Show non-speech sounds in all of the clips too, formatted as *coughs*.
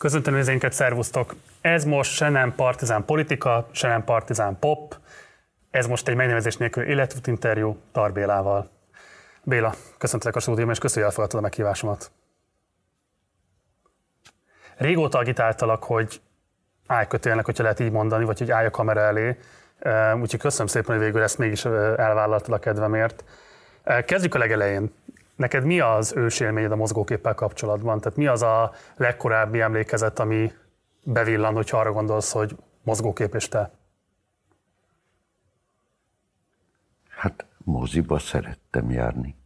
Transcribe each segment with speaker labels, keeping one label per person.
Speaker 1: Köszöntöm nézőinket, szervusztok! Ez most se nem partizán politika, se nem partizán pop, ez most egy megnevezés nélkül életút interjú Tarbélával. Béla, köszöntelek a stúdióban, és köszönjük, hogy elfogadtad a meghívásomat. Régóta agitáltalak, hogy állj kötélnek, hogyha lehet így mondani, vagy hogy állj a kamera elé. Úgyhogy köszönöm szépen, hogy végül ezt mégis elvállaltad a kedvemért. Kezdjük a legelején. Neked mi az ősélményed a mozgóképpel kapcsolatban? Tehát mi az a legkorábbi emlékezet, ami bevillan, hogyha arra gondolsz, hogy mozgókép és te?
Speaker 2: Hát moziba szerettem járni.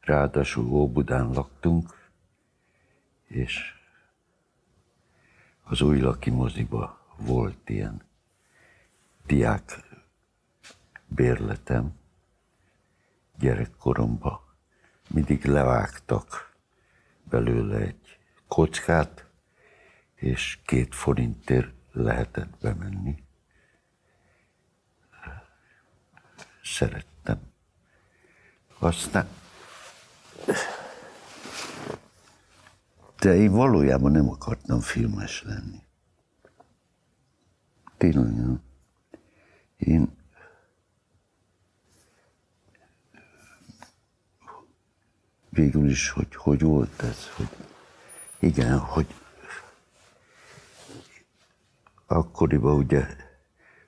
Speaker 2: Ráadásul Óbudán laktunk, és az új laki moziba volt ilyen diák bérletem gyerekkoromban mindig levágtak belőle egy kockát, és két forintért lehetett bemenni. Szerettem. Aztán de én valójában nem akartam filmes lenni. Tényleg Én végül is, hogy hogy volt ez, hogy igen, hogy akkoriban ugye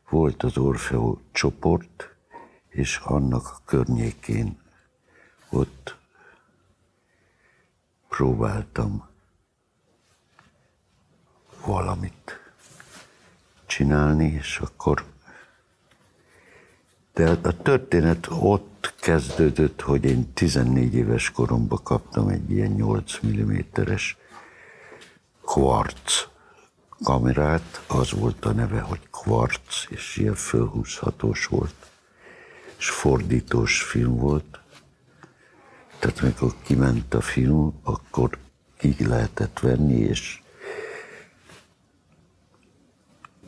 Speaker 2: volt az Orfeo csoport, és annak a környékén ott próbáltam valamit csinálni, és akkor de a történet ott kezdődött, hogy én 14 éves koromban kaptam egy ilyen 8 mm-es kvarc kamerát, az volt a neve, hogy kvarc, és ilyen fölhúzhatós volt, és fordítós film volt. Tehát amikor kiment a film, akkor ki lehetett venni, és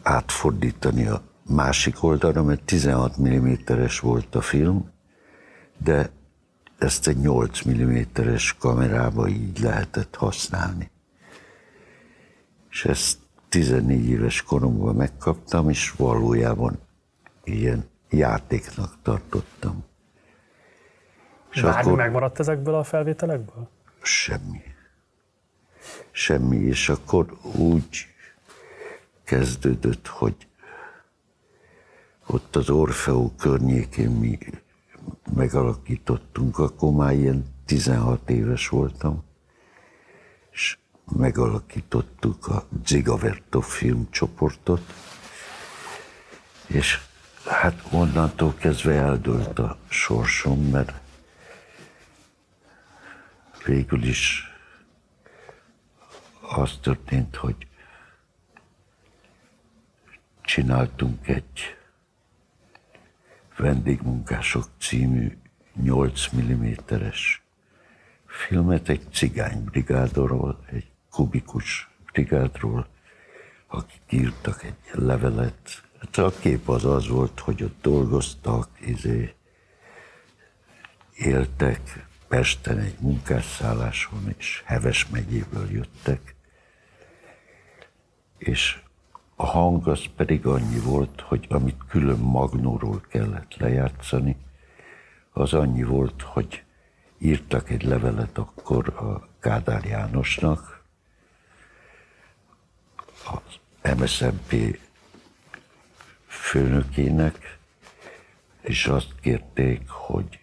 Speaker 2: átfordítani a másik oldalra, mert 16 mm-es volt a film, de ezt egy 8 mm-es kamerába így lehetett használni. És ezt 14 éves koromban megkaptam, és valójában ilyen játéknak tartottam.
Speaker 1: És Bármi akkor megmaradt ezekből a felvételekből?
Speaker 2: Semmi. Semmi, és akkor úgy kezdődött, hogy ott az Orfeó környékén mi megalakítottunk, akkor már ilyen 16 éves voltam, és megalakítottuk a Zigavertov filmcsoportot, és hát onnantól kezdve eldőlt a sorsom, mert végül is az történt, hogy csináltunk egy Vendégmunkások című 8 mm-es filmet egy cigánybrigádról, egy kubikus brigádról, akik írtak egy levelet. Hát a kép az az volt, hogy ott dolgoztak, izé, éltek Pesten egy munkásszálláson, és Heves megyéből jöttek. És a hang az pedig annyi volt, hogy amit külön magnóról kellett lejátszani, az annyi volt, hogy írtak egy levelet akkor a Kádár Jánosnak, az MSZMP főnökének, és azt kérték, hogy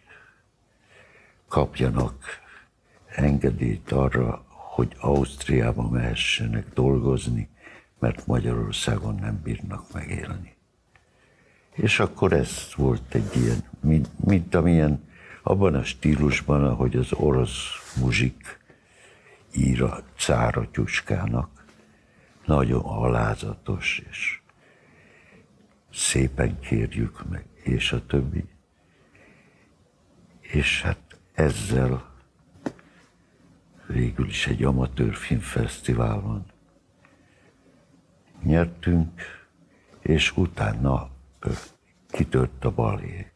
Speaker 2: kapjanak engedélyt arra, hogy Ausztriába mehessenek dolgozni, mert Magyarországon nem bírnak megélni. És akkor ez volt egy ilyen, mint, mint amilyen abban a stílusban, ahogy az orosz muzsik ír a cáratyuskának, nagyon alázatos, és szépen kérjük meg, és a többi. És hát ezzel végül is egy amatőr filmfesztiválon nyertünk, és utána kitört a balé.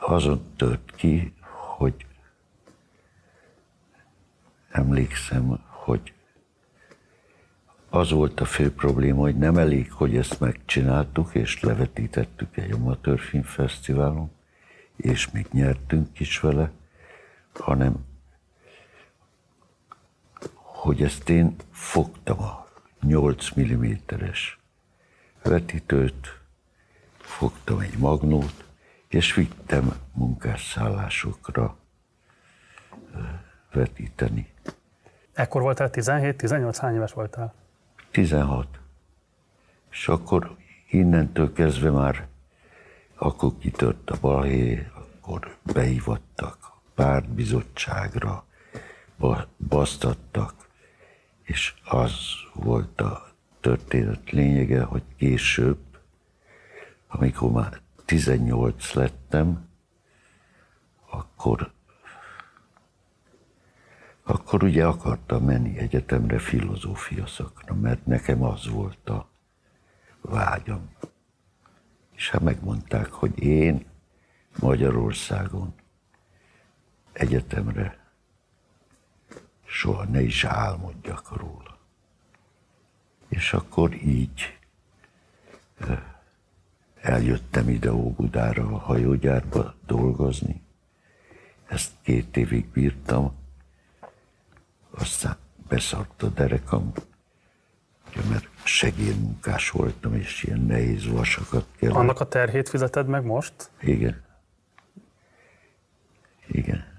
Speaker 2: Azon tört ki, hogy emlékszem, hogy az volt a fő probléma, hogy nem elég, hogy ezt megcsináltuk, és levetítettük egy amatőr filmfesztiválon, és még nyertünk is vele, hanem hogy ezt én fogtam a 8 mm-es vetítőt, fogtam egy magnót, és vittem munkásszállásokra vetíteni.
Speaker 1: Ekkor voltál 17-18? Hány éves voltál?
Speaker 2: 16. És akkor innentől kezdve már akkor kitört a balhé, akkor behívattak pártbizottságra, basztattak, és az volt a történet lényege, hogy később, amikor már 18 lettem, akkor, akkor ugye akartam menni egyetemre filozófia szakra, mert nekem az volt a vágyam. És hát megmondták, hogy én Magyarországon egyetemre soha ne is álmodjak róla. És akkor így eljöttem ide Óbudára a hajógyárba dolgozni. Ezt két évig bírtam, aztán beszart a derekam, mert segédmunkás voltam, és ilyen nehéz vasakat kellett.
Speaker 1: Annak a terhét fizeted meg most?
Speaker 2: Igen. Igen.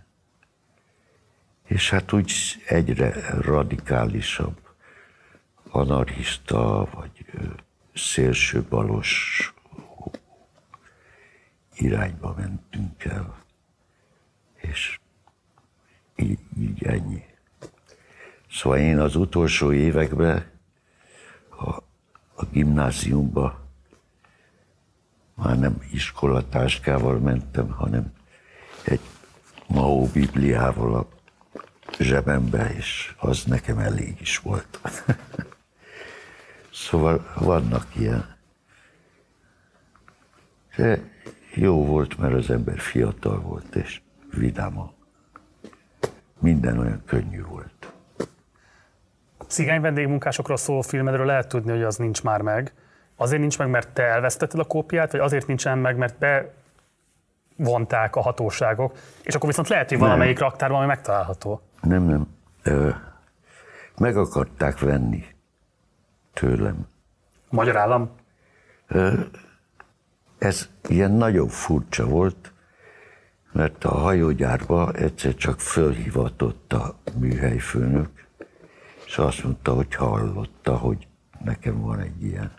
Speaker 2: És hát úgy egyre radikálisabb anarchista, vagy szélsőbalos irányba mentünk el. És így, így ennyi. Szóval én az utolsó években a, a gimnáziumba már nem iskolatáskával mentem, hanem egy Mao Bibliával a zsebembe, és az nekem elég is volt. *laughs* szóval vannak ilyen. De jó volt, mert az ember fiatal volt, és vidáma. Minden olyan könnyű volt.
Speaker 1: Cigány vendégmunkásokról szóló filmedről lehet tudni, hogy az nincs már meg. Azért nincs meg, mert te elvesztetted a kópiát, vagy azért nincsen meg, mert bevonták a hatóságok, és akkor viszont lehet, hogy valamelyik raktárban ami megtalálható.
Speaker 2: Nem, nem. Ö, meg akarták venni tőlem.
Speaker 1: Magyar állam? Ö,
Speaker 2: ez ilyen nagyon furcsa volt, mert a hajógyárba egyszer csak fölhivatott a műhelyfőnök, és azt mondta, hogy hallotta, hogy nekem van egy ilyen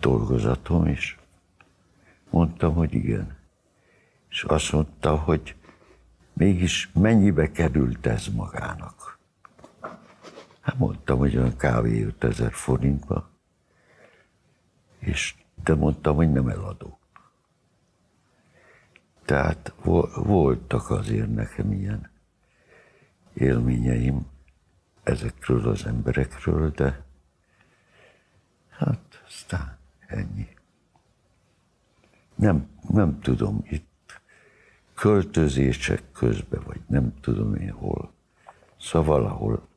Speaker 2: dolgozatom, és mondtam, hogy igen. És azt mondta, hogy mégis mennyibe került ez magának. Hát mondtam, hogy olyan kávé 5000 forintba, és de mondtam, hogy nem eladó. Tehát voltak azért nekem ilyen élményeim ezekről az emberekről, de hát aztán ennyi. Nem, nem tudom, itt költözések közben, vagy nem tudom én hol, szóval valahol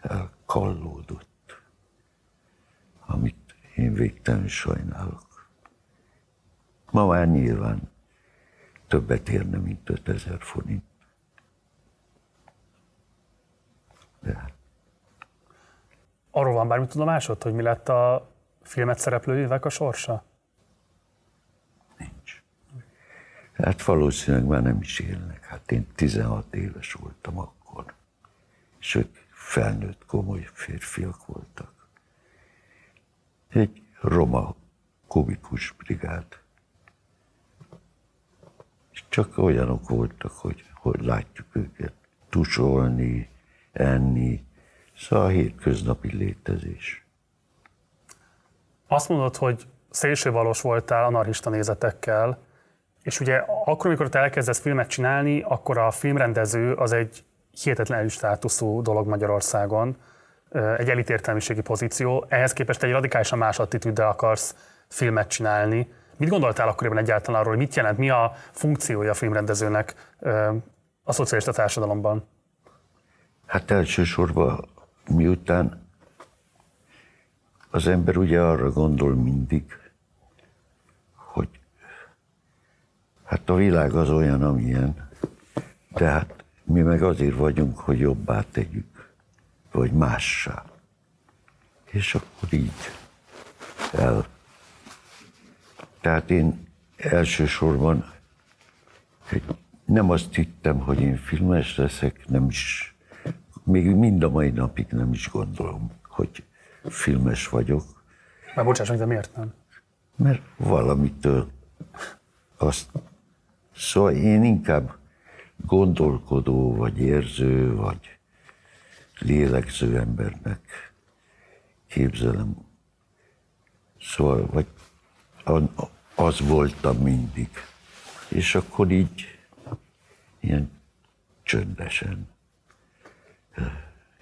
Speaker 2: elkallódott, amit én végtelenül sajnálok. Ma már nyilván többet érne, mint 5000 forint. De.
Speaker 1: Arról van bármi tudomásod, hogy mi lett a filmet szereplőjével a sorsa?
Speaker 2: Nincs. Hát valószínűleg már nem is élnek. Hát én 16 éves voltam akkor, és ők felnőtt komoly férfiak voltak egy roma kubikus brigád. És csak olyanok voltak, hogy, hogy látjuk őket tusolni, enni, szóval a hétköznapi létezés.
Speaker 1: Azt mondod, hogy szélsővalós voltál anarchista nézetekkel, és ugye akkor, amikor te elkezdesz filmet csinálni, akkor a filmrendező az egy hihetetlen státuszú dolog Magyarországon egy elitértelmiségi pozíció, ehhez képest egy radikálisan más attitűddel akarsz filmet csinálni. Mit gondoltál akkoriban egyáltalán arról, mit jelent, mi a funkciója a filmrendezőnek a szocialista társadalomban?
Speaker 2: Hát elsősorban miután az ember ugye arra gondol mindig, hogy hát a világ az olyan, amilyen, de hát mi meg azért vagyunk, hogy jobbá tegyük, vagy mássá. És akkor így el. Tehát én elsősorban nem azt hittem, hogy én filmes leszek, nem is, még mind a mai napig nem is gondolom, hogy filmes vagyok.
Speaker 1: Már bocsáss meg, de miért nem?
Speaker 2: Mert valamitől azt... Szóval én inkább gondolkodó, vagy érző, vagy lélegző embernek képzelem. Szóval, vagy az voltam mindig. És akkor így ilyen csöndesen.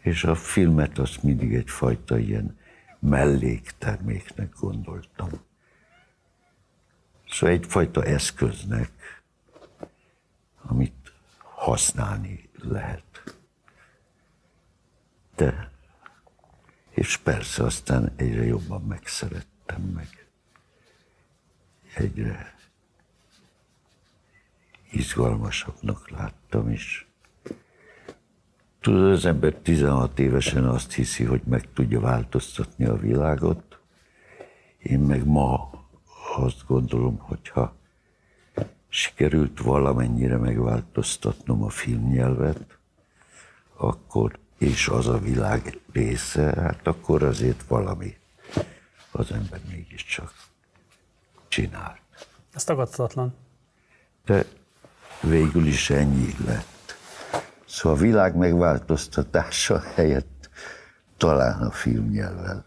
Speaker 2: És a filmet azt mindig egyfajta ilyen mellékterméknek gondoltam. Szóval egyfajta eszköznek, amit használni lehet. De, és persze aztán egyre jobban megszerettem meg. Egyre izgalmasabbnak láttam is. Tudod, az ember 16 évesen azt hiszi, hogy meg tudja változtatni a világot. Én meg ma azt gondolom, hogyha sikerült valamennyire megváltoztatnom a filmnyelvet, akkor, és az a világ része, hát akkor azért valami az ember mégiscsak csinált.
Speaker 1: Ez tagadhatatlan.
Speaker 2: De végül is ennyi lett. Szóval a világ megváltoztatása helyett talán a filmnyelvvel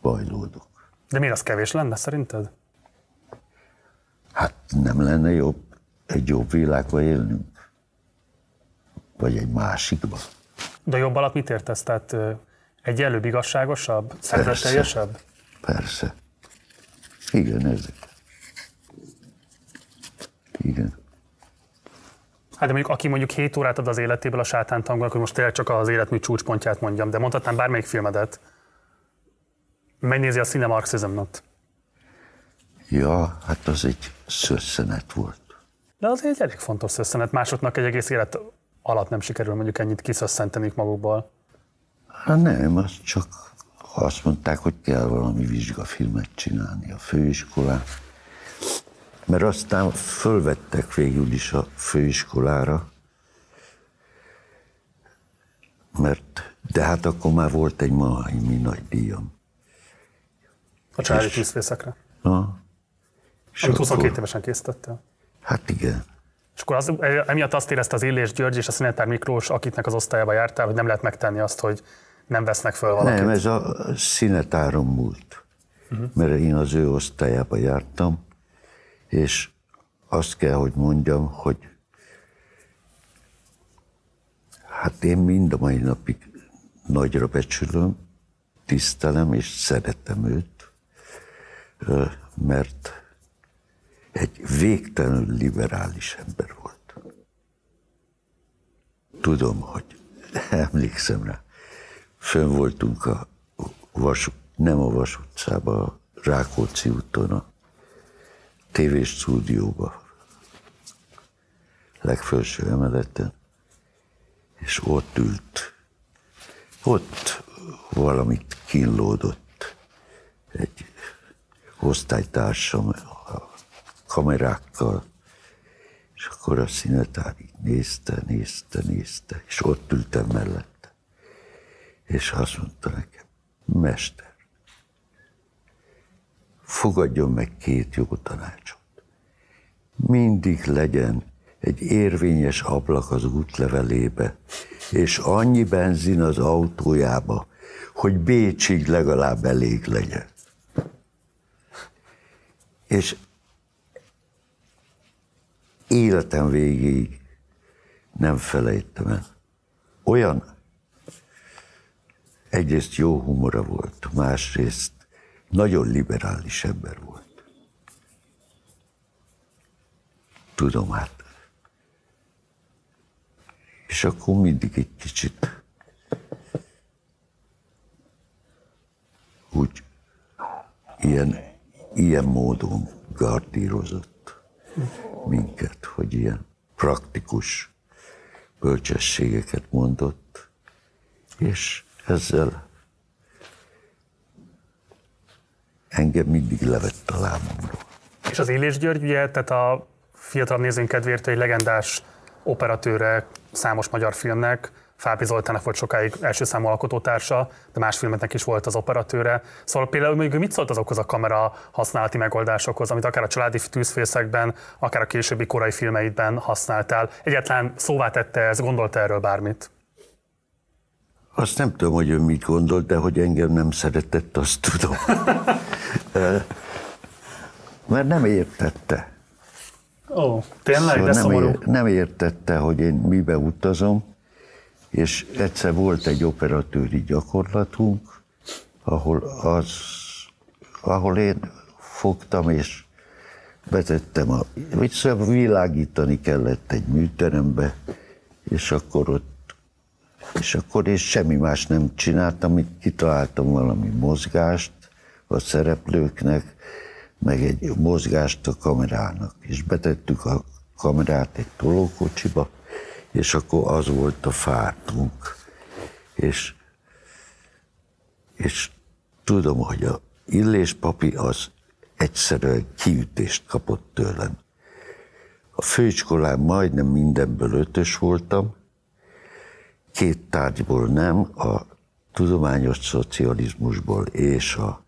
Speaker 2: bajlódok.
Speaker 1: De miért az kevés lenne szerinted?
Speaker 2: Nem lenne jobb egy jobb világba élnünk? Vagy egy másikba?
Speaker 1: De jobb alatt mit értesz? Tehát egy előbb igazságosabb, szeretetteljesebb?
Speaker 2: Persze. Igen, ezek. Igen.
Speaker 1: Hát de mondjuk, aki mondjuk 7 órát ad az életéből a sátántangnak, hogy most tényleg csak az életmű csúcspontját mondjam, de mondhatnám bármelyik filmedet, megnézi a Cine Marxismot.
Speaker 2: Ja, hát az egy szösszenet volt.
Speaker 1: De az egy elég fontos szösszenet. Másoknak egy egész élet alatt nem sikerül mondjuk ennyit kiszösszentenik magukból.
Speaker 2: Hát nem, az csak azt mondták, hogy kell valami vizsgafilmet csinálni a főiskolán mert aztán fölvettek végül is a főiskolára, mert, de hát akkor már volt egy mi nagy díjam.
Speaker 1: A családi tűzfészekre?
Speaker 2: Na.
Speaker 1: És Amit 22 akkor, évesen készítettél?
Speaker 2: Hát igen.
Speaker 1: És akkor az, emiatt azt érezte az Illés György és a Szinetár Miklós, akiknek az osztályába jártál, hogy nem lehet megtenni azt, hogy nem vesznek föl valakit.
Speaker 2: Nem, ez a Szinetáron múlt. Uh-huh. Mert én az ő osztályába jártam, és azt kell, hogy mondjam, hogy hát én mind a mai napig nagyra becsülöm, tisztelem és szeretem őt, mert egy végtelenül liberális ember volt. Tudom, hogy *laughs* emlékszem rá, fönn voltunk a vas, nem a Vas utcában, a Rákóczi úton, a tévéstúdióba, legfelső emeleten, és ott ült. Ott valamit kínlódott egy osztálytársam kamerákkal, és akkor a színetár így nézte, nézte, nézte, és ott ültem mellette. És azt mondta nekem, mester, fogadjon meg két jó tanácsot. Mindig legyen egy érvényes ablak az útlevelébe, és annyi benzin az autójába, hogy Bécsig legalább elég legyen. És életem végéig nem felejtem el. Olyan egyrészt jó humora volt, másrészt nagyon liberális ember volt. Tudom, hát. És akkor mindig egy kicsit úgy ilyen, ilyen módon gardírozott minket, hogy ilyen praktikus bölcsességeket mondott, és ezzel engem mindig levett a lábamról.
Speaker 1: És az Élés György, ugye, tehát a fiatal nézőink kedvéért egy legendás operatőre számos magyar filmnek, Fábri Zoltának volt sokáig első számú alkotótársa, de más filmeknek is volt az operatőre. Szóval például még mit szólt azokhoz a kamera használati megoldásokhoz, amit akár a családi tűzfészekben, akár a későbbi korai filmeidben használtál? Egyáltalán szóvá tette ez, gondolta erről bármit?
Speaker 2: Azt nem tudom, hogy ő mit gondolt, de hogy engem nem szeretett, azt tudom. *laughs* Mert nem értette.
Speaker 1: Ó, tényleg, szóval de nem, szomorú. Ér,
Speaker 2: nem értette, hogy én mibe utazom, és egyszer volt egy operatőri gyakorlatunk, ahol, az, ahol én fogtam, és vezettem, a, világítani kellett egy műterembe, és akkor ott és akkor én semmi más nem csináltam, mint kitaláltam valami mozgást a szereplőknek, meg egy mozgást a kamerának. És betettük a kamerát egy tolókocsiba, és akkor az volt a fártunk. És, és tudom, hogy a Illés papi az egyszerűen kiütést kapott tőlem. A főiskolán majdnem mindenből ötös voltam, két tárgyból nem, a tudományos szocializmusból és, a,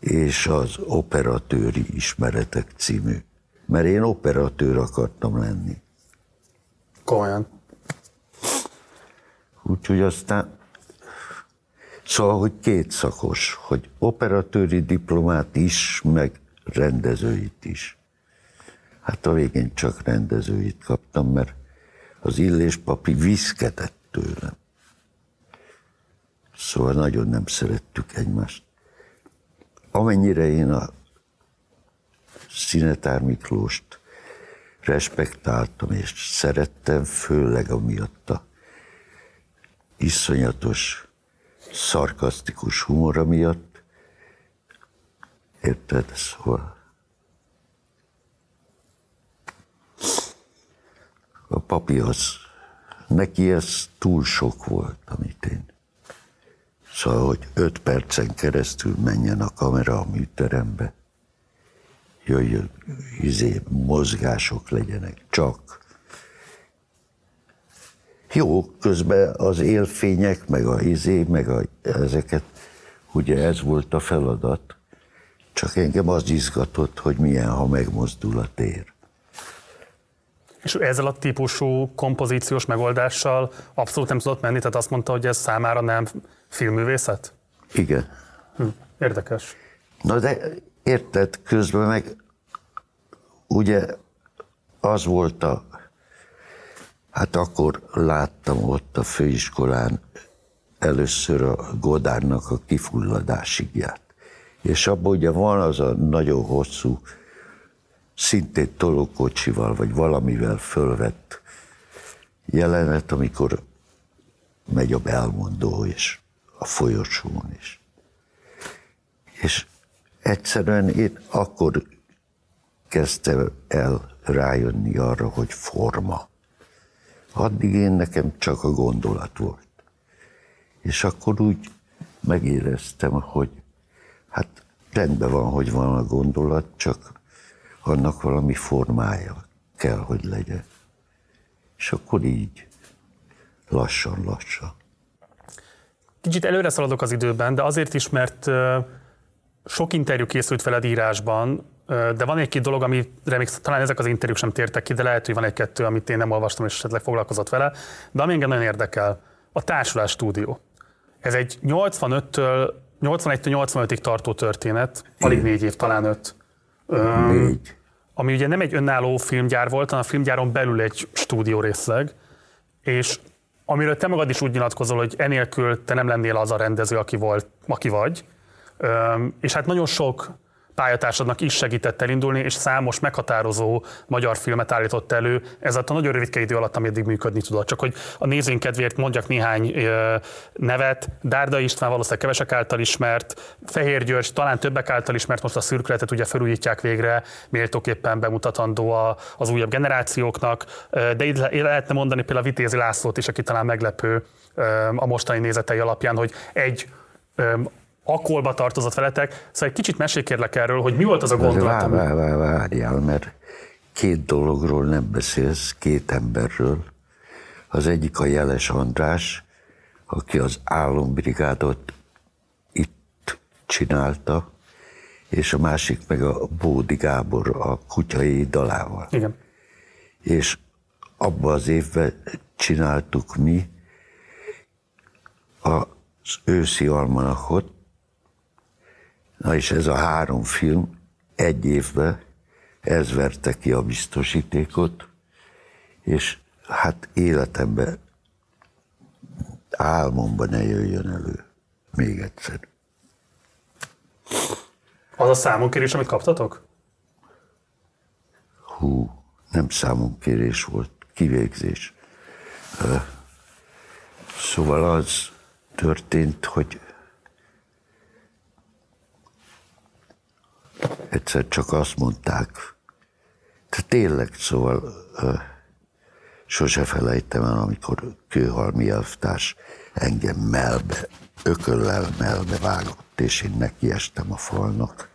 Speaker 2: és az operatőri ismeretek című. Mert én operatőr akartam lenni.
Speaker 1: Komolyan.
Speaker 2: Úgyhogy aztán, szóval, hogy két szakos, hogy operatőri diplomát is, meg rendezőit is. Hát a végén csak rendezőit kaptam, mert az illés papi viszketett tőlem. Szóval nagyon nem szerettük egymást. Amennyire én a Szinetár Miklóst respektáltam és szerettem, főleg amiatt a iszonyatos, szarkasztikus humora miatt. Érted? Szóval a papi az, neki ez túl sok volt, amit én. Szóval, hogy öt percen keresztül menjen a kamera a műterembe, jöjjön, izé, mozgások legyenek, csak. Jó, közben az élfények, meg a izé, meg a, ezeket, ugye ez volt a feladat, csak engem az izgatott, hogy milyen, ha megmozdul a tér.
Speaker 1: És ezzel a típusú kompozíciós megoldással abszolút nem tudott menni, tehát azt mondta, hogy ez számára nem filmművészet?
Speaker 2: Igen.
Speaker 1: Hm, érdekes.
Speaker 2: Na de érted, közben meg ugye az volt a, hát akkor láttam ott a főiskolán először a Godárnak a kifulladásigját. És abban ugye van az a nagyon hosszú szintén tolókocsival, vagy valamivel fölvett jelenet, amikor megy a belmondó és a folyosón is. És egyszerűen én akkor kezdtem el rájönni arra, hogy forma. Addig én nekem csak a gondolat volt. És akkor úgy megéreztem, hogy hát rendben van, hogy van a gondolat, csak annak valami formája kell, hogy legyen. És akkor így, lassan-lassan.
Speaker 1: Kicsit előre szaladok az időben, de azért is, mert sok interjú készült veled írásban, de van egy-két dolog, amire még talán ezek az interjúk sem tértek ki, de lehet, hogy van egy-kettő, amit én nem olvastam, és esetleg foglalkozott vele. De ami engem nagyon érdekel, a Társulás stúdió. Ez egy 85-től 81-85-ig tartó történet, alig négy év, talán öt.
Speaker 2: Négy
Speaker 1: ami ugye nem egy önálló filmgyár volt, hanem a filmgyáron belül egy stúdió részleg, és amiről te magad is úgy nyilatkozol, hogy enélkül te nem lennél az a rendező, aki, volt, aki vagy. És hát nagyon sok pályatársadnak is segített elindulni, és számos meghatározó magyar filmet állított elő ez a nagyon rövid idő alatt, ami eddig működni tudott. Csak hogy a nézőink kedvéért mondjak néhány nevet. Dárda István valószínűleg kevesek által ismert, Fehér György talán többek által ismert, most a szürkületet ugye felújítják végre, méltóképpen bemutatandó az újabb generációknak, de itt lehetne mondani például a Vitézi Lászlót is, aki talán meglepő a mostani nézetei alapján, hogy egy akkolba tartozott veletek. Szóval egy kicsit mesékérlek erről, hogy mi volt az a gondolat?
Speaker 2: Vár, vár, vár, várjál, mert két dologról nem beszélsz, két emberről. Az egyik a Jeles András, aki az álombrigádot itt csinálta, és a másik meg a Bódi Gábor a kutyai dalával.
Speaker 1: Igen.
Speaker 2: És abban az évben csináltuk mi az őszi almanakot, na és ez a három film egy évben ez verte ki a biztosítékot, és hát életemben álmomban ne jöjjön elő még egyszer.
Speaker 1: Az a számonkérés, amit kaptatok?
Speaker 2: Hú, nem számonkérés volt, kivégzés. Szóval az történt, hogy egyszer csak azt mondták, de tényleg, szóval sose felejtem el, amikor kőhalmi elvtárs engem melbe, ököllel melbe vágott, és én nekiestem a falnak.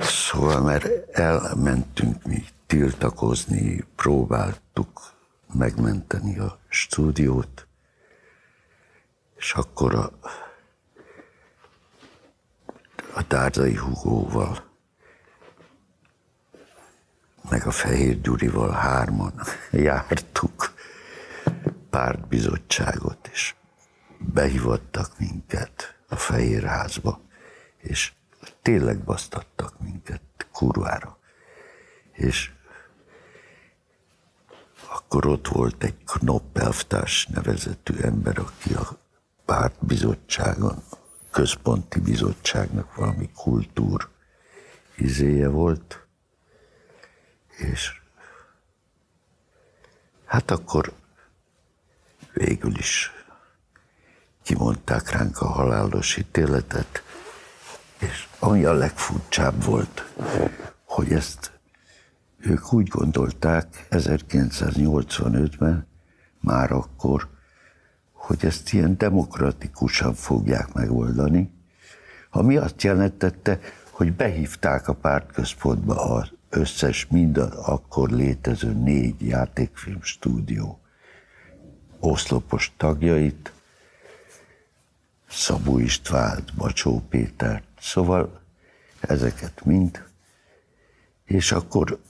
Speaker 2: Szóval, mert elmentünk mi tiltakozni, próbáltuk megmenteni a stúdiót, és akkor a, a Dárdai Hugóval, meg a Fehér Gyurival hárman jártuk pártbizottságot, és behívottak minket a Fehérházba, és tényleg basztattak minket kurvára. És akkor ott volt egy Knoppelftárs nevezetű ember, aki a pártbizottságon, központi bizottságnak valami kultúr izéje volt, és hát akkor végül is kimondták ránk a halálos ítéletet, és ami a legfurcsább volt, hogy ezt ők úgy gondolták 1985-ben, már akkor, hogy ezt ilyen demokratikusan fogják megoldani, ami azt jelentette, hogy behívták a pártközpontba az összes, mind akkor létező négy játékfilm stúdió oszlopos tagjait, Szabó Istvánt, Bacsó Pétert, szóval ezeket mind, és akkor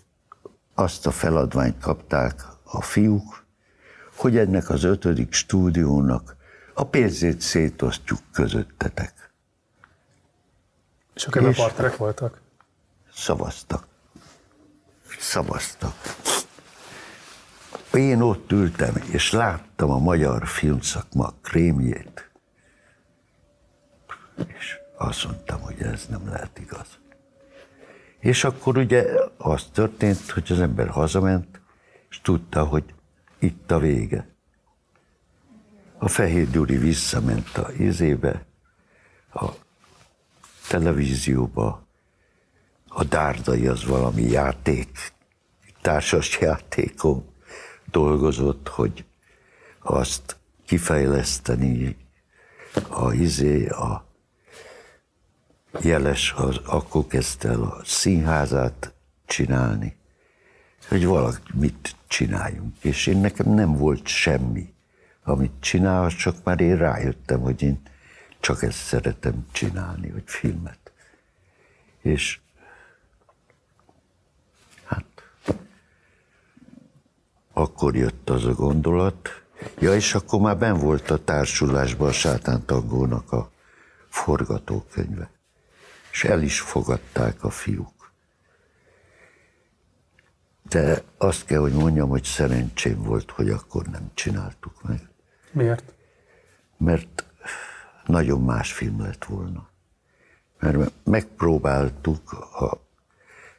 Speaker 2: azt a feladványt kapták a fiúk, hogy ennek az ötödik stúdiónak a pénzét szétosztjuk közöttetek.
Speaker 1: És akkor ebben partnerek voltak?
Speaker 2: Szavaztak. Szavaztak. Én ott ültem, és láttam a magyar filmszakma krémjét, és azt mondtam, hogy ez nem lehet igaz. És akkor ugye az történt, hogy az ember hazament, és tudta, hogy itt a vége. A Fehér Gyuri visszament a izébe, a televízióba, a Dárdai az valami játék, társas játékon dolgozott, hogy azt kifejleszteni, a izé, a jeles, az, akkor kezdte el a színházát csinálni, hogy valamit csináljunk. És én nekem nem volt semmi, amit csinál, csak már én rájöttem, hogy én csak ezt szeretem csinálni, hogy filmet. És hát akkor jött az a gondolat, ja, és akkor már ben volt a társulásban a sátántangónak a forgatókönyve és el is fogadták a fiúk. De azt kell, hogy mondjam, hogy szerencsém volt, hogy akkor nem csináltuk meg.
Speaker 1: Miért?
Speaker 2: Mert nagyon más film lett volna. mert megpróbáltuk a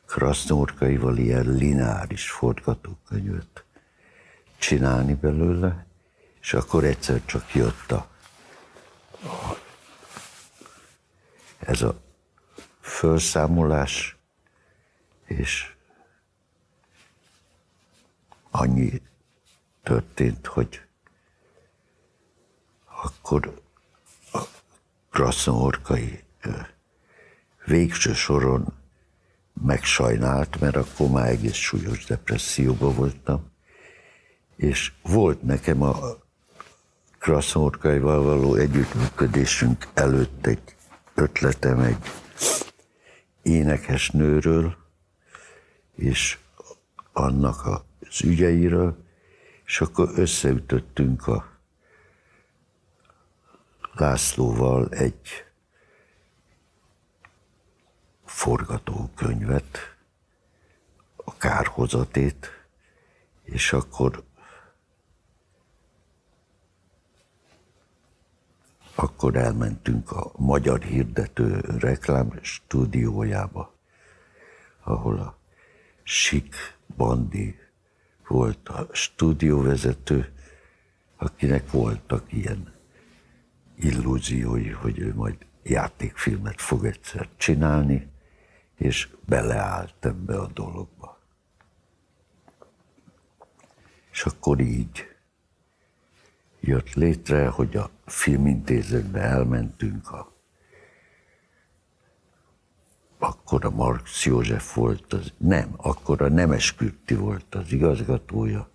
Speaker 2: Krasznórkaival ilyen lineáris forgatókönyvet csinálni belőle, és akkor egyszer csak jött a, a ez a felszámolás, és annyi történt, hogy akkor a Krasznahorkai végső soron megsajnált, mert akkor már egész súlyos depresszióban voltam, és volt nekem a Krasznahorkaival való együttműködésünk előtt egy ötletem egy énekes nőről, és annak az ügyeiről, és akkor összeütöttünk a Lászlóval egy forgatókönyvet, a kárhozatét, és akkor akkor elmentünk a magyar hirdető reklám stúdiójába, ahol a Sik Bandi volt a stúdióvezető, akinek voltak ilyen illúziói, hogy ő majd játékfilmet fog egyszer csinálni, és beleállt ebbe a dologba. És akkor így jött létre, hogy a filmintézetbe elmentünk, a, akkor a Marx József volt, az, nem, akkor a Nemes Kürti volt az igazgatója,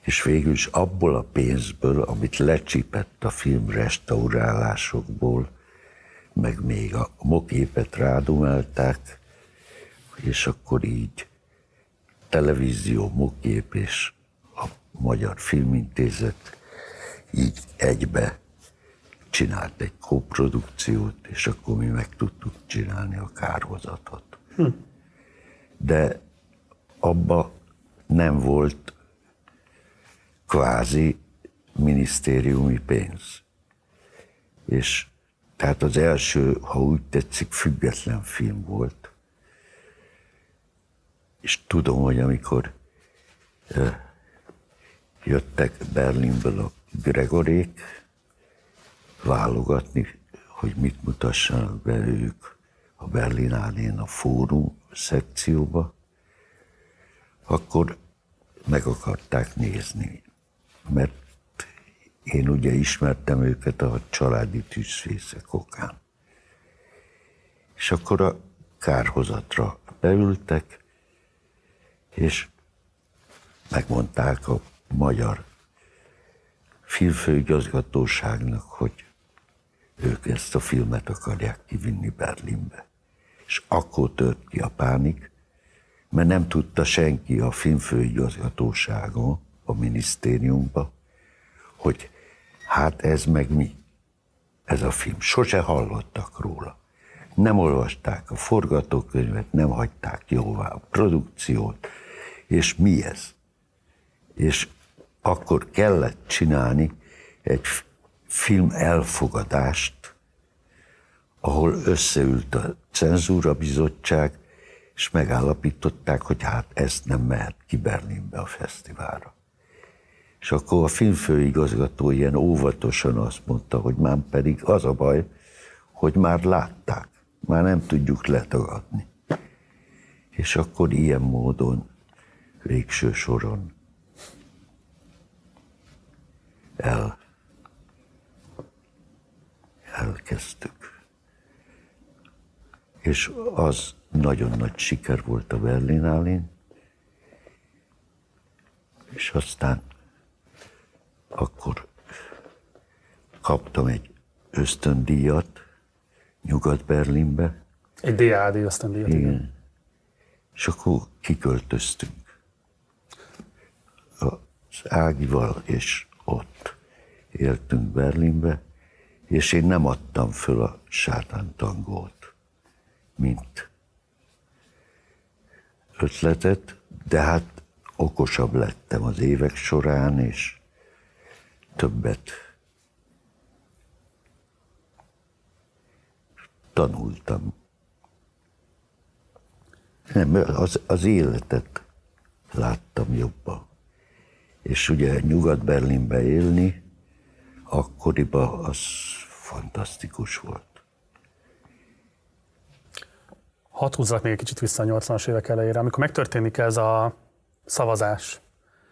Speaker 2: és végül is abból a pénzből, amit lecsipett a film restaurálásokból, meg még a moképet rádumálták, és akkor így televízió, mokép és a Magyar Filmintézet így egybe csinált egy koprodukciót, és akkor mi meg tudtuk csinálni a kárhozatot. Hm. De abba nem volt kvázi minisztériumi pénz. És tehát az első, ha úgy tetszik, független film volt. És tudom, hogy amikor jöttek Berlinből a Gregorék válogatni, hogy mit mutassanak be ők a Berlinálén a fórum szekcióba, akkor meg akarták nézni, mert én ugye ismertem őket a családi tűzfészek okán. És akkor a kárhozatra beültek, és megmondták a magyar filmfőigazgatóságnak, hogy ők ezt a filmet akarják kivinni Berlinbe. És akkor tört ki a pánik, mert nem tudta senki a filmfőigazgatóságon, a minisztériumban, hogy hát ez meg mi, ez a film. Sose hallottak róla. Nem olvasták a forgatókönyvet, nem hagyták jóvá a produkciót, és mi ez? És akkor kellett csinálni egy film elfogadást, ahol összeült a cenzúra bizottság, és megállapították, hogy hát ezt nem mehet ki Berlinbe a fesztiválra. És akkor a filmfőigazgató ilyen óvatosan azt mondta, hogy már pedig az a baj, hogy már látták, már nem tudjuk letagadni. És akkor ilyen módon végső soron el, elkezdtük. És az nagyon nagy siker volt a Berlinálén, és aztán akkor kaptam egy ösztöndíjat Nyugat-Berlinbe.
Speaker 1: Egy DAD ösztöndíjat, igen. igen.
Speaker 2: És akkor kiköltöztünk. Az Ágival és ott éltünk Berlinbe, és én nem adtam föl a sátántangót, mint ötletet, de hát okosabb lettem az évek során, és többet tanultam. Nem, az, az életet láttam jobban. És ugye Nyugat-Berlinbe élni, akkoriban az fantasztikus volt.
Speaker 1: Hadd húzzak még egy kicsit vissza a 80-as évek elejére, amikor megtörténik ez a szavazás.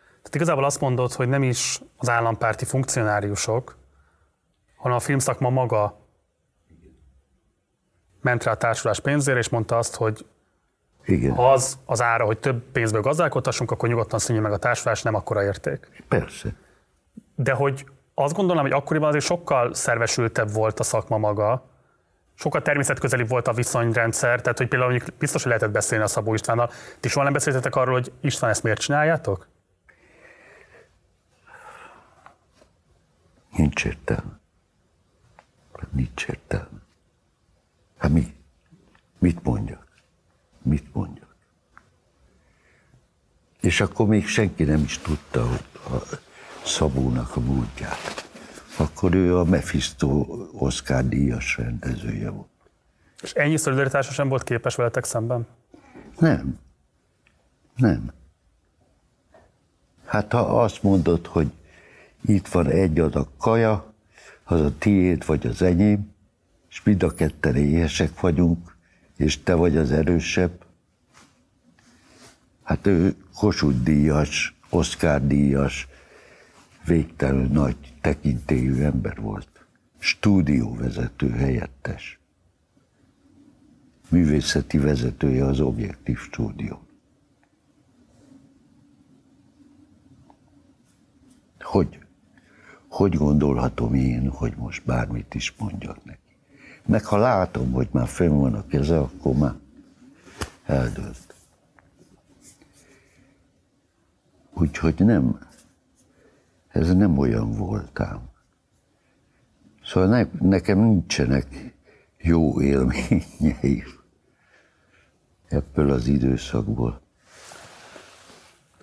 Speaker 1: Tehát igazából azt mondod, hogy nem is az állampárti funkcionáriusok, hanem a filmszakma maga ment rá a társulás pénzére, és mondta azt, hogy
Speaker 2: Igen.
Speaker 1: az az ára, hogy több pénzből gazdálkodhassunk, akkor nyugodtan szűnjön meg a társulás, nem akkora érték.
Speaker 2: Persze.
Speaker 1: De hogy azt gondolom, hogy akkoriban azért sokkal szervesültebb volt a szakma maga, sokkal természetközelibb volt a viszonyrendszer, tehát hogy például mondjuk biztos, hogy lehetett beszélni a Szabó Istvánnal. Ti soha nem beszéltetek arról, hogy István ezt miért csináljátok?
Speaker 2: Nincs értelme. Nincs értelme. Hát mi? Mit mondjak? Mit mondjak? És akkor még senki nem is tudta, hogy Szabónak a múltját. Akkor ő a Mephisto Oscar díjas rendezője volt.
Speaker 1: És ennyi szolidaritása sem volt képes veletek szemben?
Speaker 2: Nem. Nem. Hát ha azt mondod, hogy itt van egy adag kaja, az a tiéd vagy az enyém, és mind a ketten éhesek vagyunk, és te vagy az erősebb. Hát ő Kossuth díjas, Oscar díjas, végtelenül nagy tekintélyű ember volt. Stúdióvezető helyettes. Művészeti vezetője az Objektív Stúdió. Hogy, hogy gondolhatom én, hogy most bármit is mondjak neki? Meg ha látom, hogy már fönn van a keze, akkor már eldőlt. Úgyhogy nem, ez nem olyan voltám. Szóval ne, nekem nincsenek jó élményei ebből az időszakból.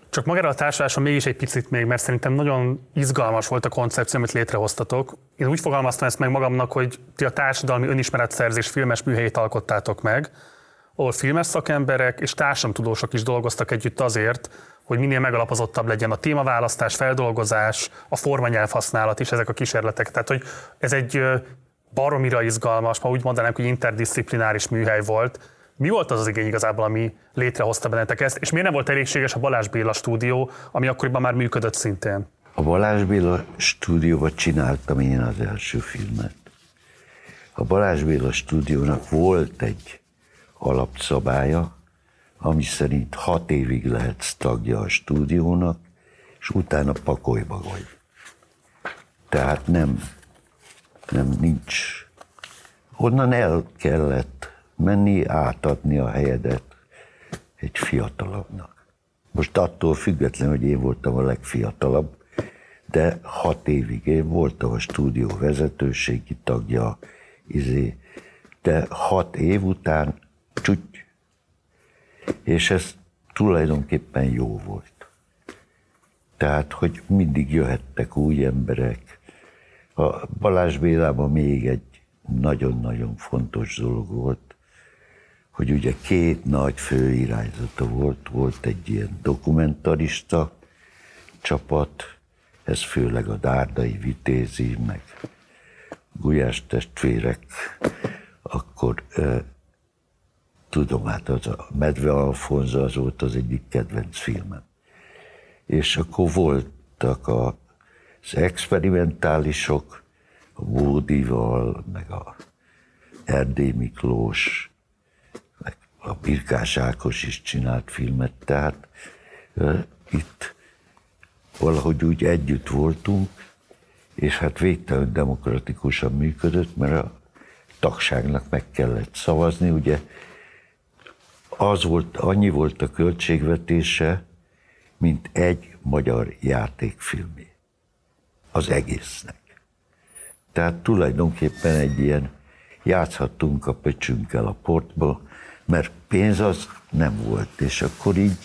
Speaker 1: Csak magára a társuláson mégis egy picit még, mert szerintem nagyon izgalmas volt a koncepció, amit létrehoztatok. Én úgy fogalmaztam ezt meg magamnak, hogy ti a társadalmi önismeretszerzés filmes műhelyét alkottátok meg, ahol filmes szakemberek és társadalomtudósok is dolgoztak együtt azért, hogy minél megalapozottabb legyen a témaválasztás, feldolgozás, a formanyelv használat és ezek a kísérletek. Tehát, hogy ez egy baromira izgalmas, ma úgy mondanánk, hogy interdisziplináris műhely volt. Mi volt az az igény igazából, ami létrehozta bennetek ezt, és miért nem volt elégséges a Balázs Béla stúdió, ami akkoriban már működött szintén?
Speaker 2: A Balázs Béla stúdióban csináltam én az első filmet. A Balázs Béla stúdiónak volt egy alapszabálya, ami szerint hat évig lehetsz tagja a stúdiónak, és utána pakolyba vagy. Tehát nem, nem nincs. Onnan el kellett menni, átadni a helyedet egy fiatalabbnak. Most attól független, hogy én voltam a legfiatalabb, de hat évig én voltam a stúdió vezetőségi tagja, izé, de hat év után csúgy, és ez tulajdonképpen jó volt. Tehát, hogy mindig jöhettek új emberek. A Balázs Bélában még egy nagyon-nagyon fontos dolog volt, hogy ugye két nagy főirányzata volt, volt egy ilyen dokumentarista csapat, ez főleg a Dárdai Vitézi, meg Gulyás testvérek, akkor tudom, hát az a Medve Alfonza az volt az egyik kedvenc filmem. És akkor voltak a, az experimentálisok, a Bódival, meg a Erdély Miklós, meg a Birkás Ákos is csinált filmet, tehát itt valahogy úgy együtt voltunk, és hát végtelenül demokratikusan működött, mert a tagságnak meg kellett szavazni, ugye az volt, annyi volt a költségvetése, mint egy magyar játékfilmé. Az egésznek. Tehát tulajdonképpen egy ilyen játszhattunk a pöcsünkkel a portba, mert pénz az nem volt, és akkor így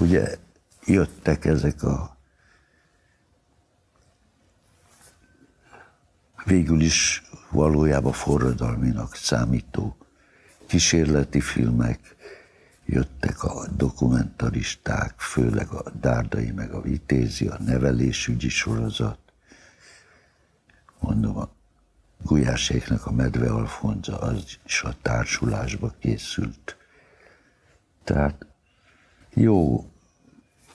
Speaker 2: ugye jöttek ezek a végül is valójában forradalminak számító kísérleti filmek, jöttek a dokumentaristák, főleg a Dárdai meg a Vitézi, a nevelésügyi sorozat. Mondom, a Gulyáséknek a Medve Alfonza az is a társulásba készült. Tehát jó,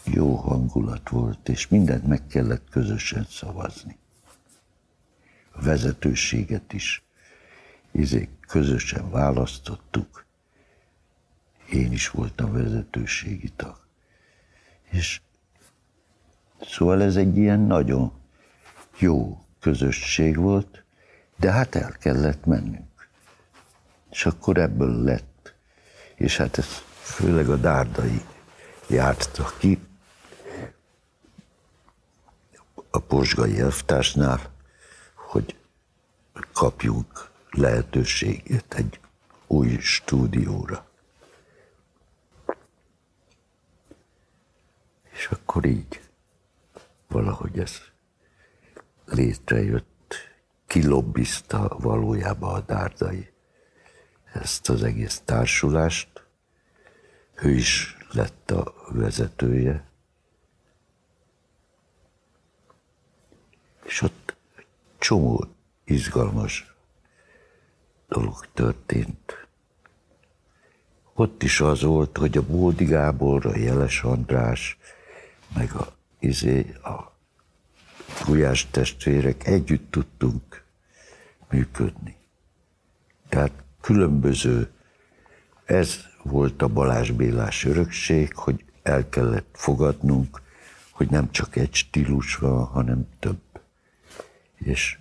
Speaker 2: jó hangulat volt, és mindent meg kellett közösen szavazni. A vezetőséget is izé, közösen választottuk. Én is voltam vezetőségi tag. És szóval ez egy ilyen nagyon jó közösség volt, de hát el kellett mennünk. És akkor ebből lett. És hát ez főleg a dárdai járta ki a Posgai elvtársnál, hogy kapjunk lehetőséget egy új stúdióra. És akkor így valahogy ez létrejött, kilobbizta valójában a dárdai ezt az egész társulást. Ő is lett a vezetője. És ott csomó izgalmas dolog történt. Ott is az volt, hogy a Bódi Gábor, a Jeles András, meg a, izé, a Gulyás testvérek együtt tudtunk működni. Tehát különböző, ez volt a Balázs Bélás örökség, hogy el kellett fogadnunk, hogy nem csak egy stílus van, hanem több. És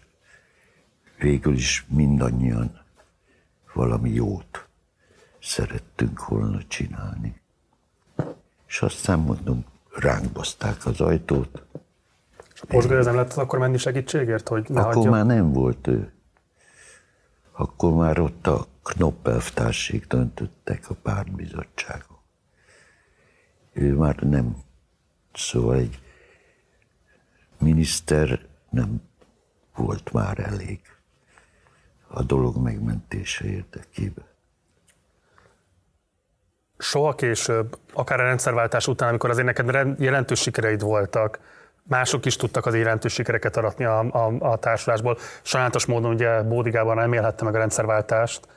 Speaker 2: végül is mindannyian valami jót szerettünk volna csinálni. És aztán mondom, ránk baszták az ajtót.
Speaker 1: És a Pozsgai nem lett akkor menni segítségért, hogy ne
Speaker 2: Akkor
Speaker 1: hagyja?
Speaker 2: már nem volt ő. Akkor már ott a Knoppelftársék döntöttek a pártbizottságon. Ő már nem, szóval egy miniszter nem volt már elég a dolog megmentése érdekében.
Speaker 1: Soha később, akár a rendszerváltás után, amikor azért neked jelentős sikereid voltak, mások is tudtak az jelentős sikereket aratni a, a, a társulásból. Sajnálatos módon ugye Bódigában nem élhette meg a rendszerváltást,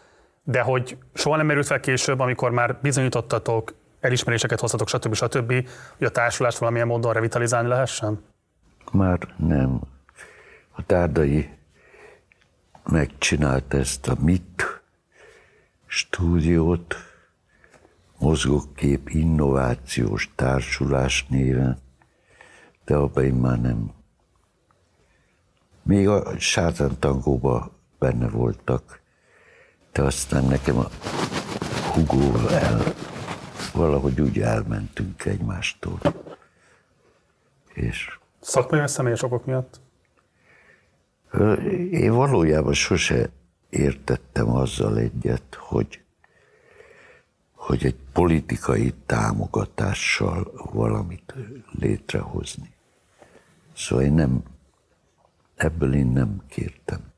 Speaker 1: de hogy soha nem merült fel később, amikor már bizonyítottatok, elismeréseket hoztatok, stb. stb., hogy a társulást valamilyen módon revitalizálni lehessen?
Speaker 2: Már nem. A tárdai megcsinálta ezt a MIT stúdiót, mozgókép innovációs társulás néven, de abban én már nem. Még a sátántangóban benne voltak, de aztán nekem a Hugóval el, valahogy úgy elmentünk egymástól. És
Speaker 1: Szakmai vagy személyes okok miatt?
Speaker 2: Én valójában sose értettem azzal egyet, hogy, hogy egy politikai támogatással valamit létrehozni. Szóval én nem, ebből én nem kértem.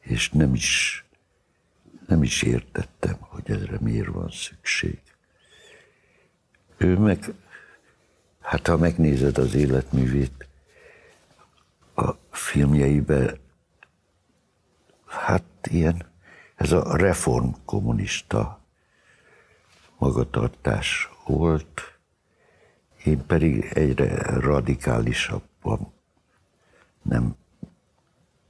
Speaker 2: És nem is, nem is értettem, hogy ezre miért van szükség. Ő meg, hát ha megnézed az életművét, a filmjeibe, hát ilyen, ez a reform kommunista magatartás volt, én pedig egyre radikálisabban nem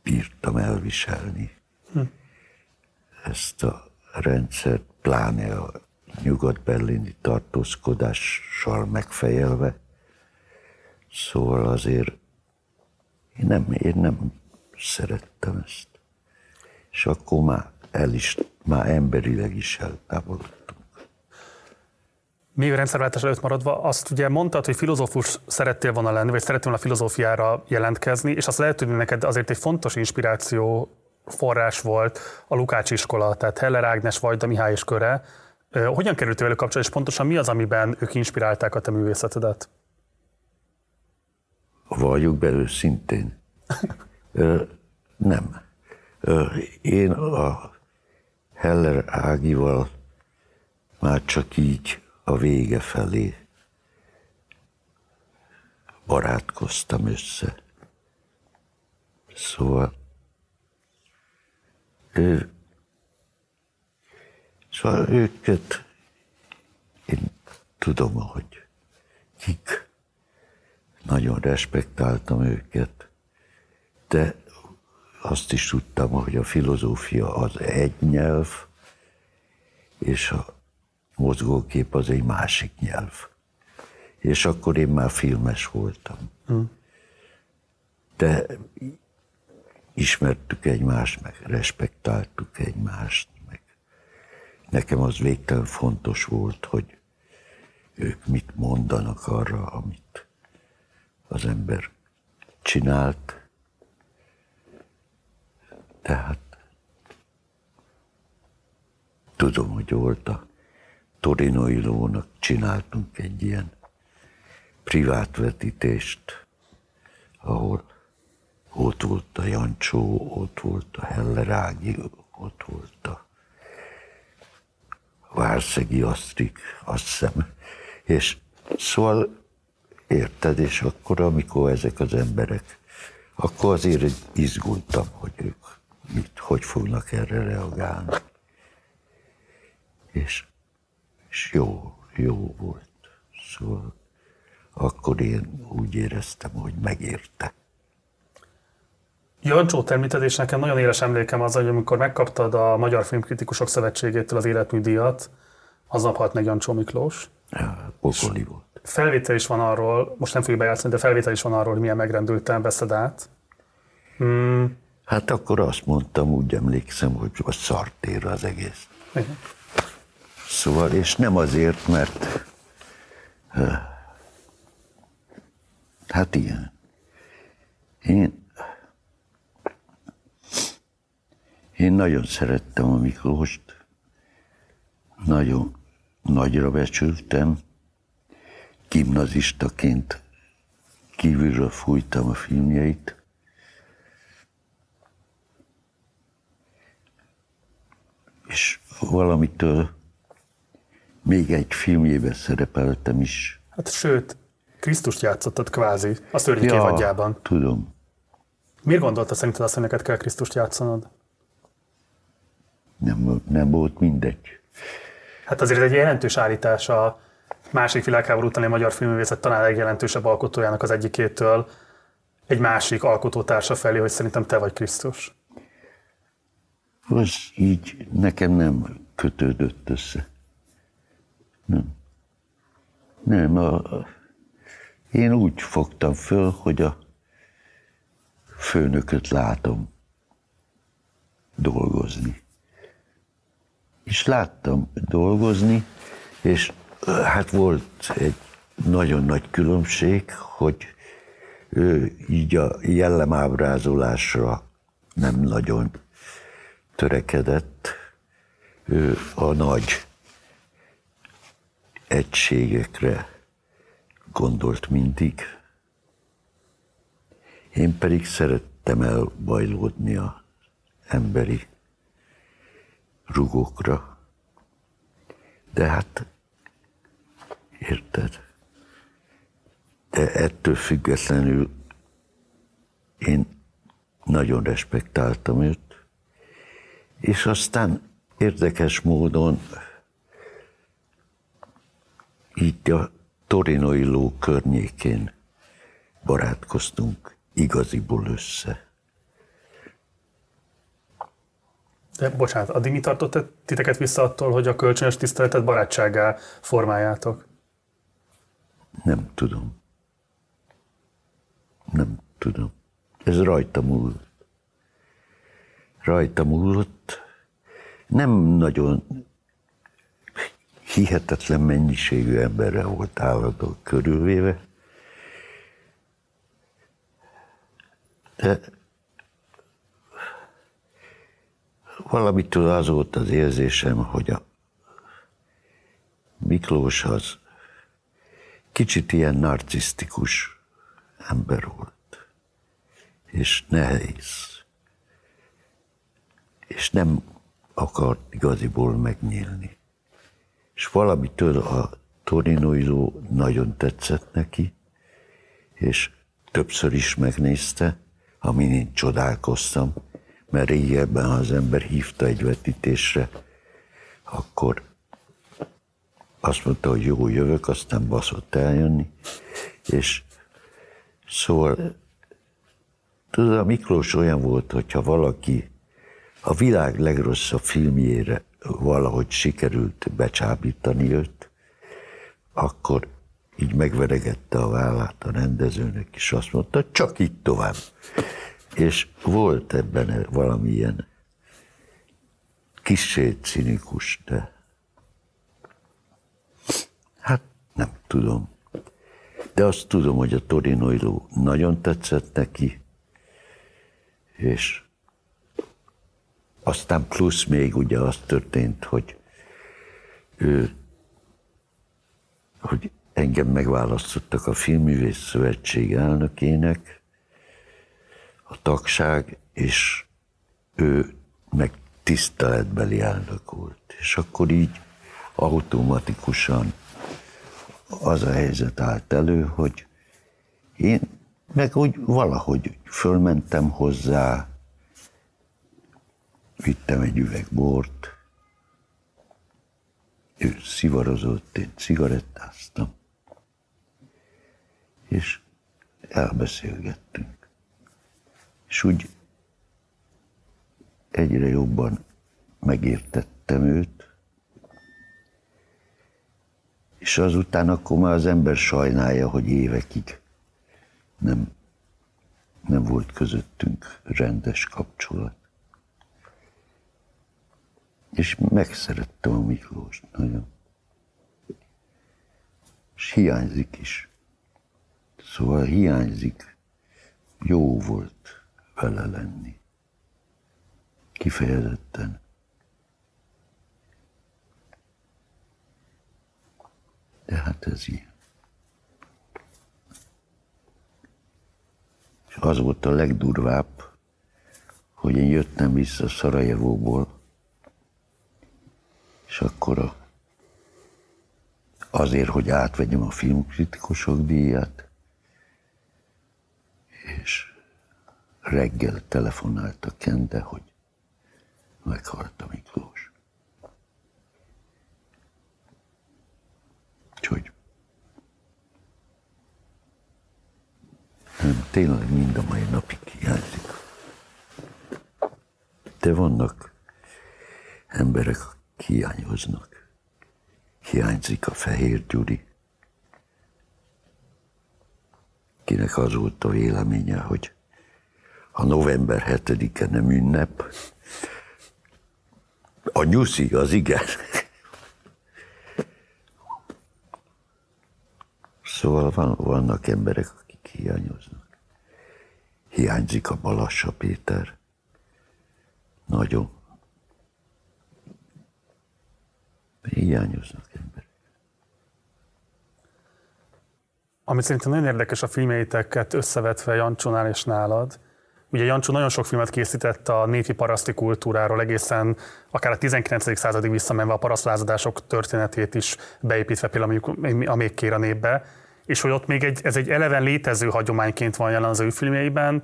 Speaker 2: bírtam elviselni hm. ezt a rendszert, pláne a nyugat-berlini tartózkodással megfejelve. Szóval azért én nem, én nem szerettem ezt. És akkor már el is, már emberileg is eltávolodtunk.
Speaker 1: Még a rendszerváltás előtt maradva, azt ugye mondtad, hogy filozófus szerettél volna lenni, vagy szerettél volna filozófiára jelentkezni, és azt lehet, hogy neked azért egy fontos inspiráció forrás volt a Lukács iskola, tehát Heller Ágnes, Vajda Mihály és köre. Ö, Hogyan kerültél velük kapcsolatba, és pontosan mi az, amiben ők inspirálták a te művészetedet?
Speaker 2: Valljuk be őszintén. Ö, nem. Én a Heller Ágival már csak így a vége felé barátkoztam össze. Szóval ő, szóval őket én tudom, hogy kik. Nagyon respektáltam őket, de azt is tudtam, hogy a filozófia az egy nyelv, és a mozgókép az egy másik nyelv. És akkor én már filmes voltam. Hmm. De ismertük egymást, meg respektáltuk egymást, meg nekem az végtelen fontos volt, hogy ők mit mondanak arra, amit az ember csinált. Tehát tudom, hogy volt a Torinoi lónak csináltunk egy ilyen privát vetítést, ahol ott volt a Jancsó, ott volt a Hellerági, ott volt a Várszegi Asztrik, azt hiszem. És szóval érted, és akkor, amikor ezek az emberek, akkor azért izgultam, hogy ők mit, hogy fognak erre reagálni. És, és jó, jó volt. Szóval akkor én úgy éreztem, hogy megérte.
Speaker 1: Jancsó említed, és nekem nagyon éles emlékem az, hogy amikor megkaptad a Magyar Filmkritikusok Szövetségétől az életműdíjat, aznap halt meg Jancsó Miklós.
Speaker 2: Ja, pokoli volt.
Speaker 1: Felvétel is van arról, most nem fogjuk bejátszani, de felvétel is van arról, hogy milyen megrendülten veszed át.
Speaker 2: Hmm. Hát akkor azt mondtam, úgy emlékszem, hogy a szartér az egész. Igen. Szóval, és nem azért, mert hát ilyen. Én Én nagyon szerettem a Miklóst, nagyon nagyra becsültem, gimnazistaként kívülről fújtam a filmjeit, és valamitől még egy filmjében szerepeltem is.
Speaker 1: Hát sőt, Krisztust játszottad kvázi, a szörnyű ja,
Speaker 2: tudom.
Speaker 1: Miért gondolta szerinted azt, hogy neked kell Krisztust játszanod?
Speaker 2: nem, nem volt mindegy.
Speaker 1: Hát azért egy jelentős állítás a másik világháború utáni magyar filmművészet talán legjelentősebb alkotójának az egyikétől egy másik alkotótársa felé, hogy szerintem te vagy Krisztus.
Speaker 2: Az így nekem nem kötődött össze. Nem. Nem, a, én úgy fogtam föl, hogy a főnököt látom dolgozni és láttam dolgozni, és hát volt egy nagyon nagy különbség, hogy ő így a jellemábrázolásra nem nagyon törekedett, ő a nagy egységekre gondolt mindig. Én pedig szerettem elbajlódni a emberi rugókra. De hát, érted? De ettől függetlenül én nagyon respektáltam őt, és aztán érdekes módon így a Torinoi ló környékén barátkoztunk igaziból össze.
Speaker 1: De bocsánat, addig mi tartott titeket vissza attól, hogy a kölcsönös tiszteletet barátságá formáljátok?
Speaker 2: Nem tudom. Nem tudom. Ez rajta múlott. Rajta múlott. Nem nagyon hihetetlen mennyiségű emberre volt állandó körülvéve. De valamitől az volt az érzésem, hogy a Miklós az kicsit ilyen narcisztikus ember volt, és nehéz és nem akart igaziból megnyílni. És valamitől a Torinoizó nagyon tetszett neki, és többször is megnézte, amin én csodálkoztam, mert régebben, ha az ember hívta egy vetítésre, akkor azt mondta, hogy jó, jövök, aztán baszott eljönni, és szóval tudod, a Miklós olyan volt, hogyha valaki a világ legrosszabb filmjére valahogy sikerült becsábítani őt, akkor így megveregette a vállát a rendezőnek, és azt mondta, csak így tovább. És volt ebben valamilyen kissé cinikus, de hát nem tudom. De azt tudom, hogy a Torinoiló nagyon tetszett neki, és aztán plusz még ugye az történt, hogy ő, hogy engem megválasztottak a Filmművész Szövetség elnökének, a tagság, és ő meg tiszteletbeli elnök volt. És akkor így automatikusan az a helyzet állt elő, hogy én meg úgy valahogy fölmentem hozzá, vittem egy üveg bort, ő szivarozott, én cigarettáztam, és elbeszélgettünk. És úgy egyre jobban megértettem őt, és azután akkor már az ember sajnálja, hogy évekig nem, nem volt közöttünk rendes kapcsolat. És megszerettem a Miklós nagyon. És hiányzik is. Szóval hiányzik, jó volt vele lenni. Kifejezetten. De hát ez ilyen. És az volt a legdurvább, hogy én jöttem vissza Szarajevóból, és akkor a, azért, hogy átvegyem a filmkritikusok díját, és reggel telefonált a Kende, hogy meghalt a Miklós. Úgyhogy nem, tényleg mind a mai napig hiányzik. De vannak emberek, hiányoznak. Hiányzik a Fehér Gyuri, kinek az volt a véleménye, hogy a november 7-e nem ünnep, a nyuszi az igen. Szóval van, vannak emberek, akik hiányoznak. Hiányzik a Balassa Péter. Nagyon. Hiányoznak emberek.
Speaker 1: Amit szerintem nagyon érdekes a filmjeiteket összevetve Jancsónál és nálad, Ugye Jancsó nagyon sok filmet készített a népi paraszti kultúráról, egészen akár a 19. századig visszamenve a parasztlázadások történetét is beépítve például a még kér a népbe, és hogy ott még egy, ez egy eleven létező hagyományként van jelen az ő filmjeiben,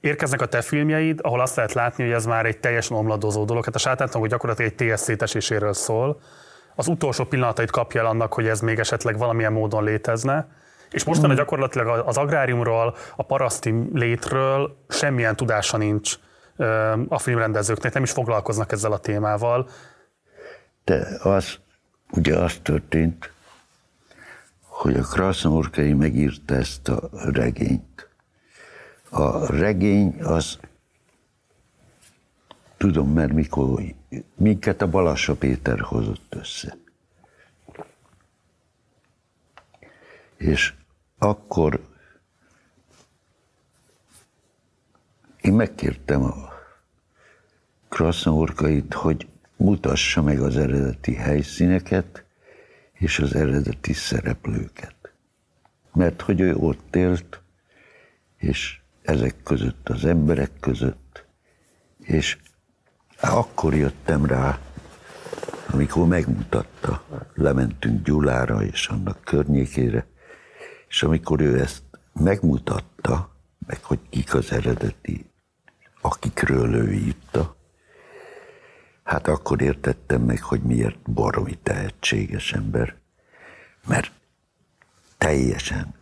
Speaker 1: érkeznek a te filmjeid, ahol azt lehet látni, hogy ez már egy teljesen omladozó dolog. Hát a sátántanok gyakorlatilag egy TS széteséséről szól. Az utolsó pillanatait kapja el annak, hogy ez még esetleg valamilyen módon létezne és mostanra gyakorlatilag az agráriumról, a paraszti létről semmilyen tudása nincs a filmrendezőknek, nem is foglalkoznak ezzel a témával.
Speaker 2: De az, ugye az történt, hogy a Krasznahorkai megírta ezt a regényt. A regény az, tudom, mert mikor minket a Balassa Péter hozott össze. És akkor én megkértem a Krasznaorkait, hogy mutassa meg az eredeti helyszíneket és az eredeti szereplőket. Mert hogy ő ott élt, és ezek között az emberek között, és Akkor jöttem rá, amikor megmutatta, lementünk Gyulára és annak környékére, és amikor ő ezt megmutatta, meg hogy kik az eredeti, akikről ő írta, hát akkor értettem meg, hogy miért baromi tehetséges ember, mert teljesen.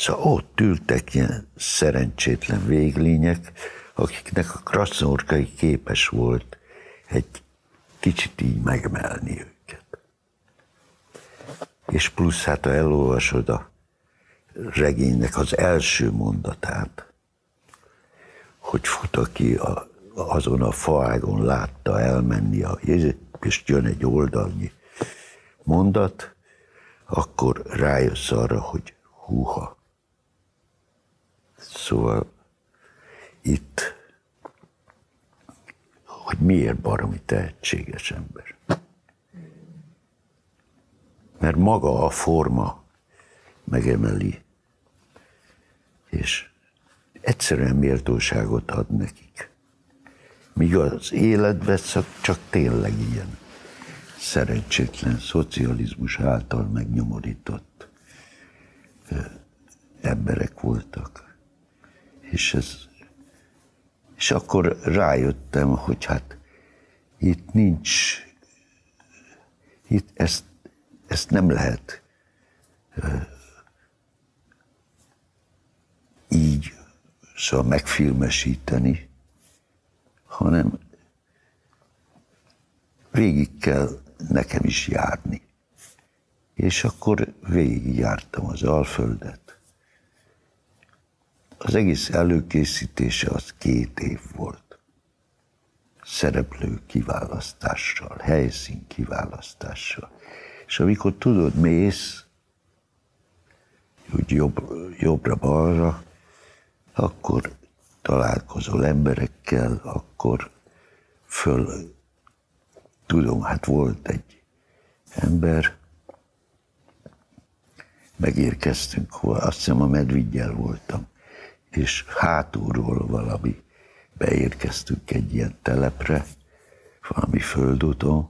Speaker 2: Szóval ott ültek ilyen szerencsétlen véglények, akiknek a krasznorkai képes volt egy kicsit így megmelni őket. És plusz hát, ha elolvasod a regénynek az első mondatát, hogy fut, aki a, azon a faágon látta elmenni, a, és jön egy oldalnyi mondat, akkor rájössz arra, hogy húha. Szóval itt, hogy miért baromi tehetséges ember. Mert maga a forma megemeli, és egyszerűen méltóságot ad nekik. Míg az életben csak tényleg ilyen szerencsétlen szocializmus által megnyomorított emberek voltak. És, ez, és akkor rájöttem, hogy hát itt nincs, itt ezt, ezt nem lehet így szóval megfilmesíteni, hanem végig kell nekem is járni. És akkor végigjártam az Alföldet. Az egész előkészítése az két év volt. Szereplő kiválasztással, helyszín kiválasztással. És amikor tudod, mész, úgy jobb, jobbra-balra, akkor találkozol emberekkel, akkor föl, tudom, hát volt egy ember, megérkeztünk, azt hiszem a Medvigyel voltam, és hátulról valami beérkeztünk egy ilyen telepre, valami földúton,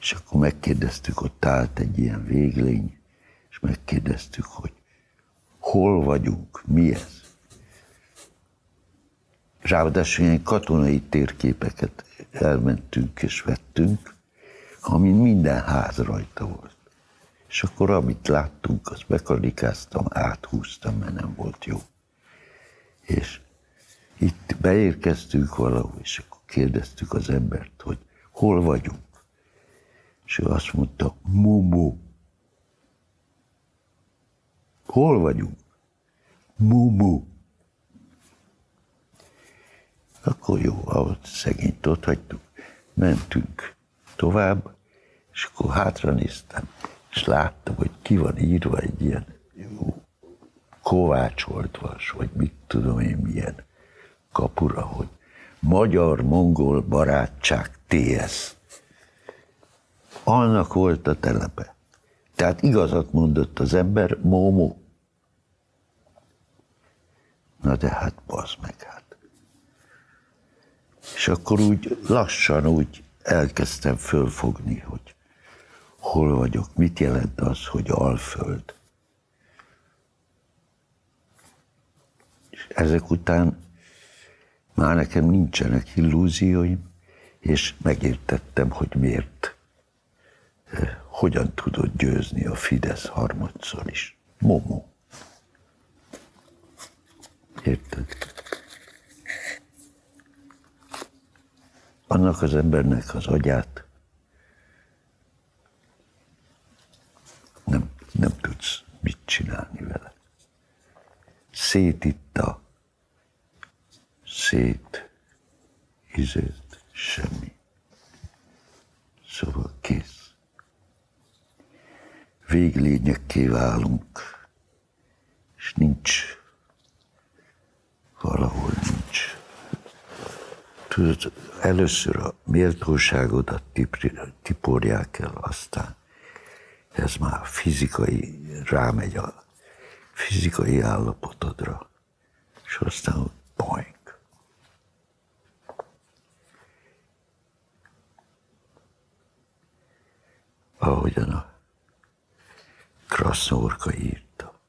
Speaker 2: és akkor megkérdeztük, ott állt egy ilyen véglény, és megkérdeztük, hogy hol vagyunk, mi ez. Ráadásul ilyen katonai térképeket elmentünk és vettünk, amin minden ház rajta volt. És akkor amit láttunk, azt bekarikáztam, áthúztam, mert nem volt jó. És itt beérkeztünk valahol, és akkor kérdeztük az embert, hogy hol vagyunk. És ő azt mondta, Mumu. Hol vagyunk? Mumu. Akkor jó, ahol szegényt ott hagytuk, mentünk tovább, és akkor hátra néztem, és láttam, hogy ki van írva egy ilyen jó, kovácsolt vas, vagy mit tudom én milyen kapura, hogy Magyar-Mongol Barátság TS. Annak volt a telepe. Tehát igazat mondott az ember, Momo. Na de hát bazd meg hát. És akkor úgy lassan úgy elkezdtem fölfogni, hogy hol vagyok, mit jelent az, hogy Alföld. És ezek után már nekem nincsenek illúzióim, és megértettem, hogy miért, eh, hogyan tudott győzni a Fidesz harmadszor is. Momo. Érted? Annak az embernek az agyát nem, tudsz mit csinálni vele. Szétitta, szét, izért, semmi. Szóval kész. Véglényekké válunk, és nincs valahol nincs. Tudod, először a méltóságodat tiporják el, aztán ez már fizikai, rámegy a fizikai állapotodra, és aztán boink. Ahogyan a Krasznórka írta.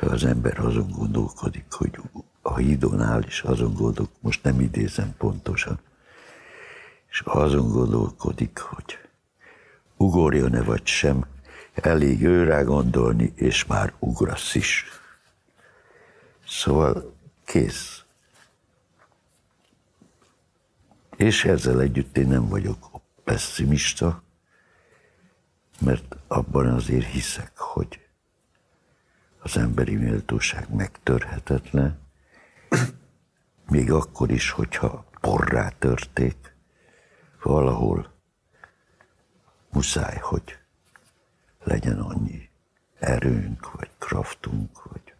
Speaker 2: Ha az ember azon gondolkodik, hogy a hídon áll, és azon gondolkodik, most nem idézem pontosan, és azon gondolkodik, hogy ugorjon-e vagy sem, elég őrá gondolni, és már ugrasz is. Szóval kész. És ezzel együtt én nem vagyok pessimista, mert abban azért hiszek, hogy az emberi méltóság megtörhetetlen, még akkor is, hogyha porrá törték, valahol muszáj, hogy legyen annyi erőnk, vagy kraftunk, vagy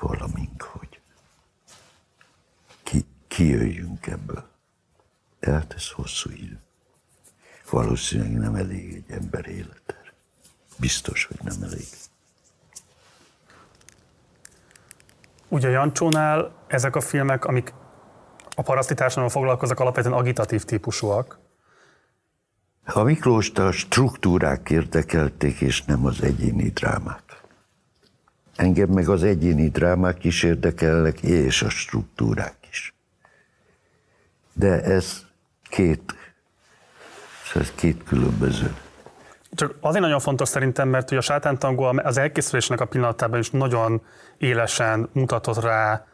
Speaker 2: valamink, hogy ki, kijöjjünk ebből. Tehát ez hosszú idő. Valószínűleg nem elég egy ember életre. Biztos, hogy nem elég.
Speaker 1: Ugye Jancsónál ezek a filmek, amik a paraszti társadalommal foglalkoznak, alapvetően agitatív típusúak.
Speaker 2: A Miklóst a struktúrák érdekelték, és nem az egyéni drámák. Engem meg az egyéni drámák is érdekelnek, és a struktúrák is. De ez két, ez két különböző.
Speaker 1: Csak azért nagyon fontos szerintem, mert hogy a sátántangó az elkészülésnek a pillanatában is nagyon élesen mutatott rá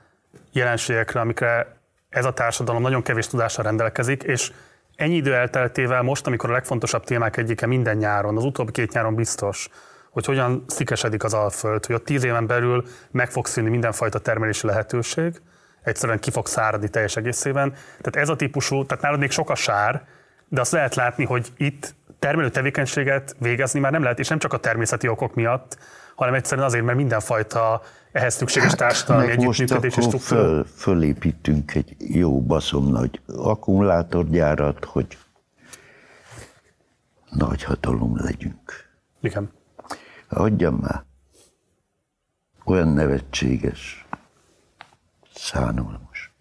Speaker 1: jelenségekre, amikre ez a társadalom nagyon kevés tudással rendelkezik, és ennyi idő elteltével most, amikor a legfontosabb témák egyike minden nyáron, az utóbbi két nyáron biztos, hogy hogyan szikesedik az Alföld, hogy a tíz éven belül meg fog szűnni mindenfajta termelési lehetőség, egyszerűen ki fog száradni teljes egészében. Tehát ez a típusú, tehát nálad még sok a sár, de azt lehet látni, hogy itt termelő tevékenységet végezni már nem lehet, és nem csak a természeti okok miatt, hanem egyszerűen azért, mert mindenfajta ehhez szükséges hát, társadalmi együttműködés és
Speaker 2: föl, fölépítünk egy jó baszom nagy akkumulátorgyárat, hogy nagy hatalom legyünk.
Speaker 1: Igen.
Speaker 2: Adjam már. Olyan nevetséges, szánalmas.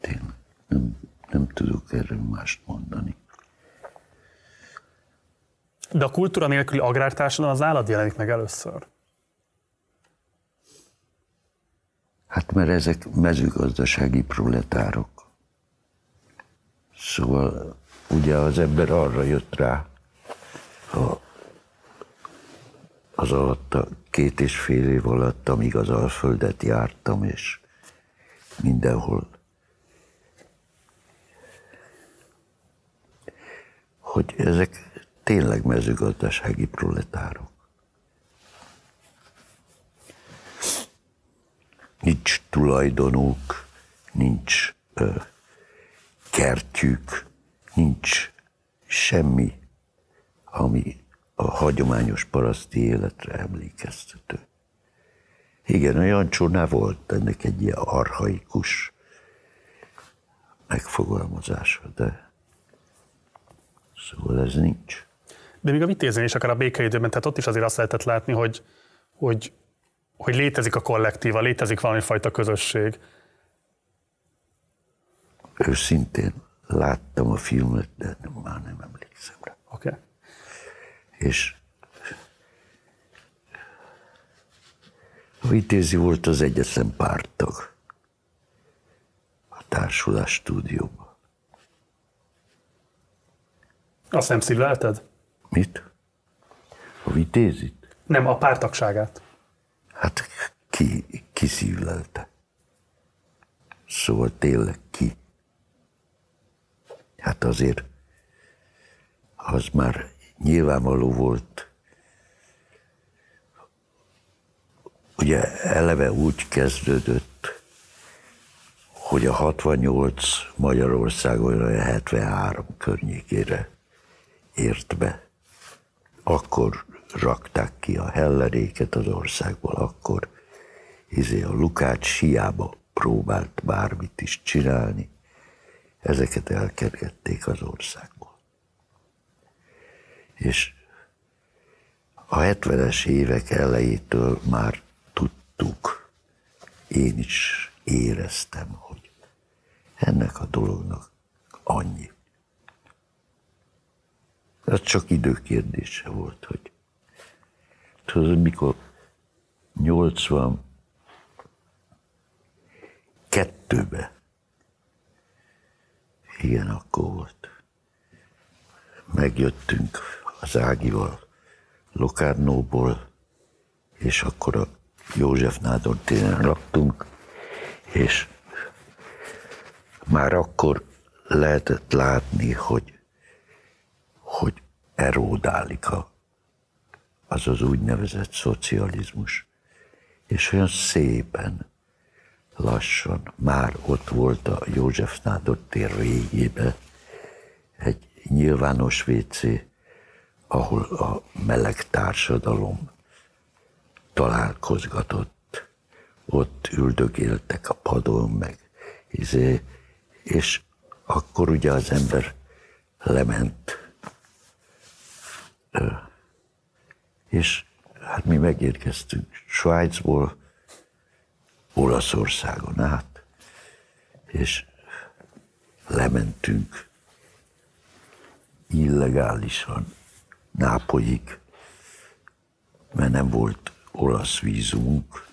Speaker 2: Tényleg. Nem, nem tudok erről mást mondani.
Speaker 1: De a kultúra nélküli agrártársadalom az állat jelenik meg először.
Speaker 2: Hát mert ezek mezőgazdasági proletárok. Szóval ugye az ember arra jött rá, ha az alatt a két és fél év alatt, amíg az Alföldet jártam, és mindenhol hogy ezek tényleg mezőgazdasági proletárok. Nincs tulajdonuk, nincs ö, kertjük, nincs semmi, ami a hagyományos paraszti életre emlékeztető. Igen, a Jancsónál volt ennek egy ilyen arhaikus megfogalmazása, de szóval ez nincs.
Speaker 1: De még a vitézén is, akár a békeidőben, tehát ott is azért azt lehetett látni, hogy, hogy, hogy létezik a kollektíva, létezik valami fajta közösség.
Speaker 2: Őszintén láttam a filmet, de nem, már nem emlékszem rá.
Speaker 1: Oké. Okay.
Speaker 2: És a Vitézi volt az egyetlen pártag a társulás stúdióban.
Speaker 1: Azt nem szívlelted?
Speaker 2: Mit? A vitézit?
Speaker 1: Nem, a pártagságát.
Speaker 2: Hát ki, ki szívlelte? Szóval tényleg ki? Hát azért az már nyilvánvaló volt, ugye eleve úgy kezdődött, hogy a 68 Magyarországon a 73 környékére ért be akkor rakták ki a helleréket az országból, akkor izé a Lukács hiába próbált bármit is csinálni, ezeket elkergették az országból. És a 70-es évek elejétől már tudtuk, én is éreztem, hogy ennek a dolognak annyi, Ez csak időkérdése volt, hogy tudod, mikor 80 kettőbe, igen, akkor volt. Megjöttünk az Ágival Lokárnóból, és akkor a József Nádor téren laktunk, és már akkor lehetett látni, hogy, hogy eródálik a, az az úgynevezett szocializmus. És olyan szépen, lassan már ott volt a József Nádor tér végébe egy nyilvános WC, ahol a meleg társadalom találkozgatott. Ott üldögéltek a padon, meg izé, és akkor ugye az ember lement. És hát mi megérkeztünk Svájcból, Olaszországon át, és lementünk illegálisan Nápolyig, mert nem volt olasz vízumunk,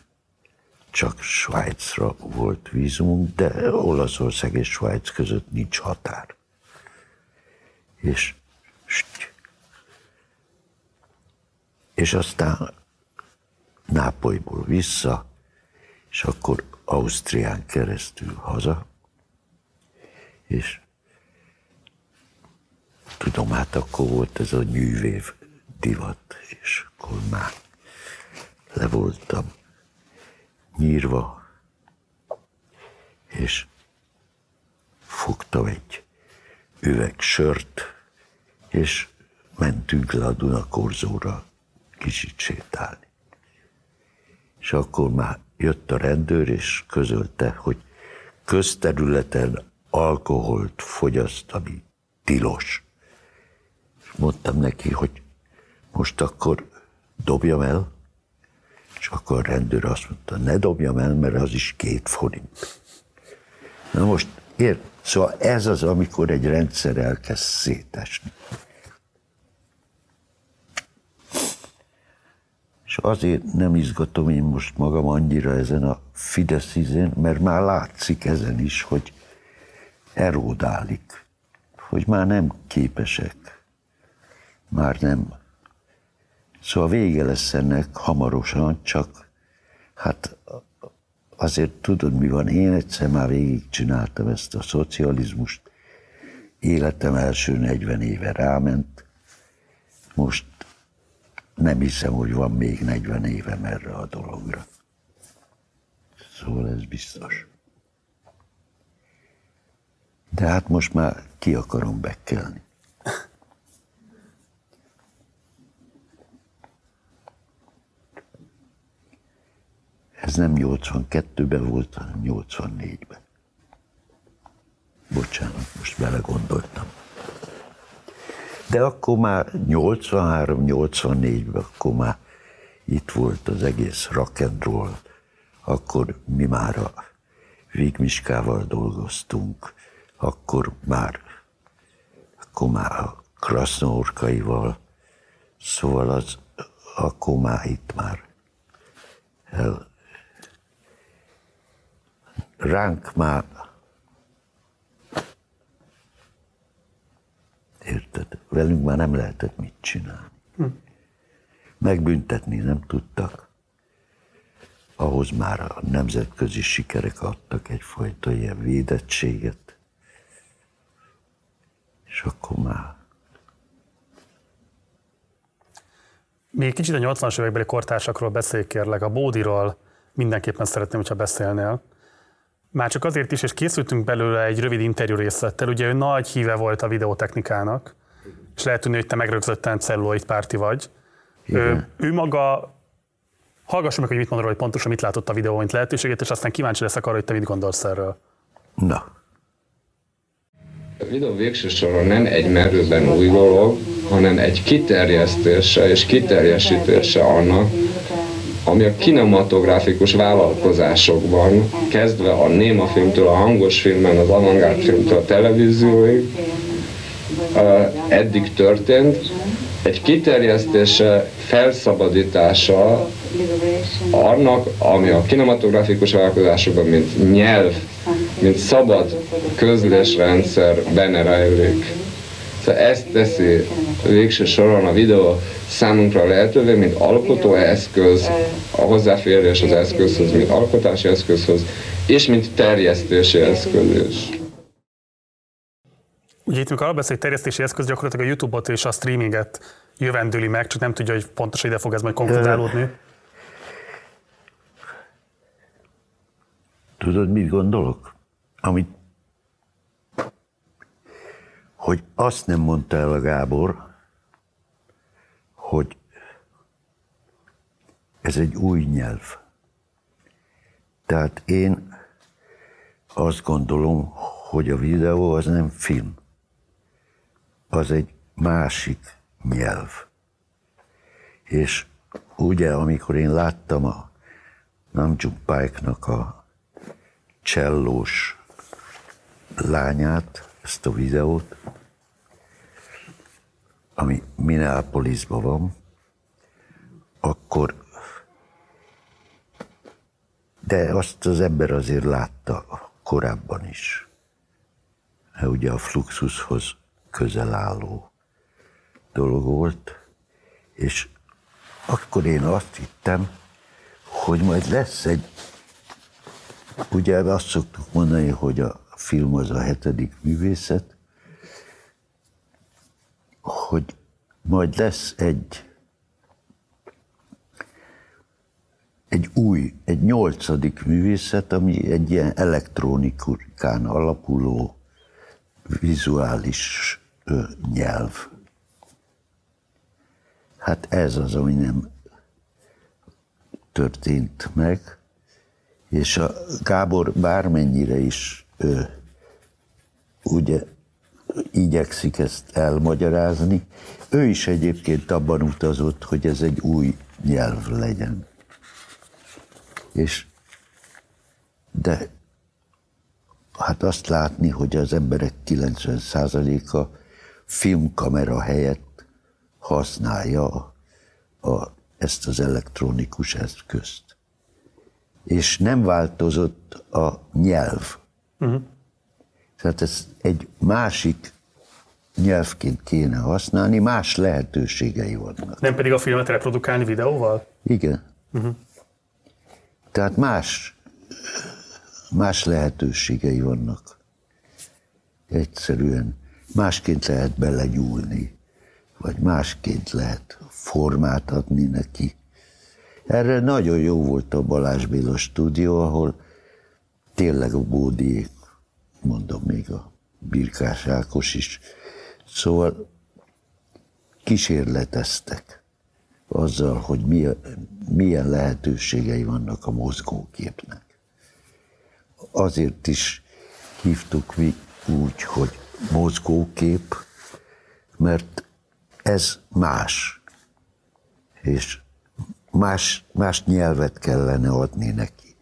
Speaker 2: csak Svájcra volt vízumunk, de Olaszország és Svájc között nincs határ. És, és aztán Nápolyból vissza, és akkor Ausztrián keresztül haza, és tudom, hát akkor volt ez a nyűvév divat, és akkor már le voltam nyírva, és fogtam egy üveg sört, és mentünk le a Dunakorzóra kicsit sétálni. És akkor már jött a rendőr, és közölte, hogy közterületen alkoholt fogyasztani tilos. És mondtam neki, hogy most akkor dobjam el, és akkor a rendőr azt mondta, ne dobjam el, mert az is két forint. Na most, ér, szóval ez az, amikor egy rendszer elkezd szétesni. Azért nem izgatom én most magam annyira ezen a Fidesz izén, mert már látszik ezen is, hogy eródálik, hogy már nem képesek, már nem. Szóval vége lesz ennek hamarosan, csak hát azért tudod, mi van, én egyszer már végigcsináltam ezt a szocializmust, életem első 40 éve ráment, most nem hiszem, hogy van még 40 évem erre a dologra. Szóval ez biztos. De hát most már ki akarom bekelni. Ez nem 82-ben volt, hanem 84-ben. Bocsánat, most belegondoltam. De akkor már 83-84-ben, akkor már itt volt az egész rock and roll. Akkor mi már a Vigmiskával dolgoztunk, akkor már, akkor már a Krasznorkaival, szóval az, akkor már itt már el, ránk már Érted? Velünk már nem lehetett mit csinálni. Hm. Megbüntetni nem tudtak. Ahhoz már a nemzetközi sikerek adtak egyfajta ilyen védettséget. És akkor már
Speaker 1: Még kicsit a 80-as évekbeli kortársakról beszélj kérlek, a Bódiról mindenképpen szeretném, hogyha beszélnél. Már csak azért is, és készültünk belőle egy rövid interjú részlettel, ugye ő nagy híve volt a videótechnikának, és lehet tudni, hogy te megrögzötten celluloid párti vagy. Ő, ő maga, hallgassuk meg, hogy mit mond hogy pontosan mit látott a videó, mint lehetőséget, és aztán kíváncsi leszek arra, hogy te mit gondolsz erről.
Speaker 2: Na.
Speaker 3: A videó végső soron nem egy merőben új dolog, hanem egy kiterjesztése és kiterjesítése annak, ami a kinematográfikus vállalkozásokban, kezdve a néma filmtől, a hangos filmen, az avantgárd filmtől, a televízióig, eddig történt, egy kiterjesztése, felszabadítása annak, ami a kinematográfikus vállalkozásokban, mint nyelv, mint szabad közlésrendszer benne rejlik. Szóval ezt teszi végső soron a videó számunkra lehetővé, mint alkotó eszköz, a hozzáférés az eszközhöz, mint alkotási eszközhöz, és mint terjesztési eszköz is.
Speaker 1: Ugye itt, amikor arra beszél, hogy terjesztési eszköz, gyakorlatilag a YouTube-ot és a streaminget jövendőli meg, csak nem tudja, hogy pontosan ide fog ez majd konkrétálódni.
Speaker 2: Tudod, mit gondolok? Amit, hogy azt nem mondta el a Gábor, hogy ez egy új nyelv. Tehát én azt gondolom, hogy a videó az nem film, az egy másik nyelv. És ugye, amikor én láttam a Namjoon Pike-nak a csellós lányát, ezt a videót, ami Minneapolisban van, akkor de azt az ember azért látta korábban is. Ugye a fluxushoz közel álló dolog volt, és akkor én azt hittem, hogy majd lesz egy, ugye azt szoktuk mondani, hogy a film az a hetedik művészet, hogy majd lesz egy egy új, egy nyolcadik művészet, ami egy ilyen elektronikán alapuló vizuális ö, nyelv. Hát ez az, ami nem történt meg, és a Gábor bármennyire is ö, ugye igyekszik ezt elmagyarázni, ő is egyébként abban utazott, hogy ez egy új nyelv legyen. És de hát azt látni, hogy az emberek 90%-a filmkamera helyett használja a, ezt az elektronikus eszközt. És nem változott a nyelv. Uh-huh. Tehát ez egy másik nyelvként kéne használni, más lehetőségei vannak.
Speaker 1: Nem pedig a filmet reprodukálni videóval?
Speaker 2: Igen. Uh-huh. Tehát más, más lehetőségei vannak. Egyszerűen másként lehet belegyúlni, vagy másként lehet formát adni neki. Erre nagyon jó volt a Balázs Béla stúdió, ahol tényleg a bódiék, mondom még a Birkás Ákos is, szóval kísérleteztek azzal, hogy milyen lehetőségei vannak a mozgóképnek. Azért is hívtuk mi úgy, hogy mozgókép, mert ez más, és más, más nyelvet kellene adni neki.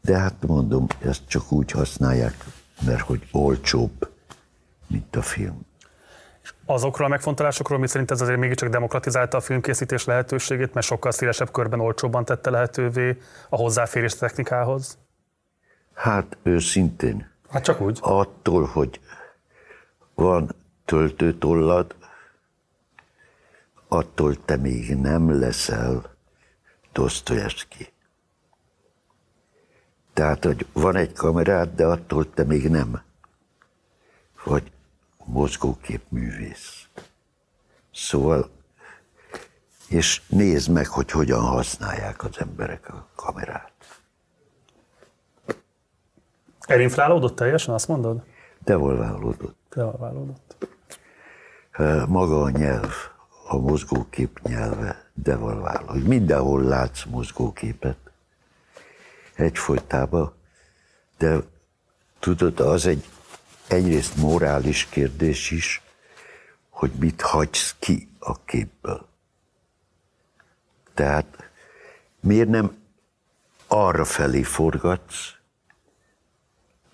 Speaker 2: De hát mondom, ezt csak úgy használják, mert hogy olcsóbb, mint a film
Speaker 1: azokról a megfontolásokról, mi szerint ez azért mégiscsak demokratizálta a filmkészítés lehetőségét, mert sokkal szélesebb körben olcsóbban tette lehetővé a hozzáférés technikához?
Speaker 2: Hát őszintén.
Speaker 1: Hát csak úgy.
Speaker 2: Attól, hogy van töltőtollad, attól te még nem leszel Dostoyevsky. Tehát, hogy van egy kamerád, de attól te még nem. Vagy mozgóképművész. Szóval, és nézd meg, hogy hogyan használják az emberek a kamerát.
Speaker 1: Elinflálódott teljesen, azt mondod?
Speaker 2: Devolválódott.
Speaker 1: Devolválódott.
Speaker 2: Maga a nyelv, a mozgókép nyelve devalválódik. Mindenhol látsz mozgóképet egyfolytában, de tudod, az egy egyrészt morális kérdés is, hogy mit hagysz ki a képből. Tehát miért nem arra felé forgatsz,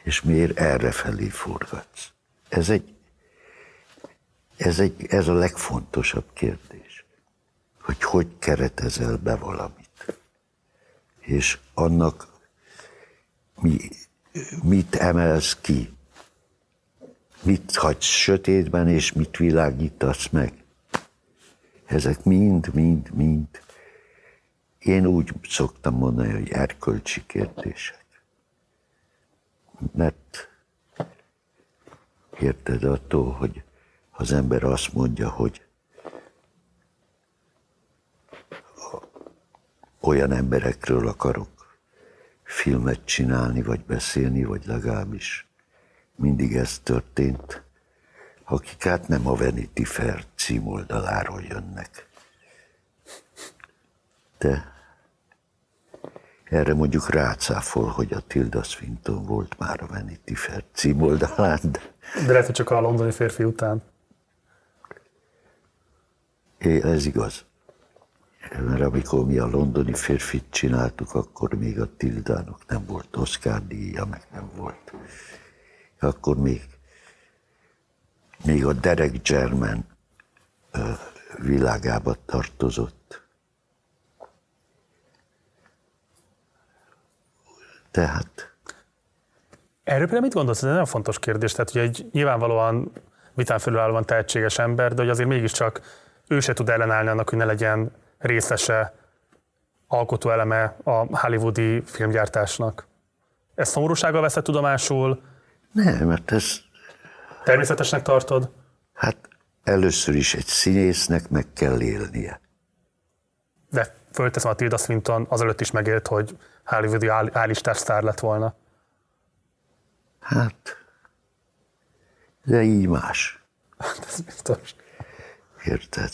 Speaker 2: és miért erre felé forgatsz. Ez egy, ez, egy, ez a legfontosabb kérdés, hogy hogy keretezel be valamit. És annak mi, mit emelsz ki, mit hagysz sötétben, és mit világítasz meg. Ezek mind, mind, mind. Én úgy szoktam mondani, hogy erkölcsi kérdések. Mert érted attól, hogy az ember azt mondja, hogy olyan emberekről akarok filmet csinálni, vagy beszélni, vagy legalábbis mindig ez történt, akik hát nem a Vanity Fair címoldaláról jönnek. De erre mondjuk rácáfol, hogy a Tilda Swinton volt már a Vanity Fair címoldalán. De,
Speaker 1: de lehet, hogy csak a londoni férfi után.
Speaker 2: É, ez igaz. Mert amikor mi a londoni férfit csináltuk, akkor még a Tildának nem volt Oscar díja, meg nem volt. Akkor még, még a Derek German világába tartozott. Tehát...
Speaker 1: Erről például mit gondolsz? Ez egy nagyon fontos kérdés. Tehát, hogy egy nyilvánvalóan vitán felülállóan tehetséges ember, de hogy azért mégiscsak ő se tud ellenállni annak, hogy ne legyen részese, alkotó eleme a hollywoodi filmgyártásnak. Ez szomorúsággal veszed tudomásul?
Speaker 2: Nem, mert ez...
Speaker 1: Természetesnek tartod?
Speaker 2: Hát először is egy színésznek meg kell élnie.
Speaker 1: De fölteszem a Tilda Swinton azelőtt is megélt, hogy hollywoodi állistás sztár lett volna.
Speaker 2: Hát, de így más. *laughs*
Speaker 1: Ez biztos.
Speaker 2: Érted?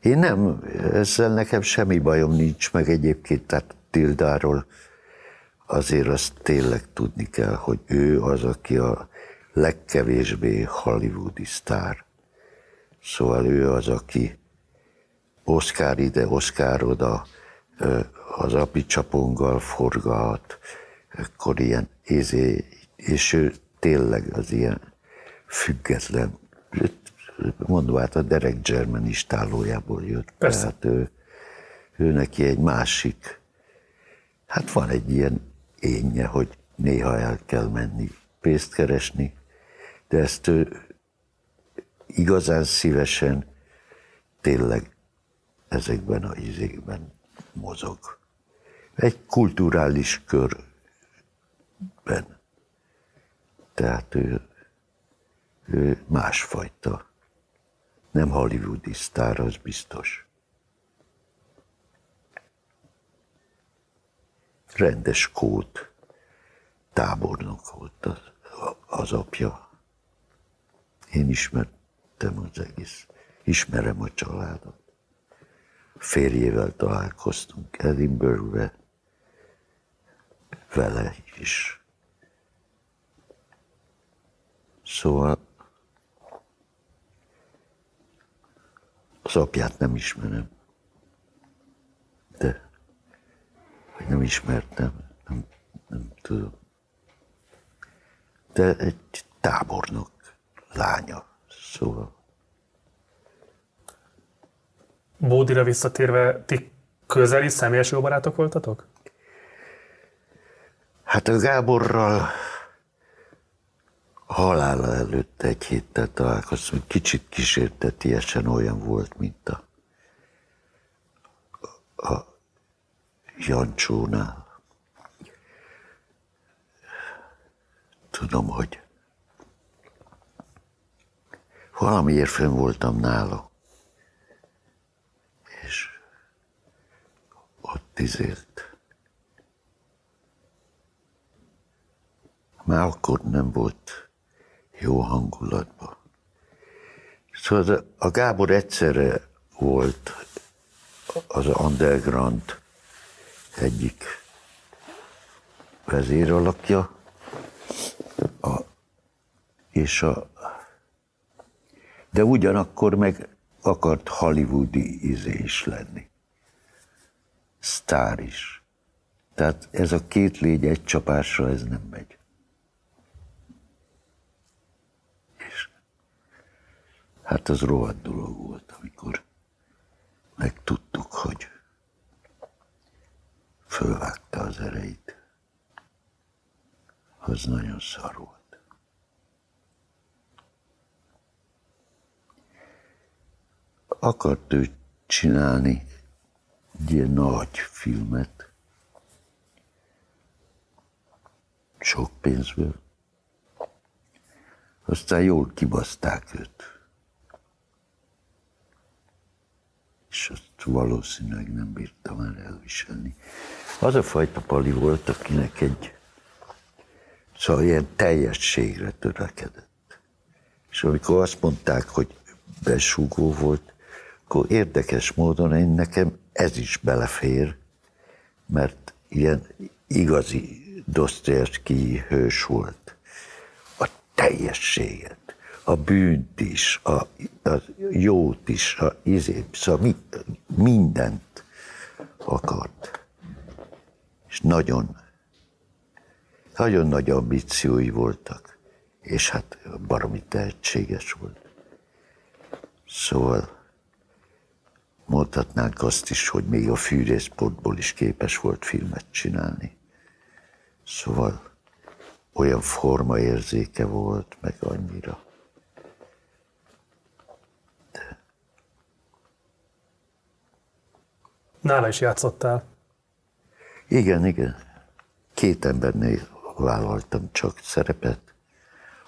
Speaker 2: Én nem, ezzel nekem semmi bajom nincs, meg egyébként, tehát Tildáról azért azt tényleg tudni kell, hogy ő az, aki a legkevésbé hollywoodi sztár. Szóval ő az, aki Oscar ide, Oscar oda, az api csaponggal forgat, akkor ilyen, és ő tényleg az ilyen független, mondva, hát a Derek German is tálójából jött.
Speaker 1: Persze.
Speaker 2: Tehát ő, ő neki egy másik, hát van egy ilyen énje, hogy néha el kell menni pénzt keresni, de ezt ő igazán szívesen tényleg ezekben a izékben mozog. Egy kulturális körben. Tehát ő, ő másfajta nem hollywoodi sztár, az biztos. Rendes kót, tábornok volt az, az apja. Én ismertem az egész, ismerem a családot. Férjével találkoztunk Edinburghbe, vele is. Szóval Az apját nem ismerem. De, hogy nem ismertem, nem, nem tudom. De egy tábornok lánya, szóval.
Speaker 1: Bódira visszatérve, ti közeli személyes jó barátok voltatok?
Speaker 2: Hát a Gáborral halála előtt egy héttel találkoztam, kicsit kísértetiesen olyan volt, mint a, a Jancsónál. Tudom, hogy valamiért fönn voltam nála, és ott izélt. Már akkor nem volt jó hangulatban. Szóval a Gábor egyszerre volt az underground egyik vezéralakja, a, és a, de ugyanakkor meg akart hollywoodi izé is lenni. Sztár is. Tehát ez a két légy egy csapásra ez nem megy. Hát az rohadt dolog volt, amikor megtudtuk, hogy fölvágta az ereit. Az nagyon szar volt. Akart ő csinálni egy ilyen nagy filmet, sok pénzből. Aztán jól kibaszták őt. És azt valószínűleg nem bírta már elviselni. Az a fajta pali volt, akinek egy szóval ilyen teljességre törekedett. És amikor azt mondták, hogy besúgó volt, akkor érdekes módon én nekem ez is belefér, mert ilyen igazi Dostoyevsky hős volt. A teljességet, a bűnt is, a, a jót is, a izét, szóval mi, mindent akart. És nagyon, nagyon nagy ambíciói voltak, és hát baromi tehetséges volt. Szóval mondhatnánk azt is, hogy még a fűrészportból is képes volt filmet csinálni. Szóval olyan formaérzéke volt, meg annyira.
Speaker 1: Nála is játszottál?
Speaker 2: Igen, igen. Két embernél vállaltam csak szerepet,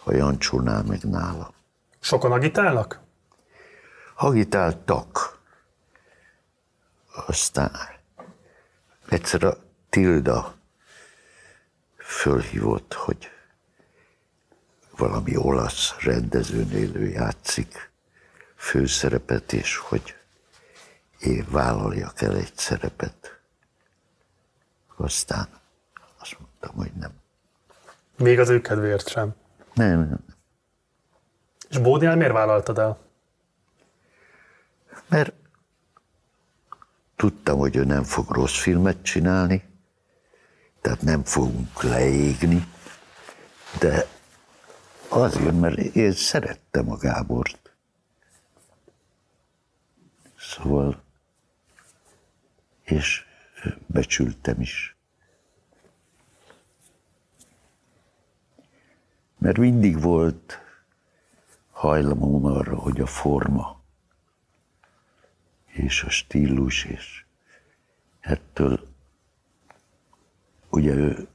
Speaker 2: a Jancsónál meg nála.
Speaker 1: Sokan agitálnak?
Speaker 2: Agitáltak. Aztán egyszer a Tilda fölhívott, hogy valami olasz rendezőnél ő játszik főszerepet, és hogy én vállaljak el egy szerepet. Aztán azt mondtam, hogy nem.
Speaker 1: Még az ő kedvéért sem?
Speaker 2: Nem, nem.
Speaker 1: És Bódinál miért vállaltad el?
Speaker 2: Mert tudtam, hogy ő nem fog rossz filmet csinálni, tehát nem fogunk leégni, de azért, mert én szerettem a Gábort. Szóval, és becsültem is. Mert mindig volt hajlamom arra, hogy a forma és a stílus, és ettől ugye ő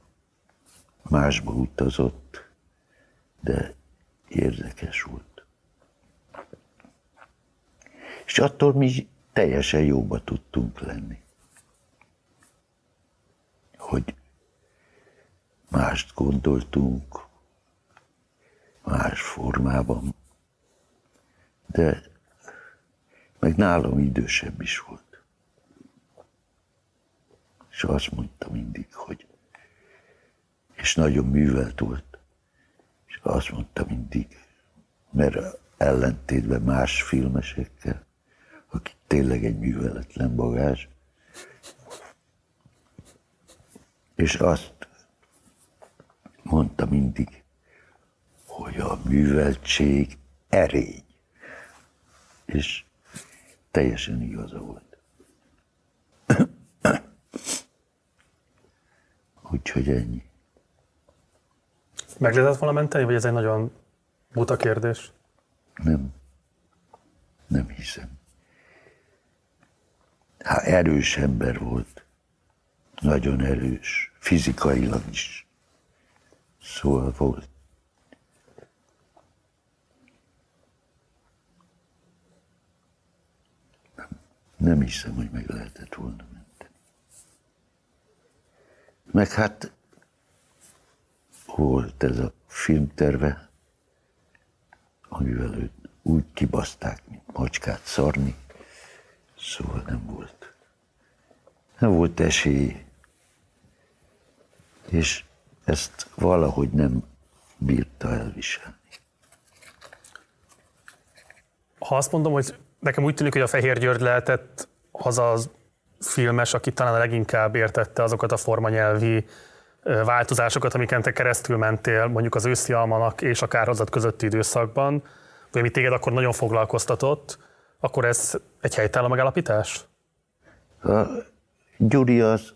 Speaker 2: másba utazott, de érdekes volt. És attól mi teljesen jóba tudtunk lenni. Hogy mást gondoltunk, más formában, de meg nálam idősebb is volt. És azt mondta mindig, hogy és nagyon művelt volt. És azt mondta mindig, mert ellentétben más filmesekkel, aki tényleg egy műveletlen bagázs, és azt mondta mindig, hogy a műveltség erény. És teljesen igaza volt. *coughs* Úgyhogy ennyi.
Speaker 1: Meg lehetett volna menteni, vagy ez egy nagyon buta kérdés?
Speaker 2: Nem. Nem hiszem. Hát erős ember volt. Nagyon erős. Fizikailag is. Szóval volt. Nem, nem hiszem, hogy meg lehetett volna menteni. Meg hát volt ez a filmterve, amivel őt úgy kibaszták, mint macskát szarni, szóval nem volt. Nem volt esély, és ezt valahogy nem bírta elviselni.
Speaker 1: Ha azt mondom, hogy nekem úgy tűnik, hogy a Fehér György lehetett az az filmes, aki talán a leginkább értette azokat a formanyelvi változásokat, amiken te keresztül mentél mondjuk az őszi almanak és a kárhozat közötti időszakban, vagy ami téged akkor nagyon foglalkoztatott, akkor ez egy helytálló megállapítás?
Speaker 2: A Gyuri az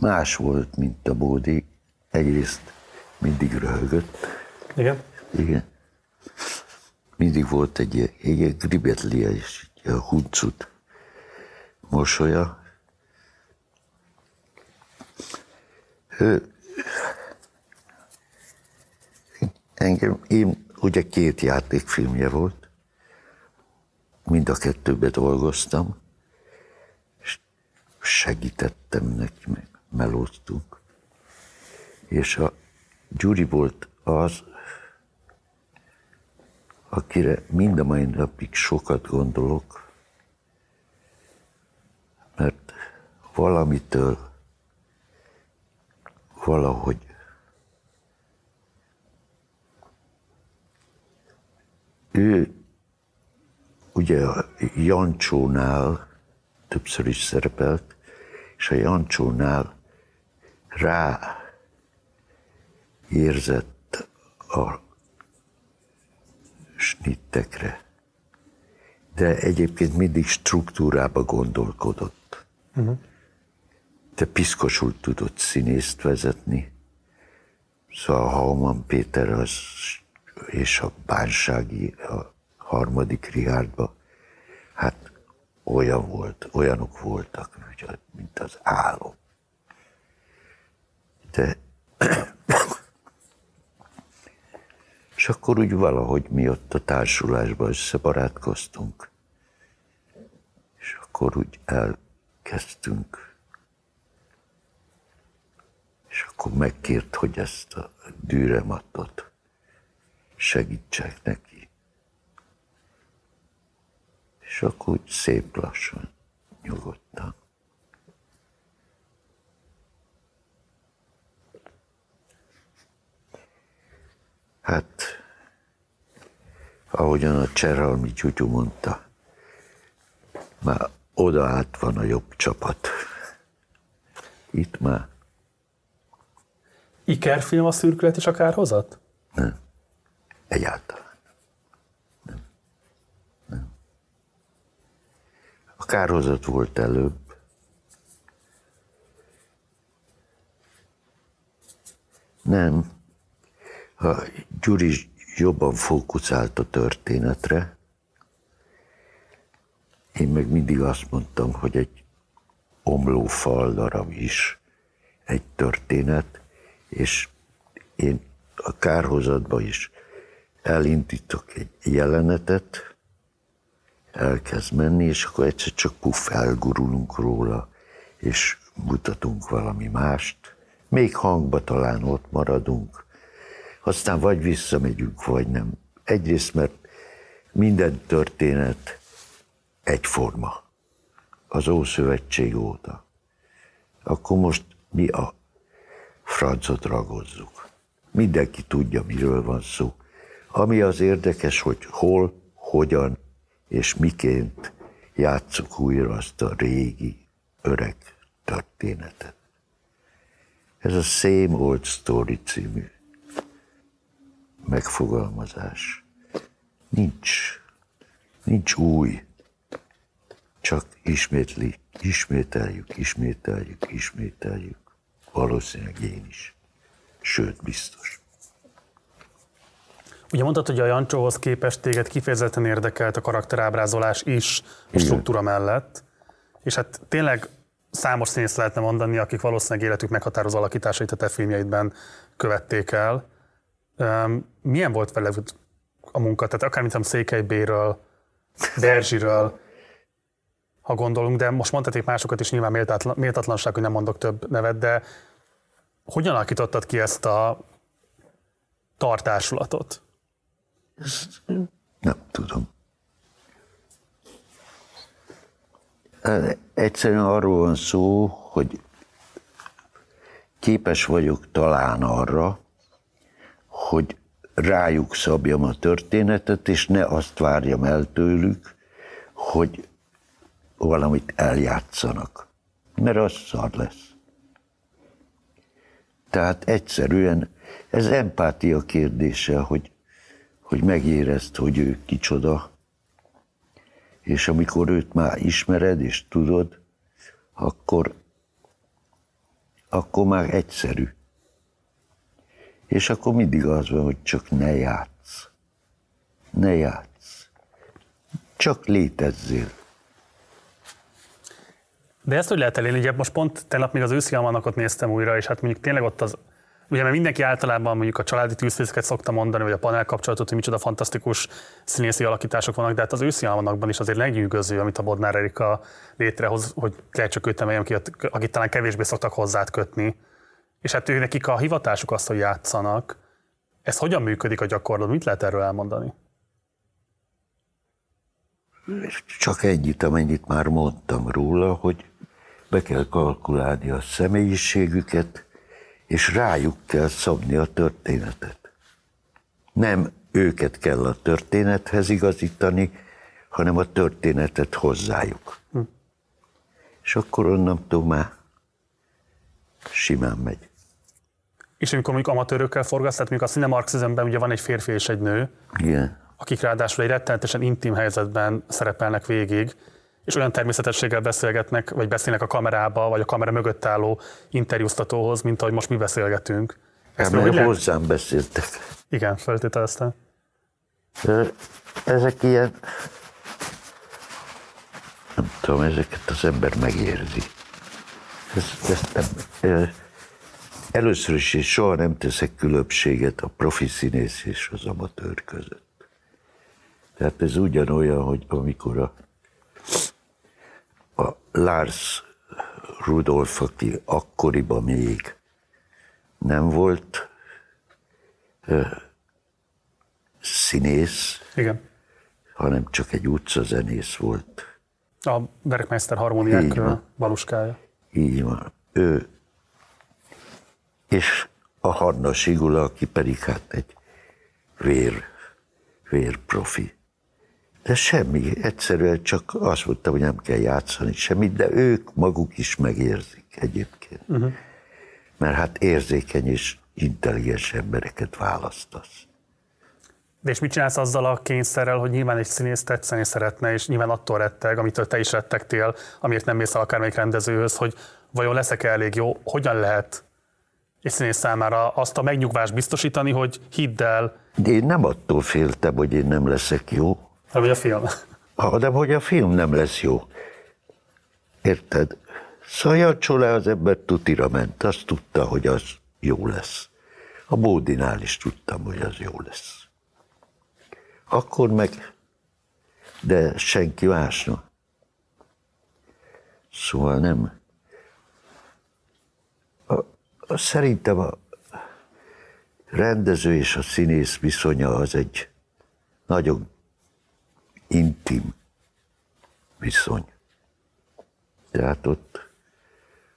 Speaker 2: más volt, mint a Bódi. Egyrészt mindig röhögött.
Speaker 1: Igen?
Speaker 2: Igen. Mindig volt egy, egy gribetli és egy huncut mosolya. Ő, engem, én ugye két játékfilmje volt, mind a kettőbe dolgoztam, és segítettem neki, meg melóztunk. És a Gyuri volt az, akire mind a mai napig sokat gondolok, mert valamitől valahogy ő ugye a Jancsónál többször is szerepelt, és a Jancsónál rá érzett a snittekre, de egyébként mindig struktúrába gondolkodott. Uh-huh. De piszkosul tudott színészt vezetni. Szóval Hauman Péter az, és a Bánsági a harmadik Rihárdba, hát olyan volt, olyanok voltak, mint az álom. De és akkor úgy valahogy mi ott a társulásban összebarátkoztunk. És akkor úgy elkezdtünk. És akkor megkért, hogy ezt a dűrematot segítsek neki. És akkor úgy szép lassan, nyugodtan. Hát, ahogyan a Cseralmi Gyugyú mondta, már oda át van a jobb csapat. Itt már.
Speaker 1: Ikerfilm a szürkület és a kárhozat?
Speaker 2: Nem. Egyáltalán. Nem. Nem. A kárhozat volt előbb. Nem, a Gyuri jobban fókuszált a történetre. Én meg mindig azt mondtam, hogy egy omló fal darab is egy történet, és én a kárhozatba is elindítok egy jelenetet, elkezd menni, és akkor egyszer csak puff, elgurulunk róla, és mutatunk valami mást. Még hangba talán ott maradunk, aztán vagy visszamegyünk, vagy nem. Egyrészt, mert minden történet egyforma. Az Ószövetség óta. Akkor most mi a francot ragozzuk. Mindenki tudja, miről van szó. Ami az érdekes, hogy hol, hogyan és miként játsszuk újra azt a régi, öreg történetet. Ez a Same Old Story című megfogalmazás. Nincs. Nincs új. Csak ismétli, ismételjük, ismételjük, ismételjük. Valószínűleg én is. Sőt, biztos.
Speaker 1: Ugye mondtad, hogy a Jancsóhoz képest téged kifejezetten érdekelt a karakterábrázolás is a struktúra mellett, és hát tényleg számos színész lehetne mondani, akik valószínűleg életük meghatározó alakításait a te filmjeidben követték el. Milyen volt vele a munka? Tehát akár mint Székely B-ről, Berzsiről, ha gondolunk, de most mondhaték másokat is, nyilván méltatlan, méltatlanság, hogy nem mondok több nevet, de hogyan alakítottad ki ezt a tartásulatot?
Speaker 2: Nem tudom. Egyszerűen arról van szó, hogy képes vagyok talán arra, hogy rájuk szabjam a történetet, és ne azt várjam el tőlük, hogy valamit eljátszanak. Mert az szar lesz. Tehát egyszerűen ez empátia kérdése, hogy, hogy megérezd, hogy ő kicsoda, és amikor őt már ismered és tudod, akkor, akkor már egyszerű. És akkor mindig az van, hogy csak ne játsz. Ne játsz. Csak létezzél.
Speaker 1: De ezt hogy lehet elérni? Ugye most pont tegnap még az őszi almanakot néztem újra, és hát mondjuk tényleg ott az, ugye mert mindenki általában mondjuk a családi tűzfészeket szokta mondani, vagy a panel kapcsolatot, hogy micsoda fantasztikus színészi alakítások vannak, de hát az őszi almanakban is azért legnyűgöző, amit a Bodnár Erika létrehoz, hogy kell csak őt emeljem ki, akit talán kevésbé szoktak hozzát kötni. És hát ő nekik a hivatásuk azt, hogy játszanak. Ez hogyan működik a gyakorlatban? Mit lehet erről elmondani?
Speaker 2: Csak ennyit, amennyit már mondtam róla, hogy be kell kalkulálni a személyiségüket, és rájuk kell szabni a történetet. Nem őket kell a történethez igazítani, hanem a történetet hozzájuk. Hm. És akkor onnantól már simán megy.
Speaker 1: És amikor mondjuk amatőrökkel forgatsz, tehát mondjuk a Cinemarxizmben ugye van egy férfi és egy nő,
Speaker 2: Igen.
Speaker 1: akik ráadásul egy rettenetesen intim helyzetben szerepelnek végig, és olyan természetességgel beszélgetnek, vagy beszélnek a kamerába, vagy a kamera mögött álló interjúztatóhoz, mint ahogy most mi beszélgetünk.
Speaker 2: Ezt mert lehet... hozzám beszéltek.
Speaker 1: Igen, feltételeztem.
Speaker 2: Ezek ilyen, nem tudom, ezeket az ember megérzi. Ezt, ezt nem, először is én soha nem teszek különbséget a profi színész és az amatőr között. Tehát ez ugyanolyan, hogy amikor a a Lars Rudolf, aki akkoriban még nem volt ö, színész,
Speaker 1: Igen.
Speaker 2: hanem csak egy utcazenész volt.
Speaker 1: A Bergmeister harmóniák baluskája.
Speaker 2: Így van. Ő, és a Hanna Sigula, aki pedig hát egy vér, vér profi. De semmi, egyszerűen csak azt mondtam, hogy nem kell játszani semmit, de ők maguk is megérzik egyébként. Uh-huh. Mert hát érzékeny és intelligens embereket választasz.
Speaker 1: De és mit csinálsz azzal a kényszerrel, hogy nyilván egy színész tetszeni szeretne, és nyilván attól retteg, amitől te is rettegtél, amiért nem mész el akármelyik rendezőhöz, hogy vajon leszek elég jó, hogyan lehet egy színész számára azt a megnyugvást biztosítani, hogy hidd el.
Speaker 2: De én nem attól féltem, hogy én nem leszek jó,
Speaker 1: vagy a film. *laughs*
Speaker 2: Ha, de hogy a film nem lesz jó. Érted? Szajacsó le az ember tutira ment, azt tudta, hogy az jó lesz. A Bódinál is tudtam, hogy az jó lesz. Akkor meg, de senki másnak. Szóval nem. Szerintem a rendező és a színész viszonya az egy nagyon intim viszony. Tehát ott,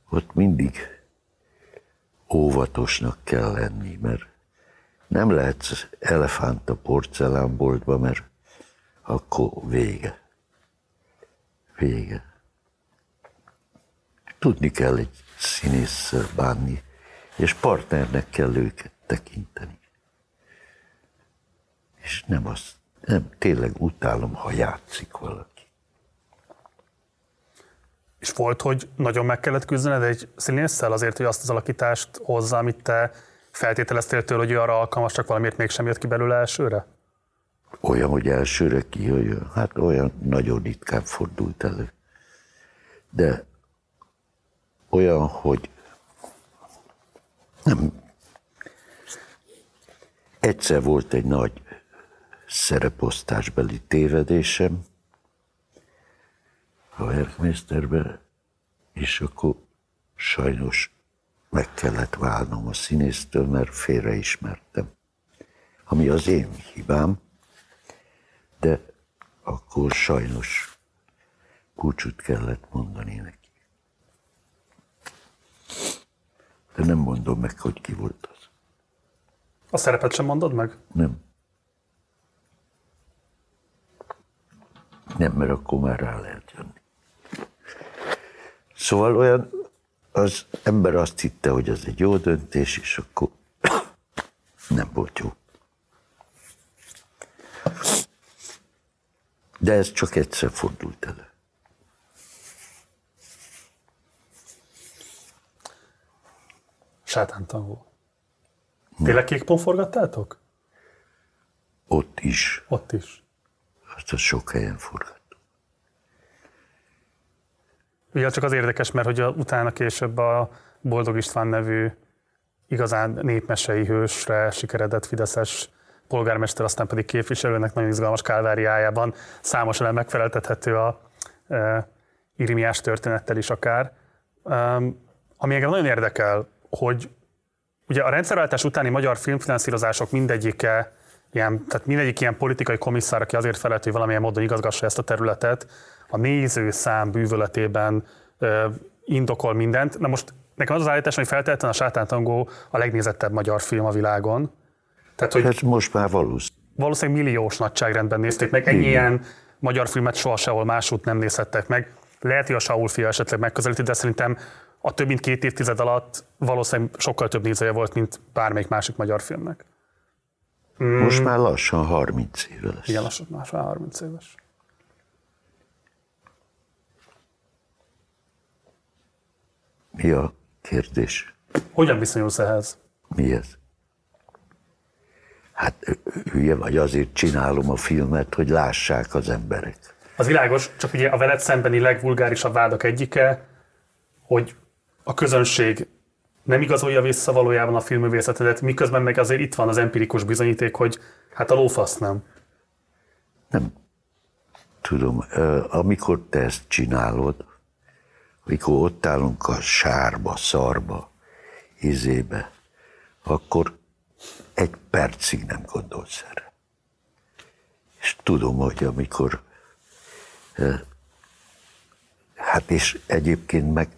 Speaker 2: ott mindig óvatosnak kell lenni, mert nem lehetsz elefánt a porcelánboltba, mert akkor vége. Vége. Tudni kell egy színésszel bánni, és partnernek kell őket tekinteni. És nem azt nem, tényleg utálom, ha játszik valaki.
Speaker 1: És volt, hogy nagyon meg kellett küzdened egy színésszel azért, hogy azt az alakítást hozza, amit te feltételeztél tőle, hogy ő arra alkalmas, csak valamiért mégsem jött ki belőle elsőre?
Speaker 2: Olyan, hogy elsőre kijöjjön, hát olyan nagyon ritkán fordult elő. De olyan, hogy nem. Egyszer volt egy nagy szereposztásbeli tévedésem a Werkmeisterbe, és akkor sajnos meg kellett válnom a színésztől, mert félreismertem. Ami az én hibám, de akkor sajnos kulcsút kellett mondani neki. De nem mondom meg, hogy ki volt az.
Speaker 1: A szerepet sem mondod meg?
Speaker 2: Nem. Nem, mert akkor már rá lehet jönni. Szóval olyan, az ember azt hitte, hogy ez egy jó döntés, és akkor *coughs* nem volt jó. De ez csak egyszer fordult elő.
Speaker 1: Sátántangó. Tényleg kékpon forgattátok?
Speaker 2: Ott is.
Speaker 1: Ott is.
Speaker 2: Azt a sok helyen forgat.
Speaker 1: Ugye csak az érdekes, mert hogy a, utána később a Boldog István nevű igazán népmesei hősre sikeredett Fideszes polgármester, aztán pedig képviselőnek nagyon izgalmas kálváriájában számos elem megfeleltethető a e, Irimiás történettel is akár. E, ami engem nagyon érdekel, hogy ugye a rendszerváltás utáni magyar filmfinanszírozások mindegyike ilyen, tehát mindegyik ilyen politikai komisszár, aki azért felett, hogy valamilyen módon igazgassa ezt a területet, a néző szám bűvöletében ö, indokol mindent. Na most nekem az az állítás, hogy feltétlenül a Sátántangó a legnézettebb magyar film a világon.
Speaker 2: Tehát, hogy Ez most már valószínű.
Speaker 1: Valószínűleg milliós nagyságrendben nézték meg. Ennyi ilyen magyar filmet soha sehol másút nem nézhettek meg. Lehet, hogy a Saul fia esetleg megközelíti, de szerintem a több mint két évtized alatt valószínűleg sokkal több nézője volt, mint bármelyik másik magyar filmnek.
Speaker 2: Mm. Most már lassan 30 éve lesz.
Speaker 1: Igen, lassan már 30 éves.
Speaker 2: Mi a kérdés?
Speaker 1: Hogyan viszonyulsz ehhez?
Speaker 2: Mi ez? Hát hülye vagy, azért csinálom a filmet, hogy lássák az emberek.
Speaker 1: Az világos, csak ugye a veled szembeni legvulgárisabb vádak egyike, hogy a közönség nem igazolja vissza valójában a filmművészetedet, miközben meg azért itt van az empirikus bizonyíték, hogy hát a lófasz nem.
Speaker 2: Nem. Tudom, amikor te ezt csinálod, amikor ott állunk a sárba, szarba, izébe, akkor egy percig nem gondolsz erre. És tudom, hogy amikor hát és egyébként meg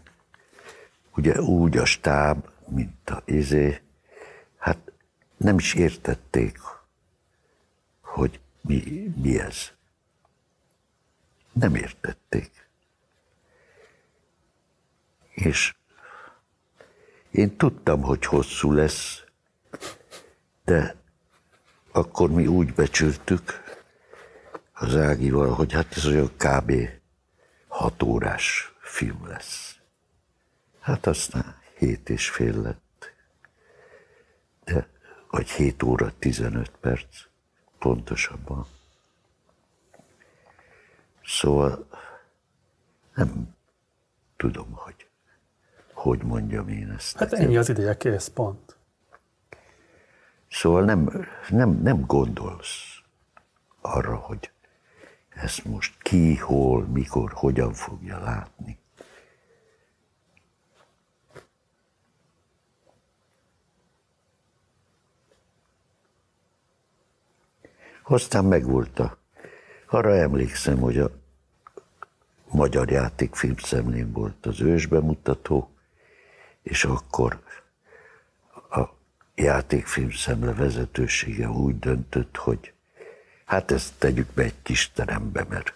Speaker 2: ugye úgy a stáb, mint a izé, hát nem is értették, hogy mi, mi ez. Nem értették. És én tudtam, hogy hosszú lesz, de akkor mi úgy becsültük az Ágival, hogy hát ez olyan kb. hat órás film lesz. Hát aztán hét és fél lett. De, vagy 7 óra 15 perc, pontosabban. Szóval nem tudom, hogy hogy mondjam én ezt.
Speaker 1: Hát ennyi az ideje, kész, pont.
Speaker 2: Szóval nem, nem, nem gondolsz arra, hogy ezt most ki, hol, mikor, hogyan fogja látni. Aztán a... Arra emlékszem, hogy a Magyar Játékfilm szemlén volt az ősbemutató, és akkor a játékfilm szemle vezetősége úgy döntött, hogy hát ezt tegyük be egy kis terembe, mert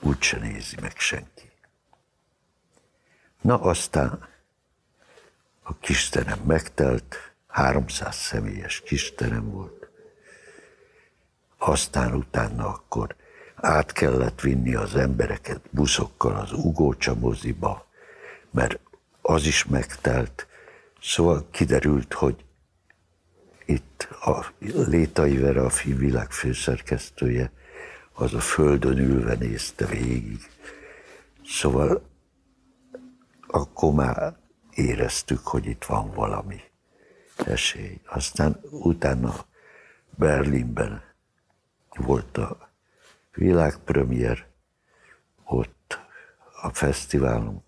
Speaker 2: úgyse nézi meg senki. Na aztán a kis terem megtelt, 300 személyes kisterem volt. Aztán utána akkor át kellett vinni az embereket buszokkal az Ugócsa moziba, mert az is megtelt. Szóval kiderült, hogy itt a Létai Vera, a filmvilág főszerkesztője, az a földön ülve nézte végig. Szóval akkor már éreztük, hogy itt van valami esély. Aztán utána Berlinben volt a világpremier, ott a fesztiválon,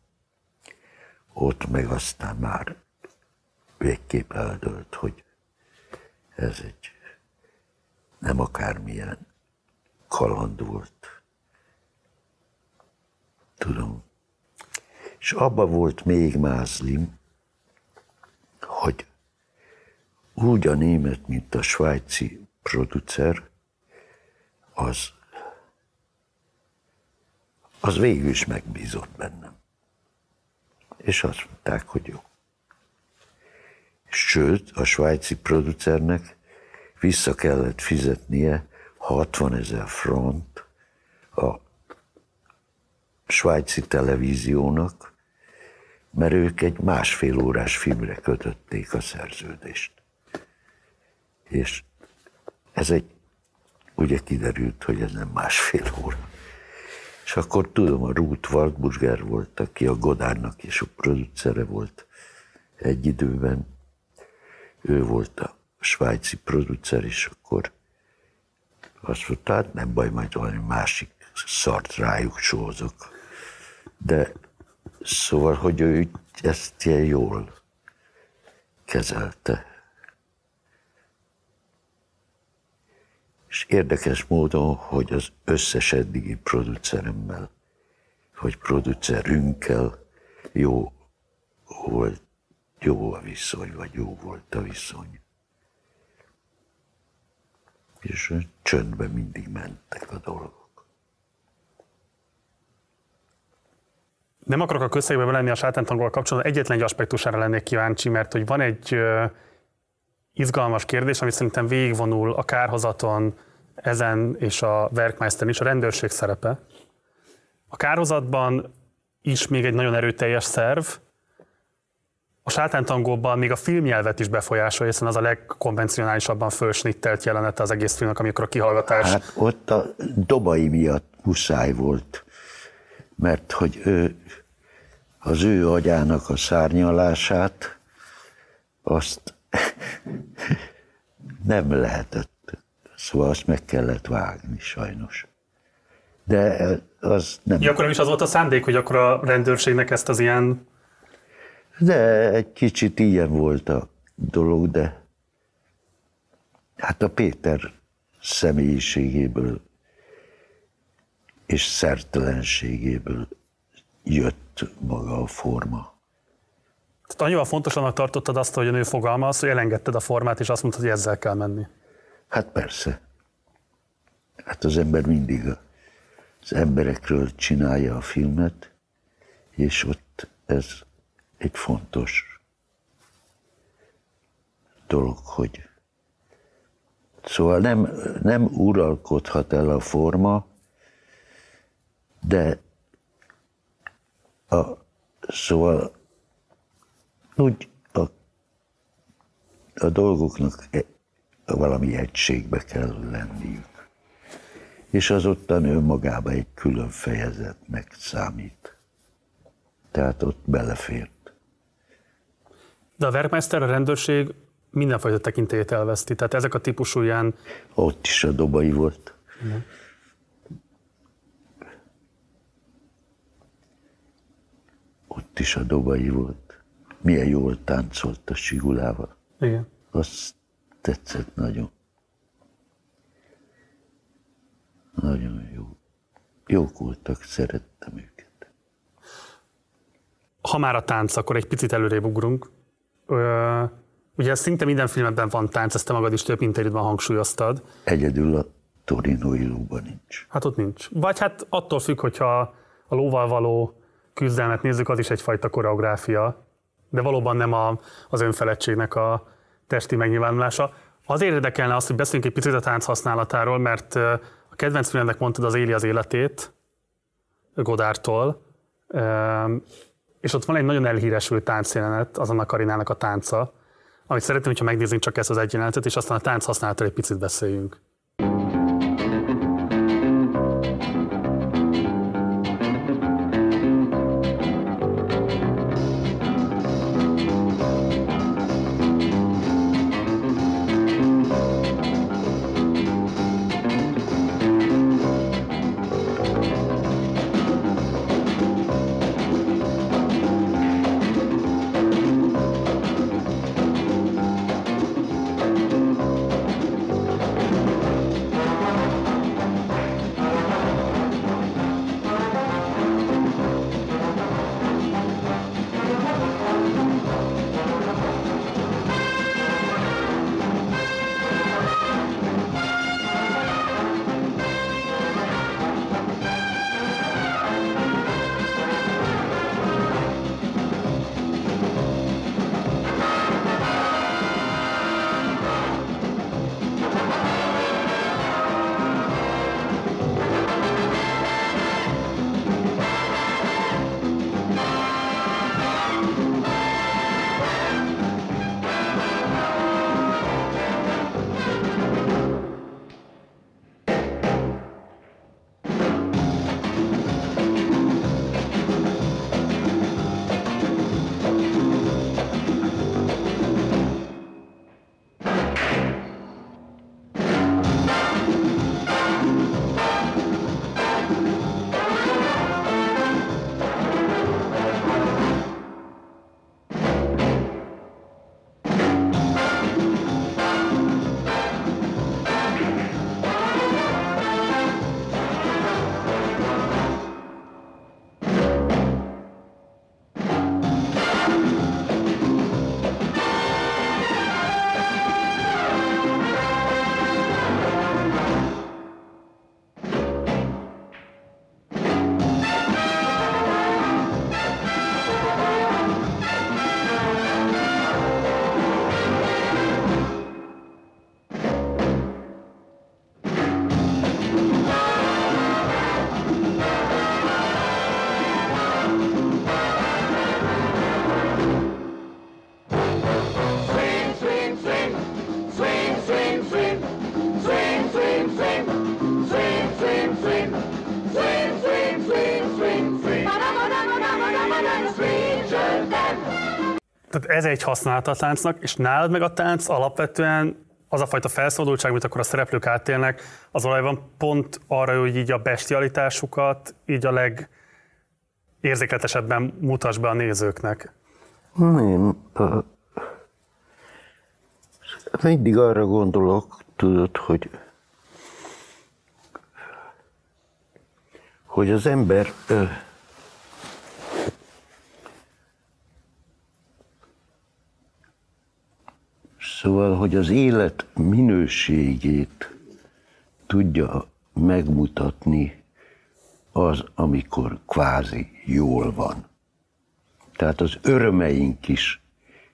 Speaker 2: ott meg aztán már végképp eldőlt, hogy ez egy nem akármilyen kaland volt. Tudom. És abba volt még mázlim, hogy úgy a német, mint a svájci producer, az, az végül is megbízott bennem. És azt mondták, hogy jó. Sőt, a svájci producernek vissza kellett fizetnie 60 ezer front a svájci televíziónak, mert ők egy másfél órás filmre kötötték a szerződést. És ez egy, ugye kiderült, hogy ez nem másfél óra. És akkor tudom, a Ruth Waldburger volt, aki a Godárnak és a producere volt egy időben. Ő volt a svájci producer, és akkor azt mondta, hát nem baj, majd valami másik szart rájuk sózok. De szóval, hogy ő ezt ilyen jól kezelte. És érdekes módon, hogy az összes eddigi produceremmel, vagy producerünkkel jó volt, jó a viszony, vagy jó volt a viszony. És csöndben mindig mentek a dolgok.
Speaker 1: Nem akarok a közszegbe lenni a sátántangol kapcsolatban, egyetlen egy aspektusára lennék kíváncsi, mert hogy van egy izgalmas kérdés, ami szerintem végigvonul a kárhozaton, ezen és a Werkmeister is, a rendőrség szerepe. A kárhozatban is még egy nagyon erőteljes szerv, a sátántangóban még a filmnyelvet is befolyásolja, hiszen az a legkonvencionálisabban fölsnittelt jelenete az egész filmnek, amikor a kihallgatás...
Speaker 2: Hát ott a dobai miatt muszáj volt, mert hogy ő, az ő agyának a szárnyalását azt *laughs* nem lehetett. Szóval azt meg kellett vágni sajnos. De az nem...
Speaker 1: Ja, akkor is az volt a szándék, hogy akkor a rendőrségnek ezt az ilyen...
Speaker 2: De egy kicsit ilyen volt a dolog, de hát a Péter személyiségéből és szertelenségéből jött maga a forma.
Speaker 1: Tehát annyival fontosanak tartottad azt, hogy a nő fogalmaz, hogy elengedted a formát, és azt mondtad, hogy ezzel kell menni.
Speaker 2: Hát persze. Hát az ember mindig az emberekről csinálja a filmet, és ott ez egy fontos dolog, hogy Szóval nem, nem uralkodhat el a forma, de a, szóval úgy a, a dolgoknak e, valami egységbe kell lenniük. És az ottan önmagában egy külön fejezetnek számít. Tehát ott belefért.
Speaker 1: De a Werkmeister, a rendőrség mindenfajta tekintélyét elveszti. Tehát ezek a típusú ilyen...
Speaker 2: Ott is a dobai volt. Mm. Ott is a dobai volt. Milyen jól táncolt a sigulával.
Speaker 1: Igen.
Speaker 2: Azt tetszett nagyon. Nagyon jó. Jók voltak, szerettem őket.
Speaker 1: Ha már a tánc, akkor egy picit előrébb ugrunk. Ö, ugye szinte minden filmben van tánc, ezt te magad is több interjúban hangsúlyoztad.
Speaker 2: Egyedül a Torinoi lóban nincs.
Speaker 1: Hát ott nincs. Vagy hát attól függ, hogyha a lóval való küzdelmet nézzük, az is egyfajta koreográfia, de valóban nem a, az önfeledtségnek a testi megnyilvánulása. Azért érdekelne azt, hogy beszéljünk egy picit a tánc használatáról, mert a kedvenc filmnek mondtad az Éli az életét, Godártól, és ott van egy nagyon elhíresült táncjelenet, az annak Karinának a tánca, amit szeretném, hogyha megnézzünk csak ezt az egy jelenetet, és aztán a tánc használatról egy picit beszéljünk. Ez egy használata a táncnak, és nálad meg a tánc alapvetően az a fajta felszabadultság, amit akkor a szereplők átélnek, az valójában pont arra, hogy így a bestialitásukat így a legérzékletesebben mutass be a nézőknek.
Speaker 2: Nem. Mindig arra gondolok, tudod, hogy hogy az ember Szóval, hogy az élet minőségét tudja megmutatni az, amikor kvázi jól van. Tehát az örömeink is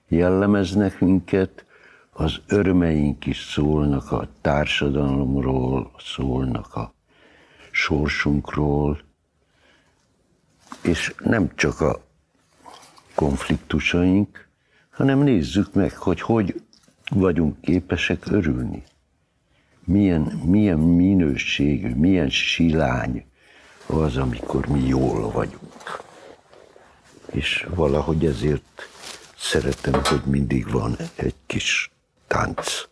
Speaker 2: jellemeznek minket, az örömeink is szólnak a társadalomról, szólnak a sorsunkról, és nem csak a konfliktusaink, hanem nézzük meg, hogy hogy vagyunk képesek örülni. Milyen, milyen minőségű, milyen silány az, amikor mi jól vagyunk. És valahogy ezért szeretem, hogy mindig van egy kis tánc.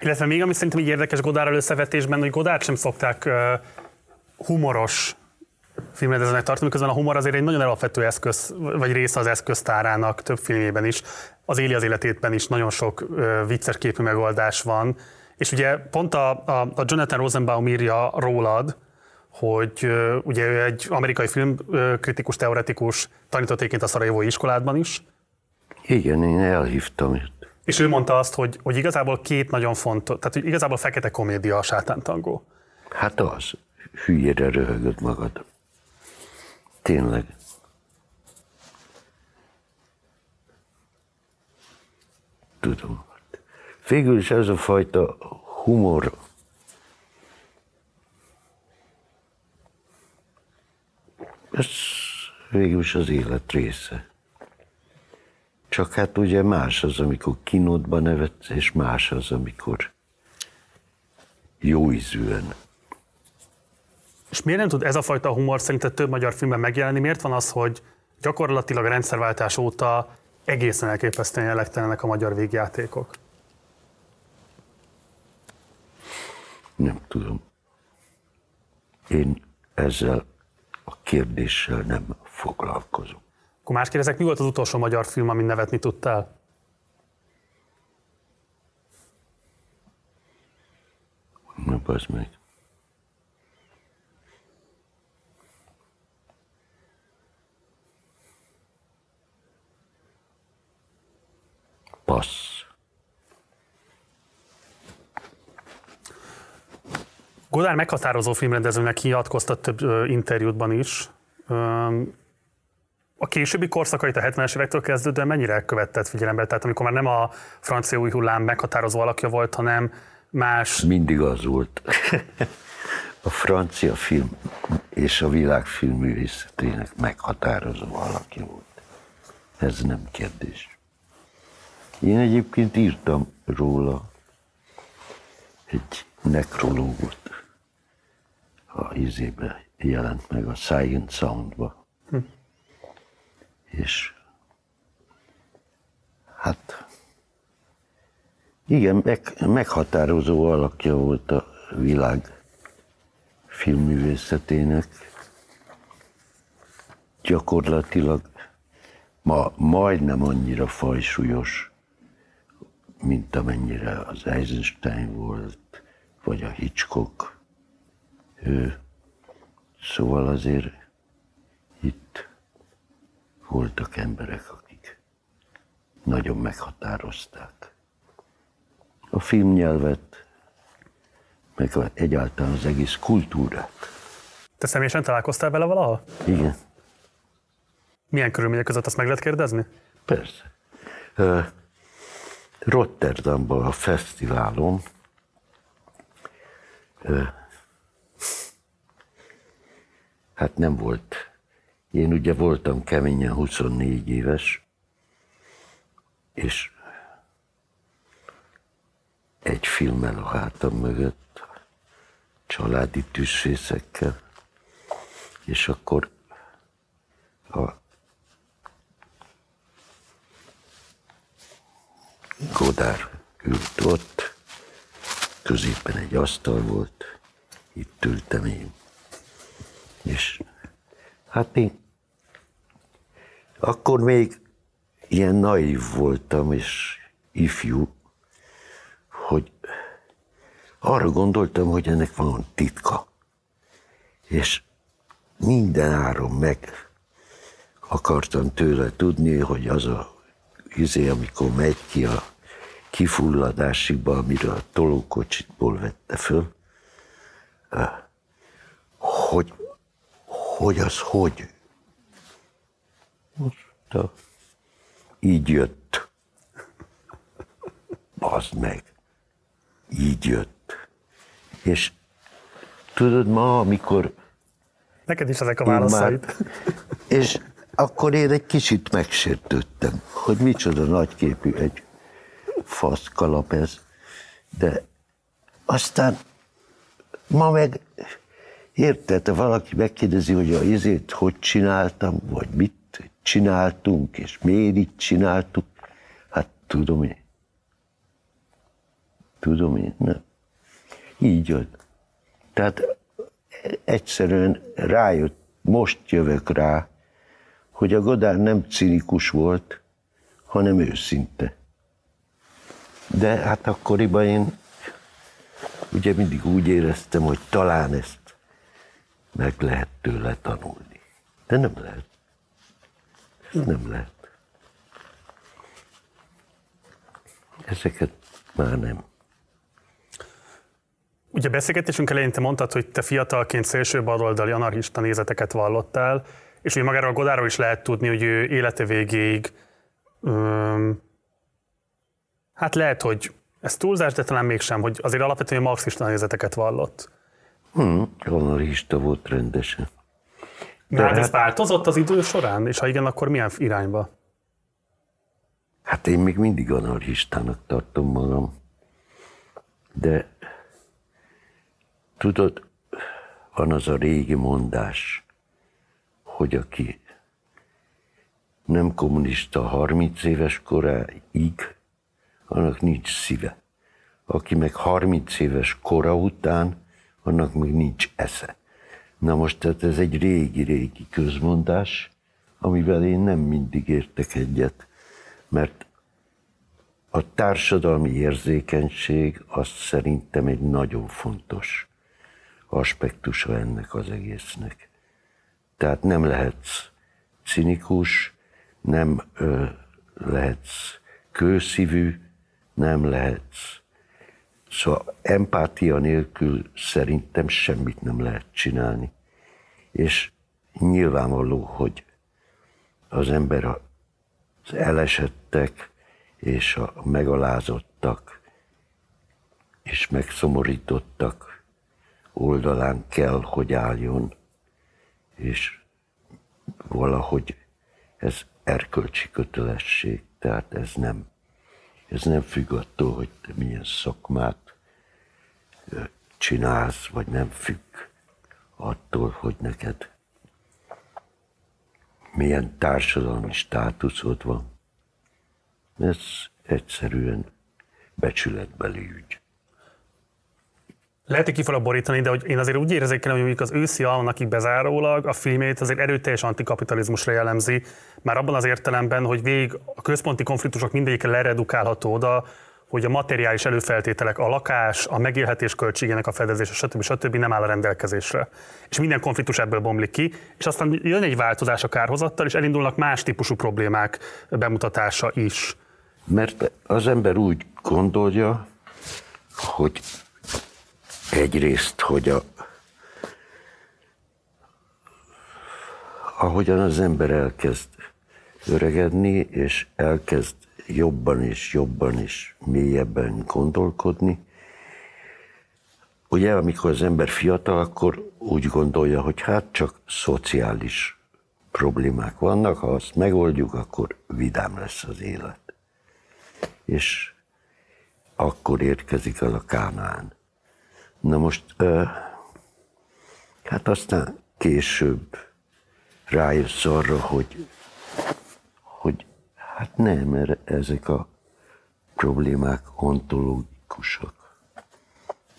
Speaker 1: Illetve még, ami szerintem így érdekes Godárral összevetésben, hogy Godár sem szokták uh, humoros filmrendezőnek tartom, miközben a humor azért egy nagyon alapvető eszköz, vagy része az eszköztárának több filmében is. Az Éli az életétben is nagyon sok vicces képű megoldás van. És ugye pont a, a, a Jonathan Rosenbaum írja rólad, hogy uh, ugye ő egy amerikai filmkritikus, teoretikus, tanított egyébként a Szarajevói iskoládban is.
Speaker 2: Igen, én elhívtam őt.
Speaker 1: És ő mondta azt, hogy, hogy igazából két nagyon fontos, tehát hogy igazából fekete komédia a sátántangó.
Speaker 2: Hát az, hülyére röhögött magad. Tényleg. Tudom. Végül is ez a fajta humor, ez végül is az élet része. Csak hát ugye más az, amikor kínódba nevetsz, és más az, amikor jó ízűen.
Speaker 1: És miért nem tud ez a fajta humor szerinted több magyar filmben megjelenni? Miért van az, hogy gyakorlatilag a rendszerváltás óta egészen elképesztően jellegtelenek a magyar végjátékok?
Speaker 2: Nem tudom. Én ezzel a kérdéssel nem foglalkozom.
Speaker 1: Akkor más kérdezek, mi volt az utolsó magyar film, amin nevetni tudtál?
Speaker 2: Na, bazd meg. Passz.
Speaker 1: Godár meghatározó filmrendezőnek hivatkoztat több interjútban is a későbbi korszakait a 70-es évektől kezdődően mennyire követett figyelembe? Tehát amikor már nem a francia új hullám meghatározó alakja volt, hanem más...
Speaker 2: Mindig az volt. a francia film és a világ filmművészetének meghatározó alakja volt. Ez nem kérdés. Én egyébként írtam róla egy nekrológot. A izébe jelent meg a Science Soundba. Hm és hát igen, meg, meghatározó alakja volt a világ filmművészetének. Gyakorlatilag ma majdnem annyira fajsúlyos, mint amennyire az Eisenstein volt, vagy a Hitchcock. Ő. Szóval azért itt voltak emberek, akik nagyon meghatározták a filmnyelvet, meg egyáltalán az egész kultúrát.
Speaker 1: Te személyesen találkoztál vele valaha?
Speaker 2: Igen.
Speaker 1: Milyen körülmények között azt meg lehet kérdezni?
Speaker 2: Persze. Rotterdamban a fesztiválon hát nem volt. Én ugye voltam keményen 24 éves, és egy filmmel a hátam mögött, családi tűzfészekkel, és akkor a Godár ült ott, középen egy asztal volt, itt ültem én. És hát én akkor még ilyen naív voltam, és ifjú, hogy arra gondoltam, hogy ennek van titka. És minden áron meg akartam tőle tudni, hogy az a izé, amikor megy ki a kifulladásiba, amire a tolókocsitból vette föl, hogy, hogy az hogy. Most a, így jött. Az meg. Így jött. És tudod, ma, amikor...
Speaker 1: Neked is ezek a válaszaid.
Speaker 2: és akkor én egy kicsit megsértődtem, hogy micsoda nagyképű egy faszkalap ez. De aztán ma meg érted, valaki megkérdezi, hogy a izét hogy csináltam, vagy mit csináltunk, és miért így csináltuk, hát tudom én. Tudom én, nem. Így jött. Tehát egyszerűen rájött, most jövök rá, hogy a Godár nem cinikus volt, hanem őszinte. De hát akkoriban én ugye mindig úgy éreztem, hogy talán ezt meg lehet tőle tanulni. De nem lehet. Ez nem lehet. Ezeket már nem.
Speaker 1: Ugye beszélgetésünk elején te mondtad, hogy te fiatalként szélső baloldali anarchista nézeteket vallottál, és ugye magáról a Godáról is lehet tudni, hogy ő élete végéig um, hát lehet, hogy ez túlzás, de talán mégsem, hogy azért alapvetően marxista nézeteket vallott.
Speaker 2: Hmm, anarchista volt rendesen.
Speaker 1: De hát ez változott az idő során, és ha igen, akkor milyen irányba?
Speaker 2: Hát én még mindig anarchistának tartom magam. De tudod, van az a régi mondás, hogy aki nem kommunista 30 éves koráig, annak nincs szíve. Aki meg 30 éves kora után, annak még nincs esze. Na most tehát ez egy régi-régi közmondás, amivel én nem mindig értek egyet, mert a társadalmi érzékenység azt szerintem egy nagyon fontos aspektusa ennek az egésznek. Tehát nem lehetsz cinikus, nem ö, lehetsz kőszívű, nem lehetsz. Szóval empátia nélkül szerintem semmit nem lehet csinálni. És nyilvánvaló, hogy az ember az elesettek és a megalázottak és megszomorítottak oldalán kell, hogy álljon, és valahogy ez erkölcsi kötelesség, tehát ez nem, ez nem függ attól, hogy te milyen szakmát csinálsz, vagy nem függ attól, hogy neked milyen társadalmi státuszod van. Ez egyszerűen becsületbeli ügy.
Speaker 1: Lehet, hogy ki fogok borítani, de hogy én azért úgy érzékelem, hogy mondjuk az őszi almanakig bezárólag a filmét azért erőteljes antikapitalizmusra jellemzi, már abban az értelemben, hogy végig a központi konfliktusok mindegyikre leredukálható oda, hogy a materiális előfeltételek, a lakás, a megélhetés költségének a fedezése, stb. stb. nem áll a rendelkezésre. És minden konfliktus ebből bomlik ki, és aztán jön egy változás a kárhozattal, és elindulnak más típusú problémák bemutatása is.
Speaker 2: Mert az ember úgy gondolja, hogy egyrészt, hogy a, ahogyan az ember elkezd öregedni, és elkezd jobban és jobban és mélyebben gondolkodni, ugye amikor az ember fiatal, akkor úgy gondolja, hogy hát csak szociális problémák vannak, ha azt megoldjuk, akkor vidám lesz az élet. És akkor érkezik el a Kánán. Na most, hát aztán később rájössz arra, hogy, hogy hát nem, mert ezek a problémák ontológikusak.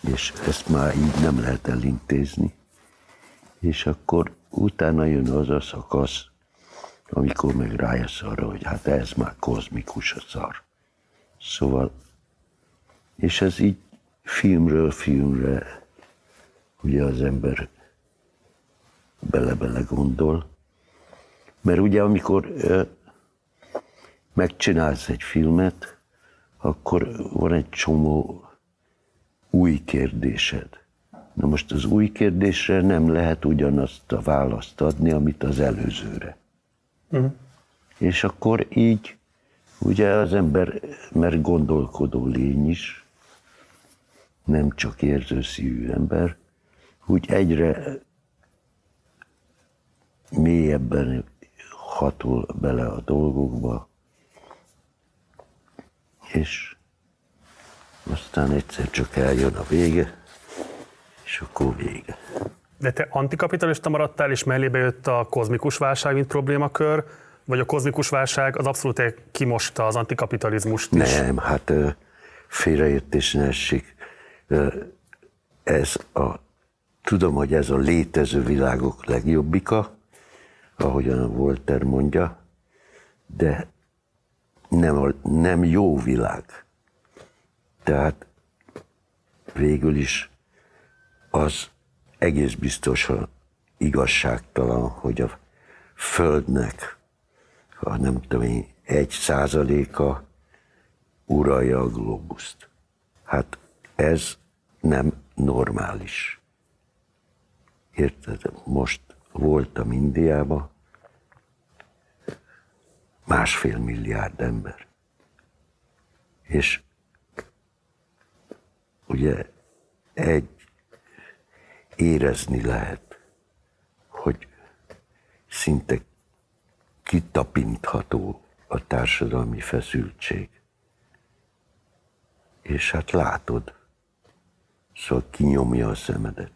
Speaker 2: És ezt már így nem lehet elintézni. És akkor utána jön az a szakasz, amikor meg rájössz arra, hogy hát ez már kozmikus a szar. Szóval, és ez így filmről filmre, ugye az ember bele-bele gondol. Mert ugye amikor megcsinálsz egy filmet, akkor van egy csomó új kérdésed. Na most az új kérdésre nem lehet ugyanazt a választ adni, amit az előzőre. Uh-huh. És akkor így ugye az ember, mert gondolkodó lény is, nem csak érzőszívű ember, úgy egyre mélyebben hatol bele a dolgokba, és aztán egyszer csak eljön a vége, és akkor vége.
Speaker 1: De te antikapitalista maradtál, és mellébe jött a kozmikus válság, mint problémakör, vagy a kozmikus válság az abszolút kimosta az antikapitalizmust
Speaker 2: is? Nem, hát félreértés ne essék. Ez a, tudom, hogy ez a létező világok legjobbika, ahogyan a Volter mondja, de nem, a, nem jó világ. Tehát végül is az egész biztosan igazságtalan, hogy a Földnek a nem tudom én, egy százaléka uralja a globuszt. Hát ez nem normális. Érted? Most voltam Indiában, másfél milliárd ember. És ugye egy érezni lehet, hogy szinte kitapintható a társadalmi feszültség. És hát látod, szóval kinyomja a szemedet.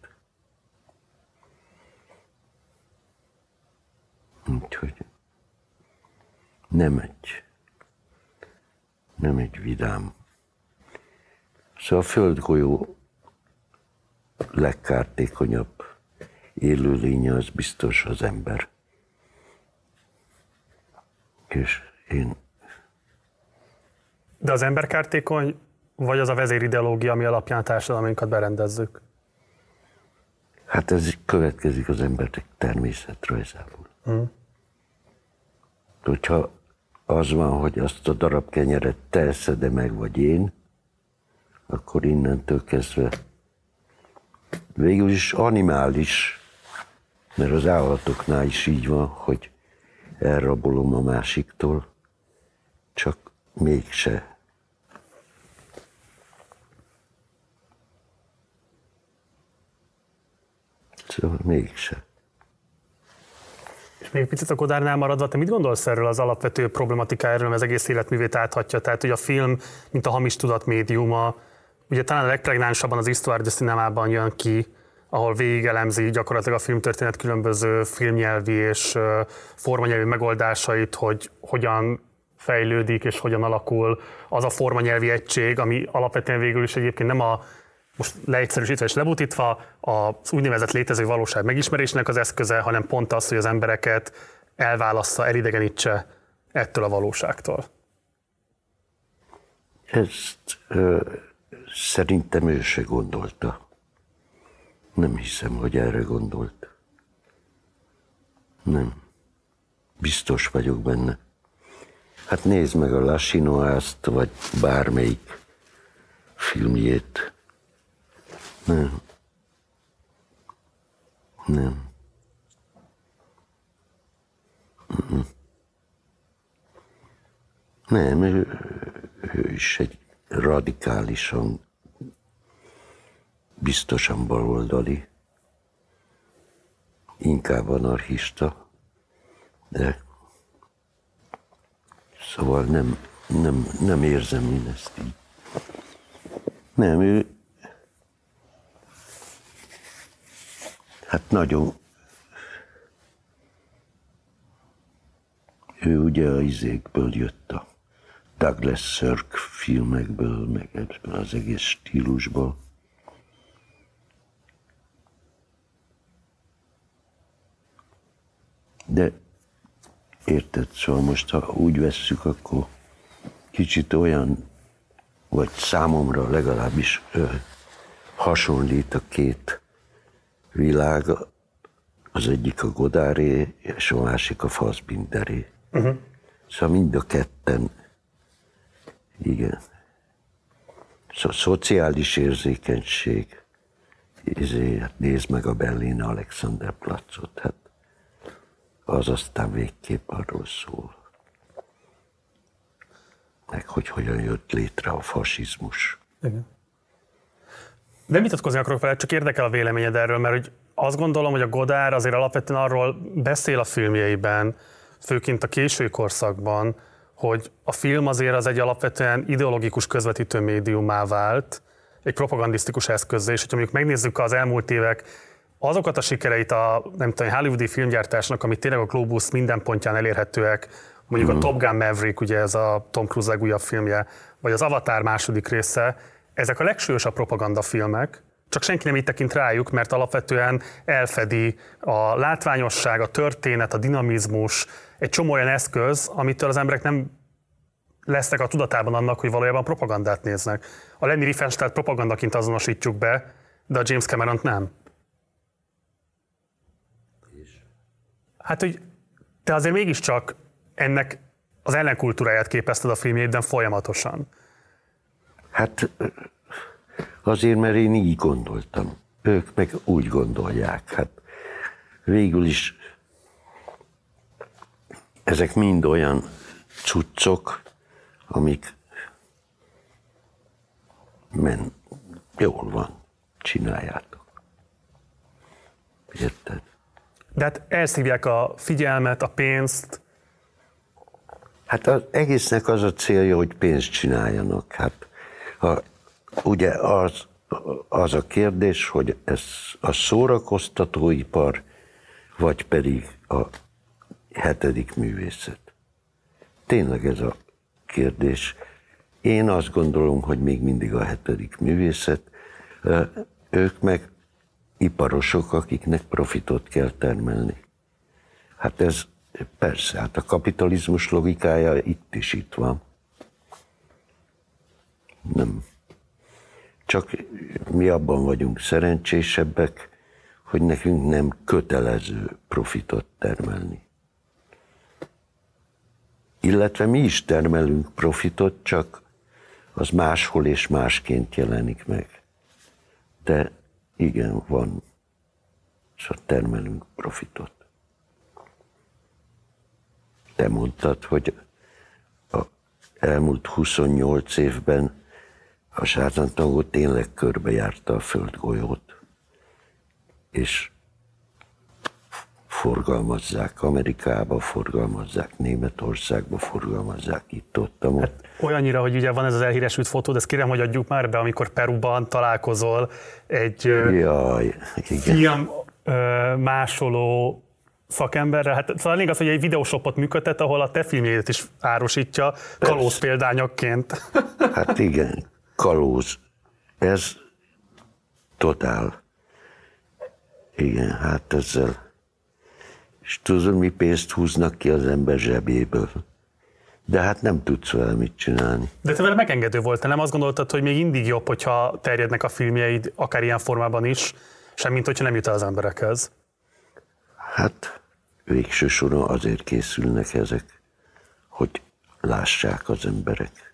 Speaker 2: Úgyhogy nem egy, nem egy vidám. Szóval a földgolyó legkártékonyabb élőlénye az biztos az ember. És én...
Speaker 1: De az ember kártékony, vagy az a vezérideológia, ami alapján a társadalmunkat berendezzük?
Speaker 2: Hát ez következik az emberek természetrajzából. Hmm. Hogyha az van, hogy azt a darab kenyeret te eszed meg, vagy én, akkor innentől kezdve végül is animális, mert az állatoknál is így van, hogy elrabolom a másiktól, csak mégse. Szóval mégse.
Speaker 1: És még picit a Kodárnál maradva, te mit gondolsz erről az alapvető problematikáról, az egész életművét áthatja? Tehát, hogy a film, mint a hamis tudat médiuma, ugye talán a legpregnánsabban az Histoire de Cinemában jön ki, ahol végigelemzi gyakorlatilag a filmtörténet különböző filmnyelvi és formanyelvi megoldásait, hogy hogyan fejlődik és hogyan alakul az a formanyelvi egység, ami alapvetően végül is egyébként nem a most leegyszerűsítve és lebutítva az úgynevezett létező valóság megismerésnek az eszköze, hanem pont az, hogy az embereket elválassza, elidegenítse ettől a valóságtól.
Speaker 2: Ezt ö, szerintem ő se gondolta. Nem hiszem, hogy erre gondolt. Nem. Biztos vagyok benne. Hát nézd meg a Lasinoászt, vagy bármelyik filmjét. Nem. Nem. Nem, ő, ő is egy radikálisan biztosan baloldali, inkább anarchista, de szóval nem, nem, nem érzem én ezt így. Nem, ő hát nagyon ő ugye a izékből jött a Douglas Sirk filmekből, meg ebből az egész stílusból. De érted, szóval most ha úgy vesszük, akkor kicsit olyan, vagy számomra legalábbis ö, hasonlít a két világ, az egyik a Godáré, és a másik a Fassbinderé. Uh-huh. Szóval mind a ketten, igen. Szóval szociális érzékenység, ezért hát nézd meg a Berlin Alexander Platzot, hát az aztán végképp arról szól. Meg hogy hogyan jött létre a fasizmus. Igen.
Speaker 1: Nem vitatkozni akarok vele, csak érdekel a véleményed erről, mert hogy azt gondolom, hogy a Godár azért alapvetően arról beszél a filmjeiben, főként a késői korszakban, hogy a film azért az egy alapvetően ideológikus közvetítő médiumá vált, egy propagandisztikus eszköz, és hogyha mondjuk megnézzük az elmúlt évek azokat a sikereit a nem tudom, hollywoodi filmgyártásnak, amit tényleg a Globus minden pontján elérhetőek, mondjuk uh-huh. a mhm. Top Gun Maverick, ugye ez a Tom Cruise legújabb filmje, vagy az Avatar második része, ezek a legsúlyosabb propagandafilmek, csak senki nem így tekint rájuk, mert alapvetően elfedi a látványosság, a történet, a dinamizmus, egy csomó olyan eszköz, amitől az emberek nem lesznek a tudatában annak, hogy valójában propagandát néznek. A Lenny Riefenstahl propagandaként azonosítjuk be, de a James Cameron nem. Hát, hogy te azért mégiscsak ennek az ellenkultúráját képezted a filmjében folyamatosan.
Speaker 2: Hát azért, mert én így gondoltam. Ők meg úgy gondolják. Hát végül is ezek mind olyan cuccok, amik men, jól van, csináljátok. Érted?
Speaker 1: De hát elszívják a figyelmet, a pénzt.
Speaker 2: Hát az egésznek az a célja, hogy pénzt csináljanak. Hát a, ugye az, az a kérdés, hogy ez a szórakoztatóipar, vagy pedig a hetedik művészet. Tényleg ez a kérdés. Én azt gondolom, hogy még mindig a hetedik művészet. Ők meg iparosok, akiknek profitot kell termelni. Hát ez persze, hát a kapitalizmus logikája itt is itt van. Nem. Csak mi abban vagyunk szerencsésebbek, hogy nekünk nem kötelező profitot termelni. Illetve mi is termelünk profitot, csak az máshol és másként jelenik meg. De igen, van. És termelünk profitot. Te mondtad, hogy a elmúlt 28 évben a sátántangó tényleg körbejárta a földgolyót, és forgalmazzák Amerikába, forgalmazzák Németországba, forgalmazzák itt ott. Hát
Speaker 1: olyannyira, hogy ugye van ez az elhíresült fotó, de ezt kérem, hogy adjuk már be, amikor Peruban találkozol egy
Speaker 2: Jaj,
Speaker 1: igen. film másoló szakemberrel. Hát szóval lényeg az, hogy egy videóshopot működtet, ahol a te filmjét is árusítja, kalóz példányokként.
Speaker 2: Hát igen, kalóz. Ez totál. Igen, hát ezzel és tudod, mi pénzt húznak ki az ember zsebéből. De hát nem tudsz vele mit csinálni.
Speaker 1: De te vele megengedő volt, nem azt gondoltad, hogy még mindig jobb, hogyha terjednek a filmjeid, akár ilyen formában is, semmint, hogyha nem jut el az emberekhez?
Speaker 2: Hát végső soron azért készülnek ezek, hogy lássák az emberek.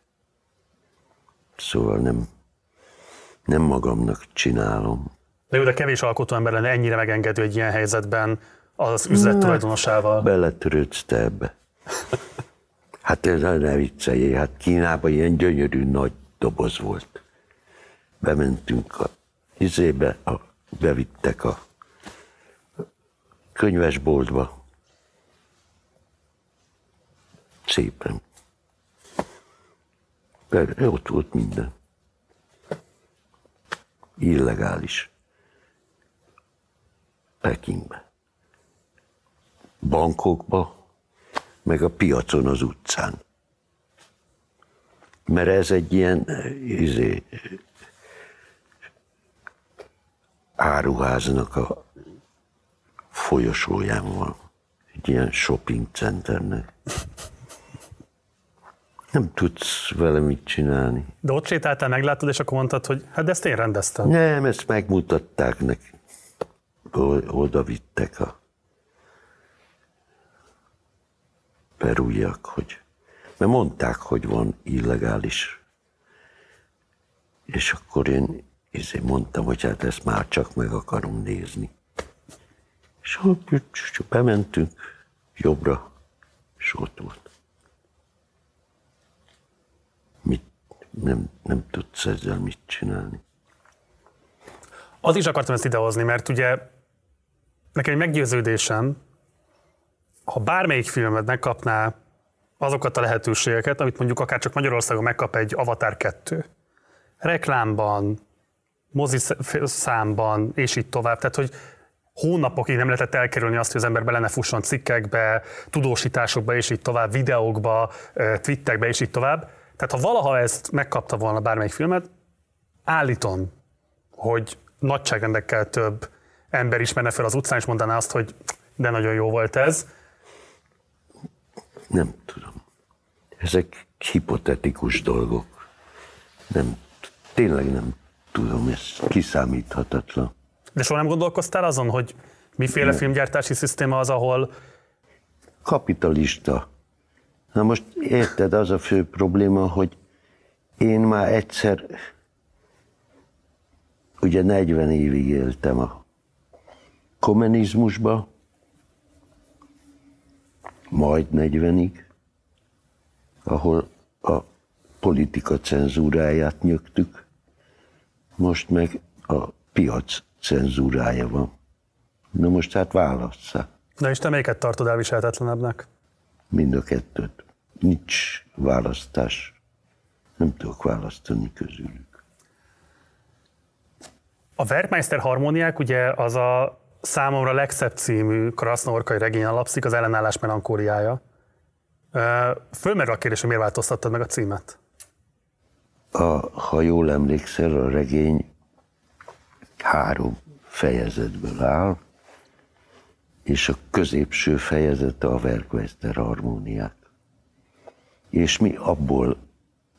Speaker 2: Szóval nem, nem magamnak csinálom.
Speaker 1: De jó, de kevés alkotó ember lenne ennyire megengedő egy ilyen helyzetben, az üzlet tulajdonosával.
Speaker 2: Beletörődsz te ebbe. *laughs* Hát ez ne vicceljé, hát Kínában ilyen gyönyörű nagy doboz volt. Bementünk a izébe, a, bevittek a könyvesboltba. Szépen. Be, ott volt minden. Illegális. Pekingben bankokba, meg a piacon az utcán. Mert ez egy ilyen izé, áruháznak a folyosóján van. Egy ilyen shopping centernek. Nem tudsz vele mit csinálni.
Speaker 1: De ott sétáltál, meglátod, és akkor mondtad, hogy hát de ezt én rendeztem.
Speaker 2: Nem, ezt megmutatták neki. Oda vittek a perújak, hogy mert mondták, hogy van illegális. És akkor én ezért mondtam, hogy hát ezt már csak meg akarom nézni. És csak bementünk jobbra, és ott volt. Mit, nem, nem tudsz ezzel mit csinálni.
Speaker 1: Az is akartam ezt idehozni, mert ugye nekem egy meggyőződésem, ha bármelyik filmet megkapná azokat a lehetőségeket, amit mondjuk akár csak Magyarországon megkap egy Avatar 2. Reklámban, moziszámban, és így tovább. Tehát, hogy hónapokig nem lehetett elkerülni azt, hogy az ember bele ne fusson cikkekbe, tudósításokba, és így tovább, videókba, twittekbe, és így tovább. Tehát ha valaha ezt megkapta volna bármelyik filmet, állítom, hogy nagyságrendekkel több ember ismerne fel az utcán, és mondaná azt, hogy de nagyon jó volt ez.
Speaker 2: Nem tudom. Ezek hipotetikus dolgok. Nem, tényleg nem tudom, ez kiszámíthatatlan.
Speaker 1: De soha nem gondolkoztál azon, hogy miféle nem. filmgyártási szisztéma az, ahol...
Speaker 2: Kapitalista. Na most érted, az a fő probléma, hogy én már egyszer, ugye 40 évig éltem a kommunizmusba, majd 40-ig, ahol a politika cenzúráját nyögtük, most meg a piac cenzúrája van. Na most hát válassza.
Speaker 1: Na és te melyiket tartod elviselhetetlenebbnek?
Speaker 2: Mind a kettőt. Nincs választás. Nem tudok választani közülük.
Speaker 1: A Werkmeister harmóniák ugye az a számomra legszebb című krasznorkai regény alapszik, az ellenállás melankóliája. Fölmerül a kérdés, hogy miért változtattad meg a címet?
Speaker 2: A, ha jól emlékszel, a regény három fejezetből áll, és a középső fejezete a Werkwester harmóniák. És mi abból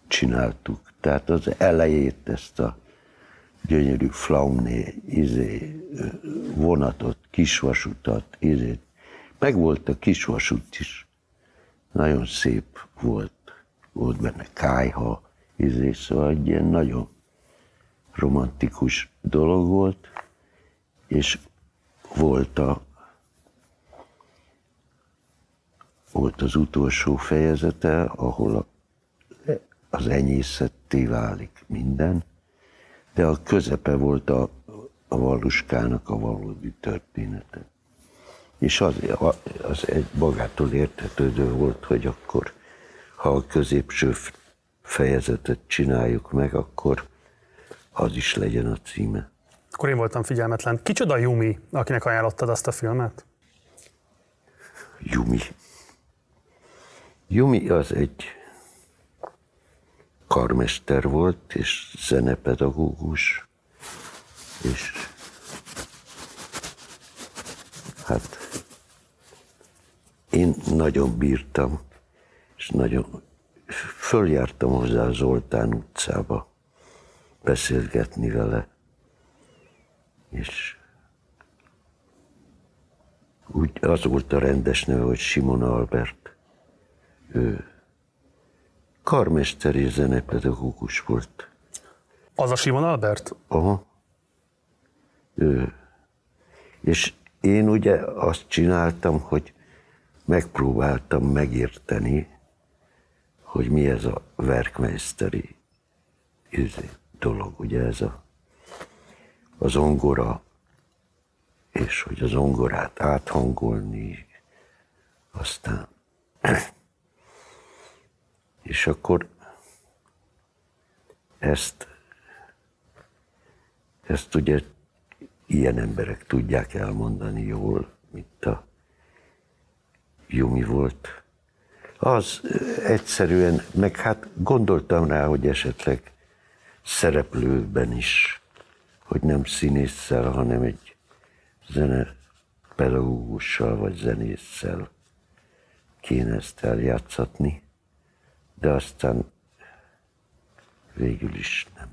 Speaker 2: csináltuk. Tehát az elejét, ezt a gyönyörű Flaumné izé, vonatot, kisvasutat, izé. Meg volt a kisvasút is. Nagyon szép volt. Volt benne kájha, izé, szóval egy ilyen nagyon romantikus dolog volt, és volt a volt az utolsó fejezete, ahol a, az enyészetté válik minden, de a közepe volt a, a valuskának a valódi története. És az, az egy magától értetődő volt, hogy akkor, ha a középső fejezetet csináljuk meg, akkor az is legyen a címe.
Speaker 1: Akkor én voltam figyelmetlen. Kicsoda Yumi, akinek ajánlottad azt a filmet?
Speaker 2: Yumi. Yumi az egy karmester volt, és zenepedagógus, és hát én nagyon bírtam, és nagyon följártam hozzá a Zoltán utcába beszélgetni vele, és úgy az volt a rendes neve, hogy Simon Albert. Karmester és zenepedagógus volt.
Speaker 1: Az a Simon Albert?
Speaker 2: Aha. Ő. És én ugye azt csináltam, hogy megpróbáltam megérteni, hogy mi ez a verkmeisteri izé, dolog, ugye ez a, az zongora, és hogy az zongorát áthangolni, aztán és akkor ezt, ezt ugye ilyen emberek tudják elmondani jól, mint a Jumi volt, Az egyszerűen, meg hát gondoltam rá, hogy esetleg szereplőben is, hogy nem színésszel, hanem egy zene pedagógussal vagy zenésszel kéne ezt eljátszatni, de aztán végül is nem.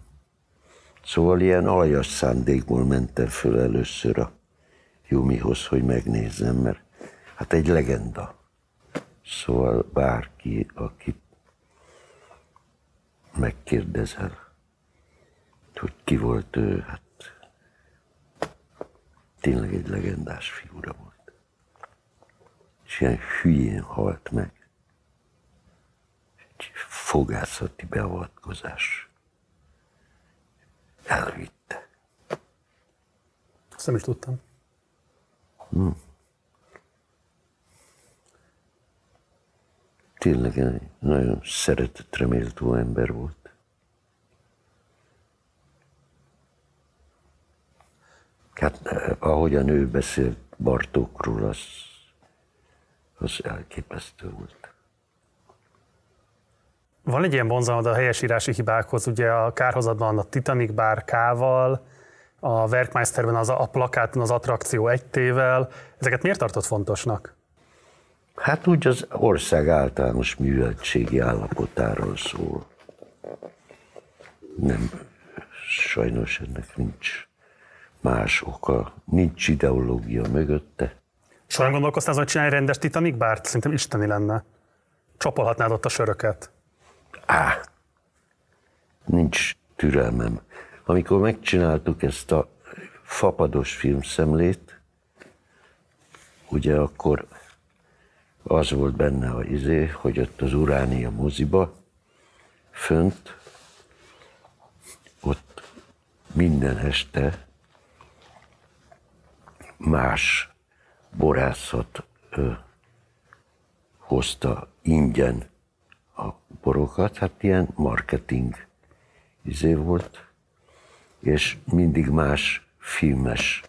Speaker 2: Szóval ilyen aljas szándékból mentem föl először a Jumihoz, hogy megnézzem, mert hát egy legenda. Szóval bárki, aki megkérdezel, hogy ki volt ő, hát tényleg egy legendás figura volt. És ilyen hülyén halt meg. Fogászati beavatkozás. Elvitte.
Speaker 1: Ezt nem is tudtam. Hmm.
Speaker 2: Tényleg egy nagyon szeretetre méltó ember volt. Hát eh, ahogy a nő beszélt Bartókról, az, az elképesztő volt.
Speaker 1: Van egy ilyen bonzalmad a helyesírási hibákhoz, ugye a kárhozatban a Titanic bár K-val, a Werkmeisterben az a plakáton az attrakció egy tével. Ezeket miért tartott fontosnak?
Speaker 2: Hát úgy az ország általános műveltségi állapotáról szól. Nem, sajnos ennek nincs más oka, nincs ideológia mögötte.
Speaker 1: Soha gondolkoztál, hogy csinálj rendes Titanic bárt? Szerintem isteni lenne. Csapolhatnád ott a söröket.
Speaker 2: Á, nincs türelmem. Amikor megcsináltuk ezt a fapados filmszemlét, ugye akkor az volt benne a izé, hogy ott az Uránia moziba, fönt, ott minden este más borászat ö, hozta ingyen a borokat, hát ilyen marketing izé volt, és mindig más filmes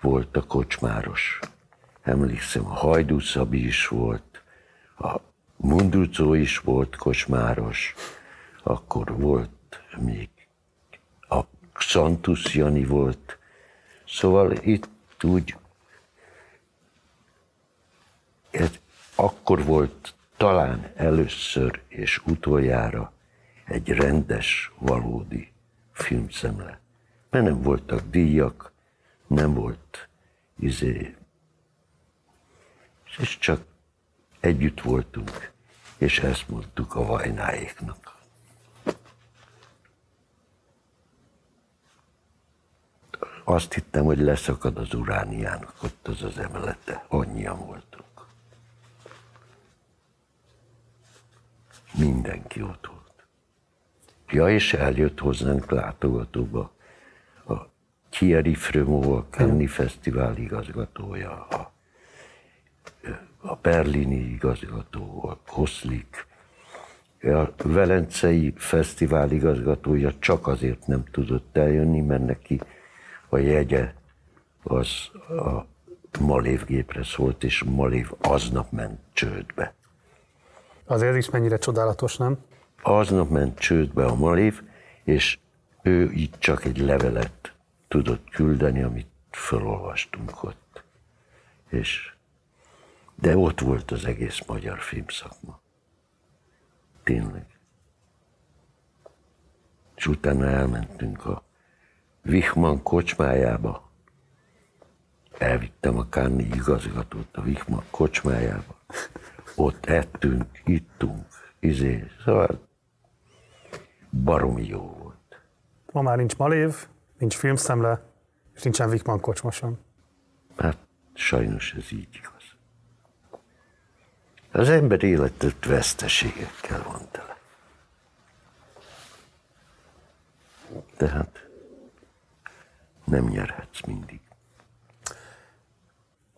Speaker 2: volt a kocsmáros. Emlékszem, a Hajdú Szabi is volt, a Mundrucó is volt kocsmáros, akkor volt még a Xantus Jani volt, szóval itt úgy, ez akkor volt talán először és utoljára egy rendes, valódi filmszemle. Mert nem voltak díjak, nem volt izé, és csak együtt voltunk, és ezt mondtuk a vajnáéknak. Azt hittem, hogy leszakad az urániának ott az az emelete. Annyian voltunk. Mindenki ott volt. Ja, és eljött hozzánk látogatóba a Thierry Fremont, a Cannes Fesztivál igazgatója, a, a berlini igazgató, a Koszlik, a Velencei Fesztivál igazgatója csak azért nem tudott eljönni, mert neki a jegye az a Malév gépre szólt, és Malév aznap ment csődbe.
Speaker 1: Azért is mennyire csodálatos, nem?
Speaker 2: Aznap ment csődbe a Malév, és ő itt csak egy levelet tudott küldeni, amit felolvastunk ott. És, de ott volt az egész magyar filmszakma. Tényleg. És utána elmentünk a Wichmann kocsmájába. Elvittem a Kánni igazgatót a Wichmann kocsmájába. Ott ettünk, ittunk, izé, szóval baromi jó volt.
Speaker 1: Ma már nincs Malév, nincs filmszemle, és nincsen Wichmann kocsma sem.
Speaker 2: Hát sajnos ez így igaz. Az ember életet veszteségekkel van tele. Tehát nem nyerhetsz mindig.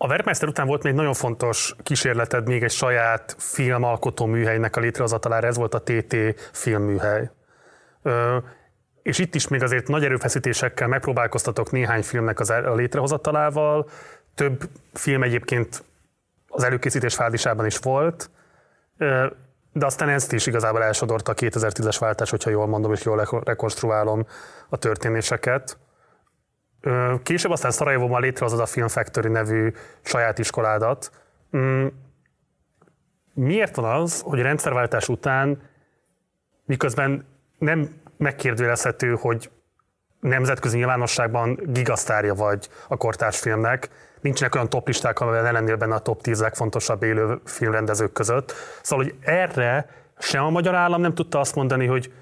Speaker 1: A Werkmeister után volt még nagyon fontos kísérleted még egy saját filmalkotó műhelynek a létrehozatalára, ez volt a TT filmműhely. Ö, és itt is még azért nagy erőfeszítésekkel megpróbálkoztatok néhány filmnek az a létrehozatalával. Több film egyébként az előkészítés fázisában is volt. de aztán ezt is igazából elsodorta a 2010-es váltás, hogyha jól mondom és jól rekonstruálom a történéseket. Később aztán Szarajevóban létrehozod a Film Factory nevű saját iskoládat. Mm, miért van az, hogy a rendszerváltás után, miközben nem megkérdőjelezhető, hogy nemzetközi nyilvánosságban gigasztárja vagy a kortárs filmnek, nincsenek olyan toplisták, amivel ne lennél benne a top 10 legfontosabb élő filmrendezők között. Szóval, hogy erre sem a magyar állam nem tudta azt mondani, hogy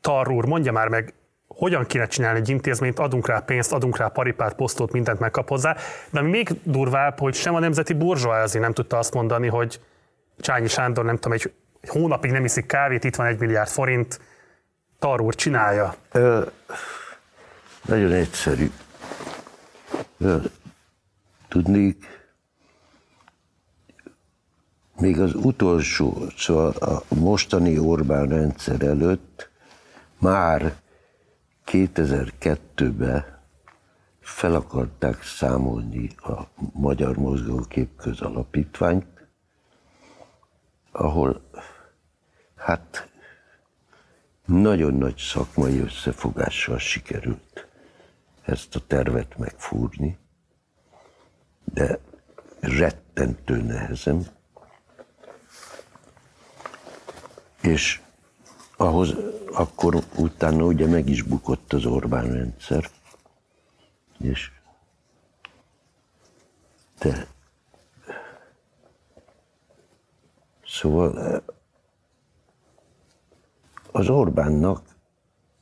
Speaker 1: Tar úr, mondja már meg, hogyan kéne csinálni egy intézményt, adunk rá pénzt, adunk rá paripát, posztot, mindent megkap hozzá. De ami még durvább, hogy sem a nemzeti burzsóázi nem tudta azt mondani, hogy Csányi Sándor, nem tudom, egy hónapig nem iszik kávét, itt van egy milliárd forint, Tar úr, csinálja. Ö,
Speaker 2: nagyon egyszerű. Ö, tudnék, még az utolsó, szóval a mostani Orbán rendszer előtt már 2002-ben fel akarták számolni a Magyar Mozgókép Közalapítványt, ahol hát nagyon nagy szakmai összefogással sikerült ezt a tervet megfúrni, de rettentő nehezen. És ahhoz akkor utána ugye meg is bukott az Orbán rendszer, és de szóval az Orbánnak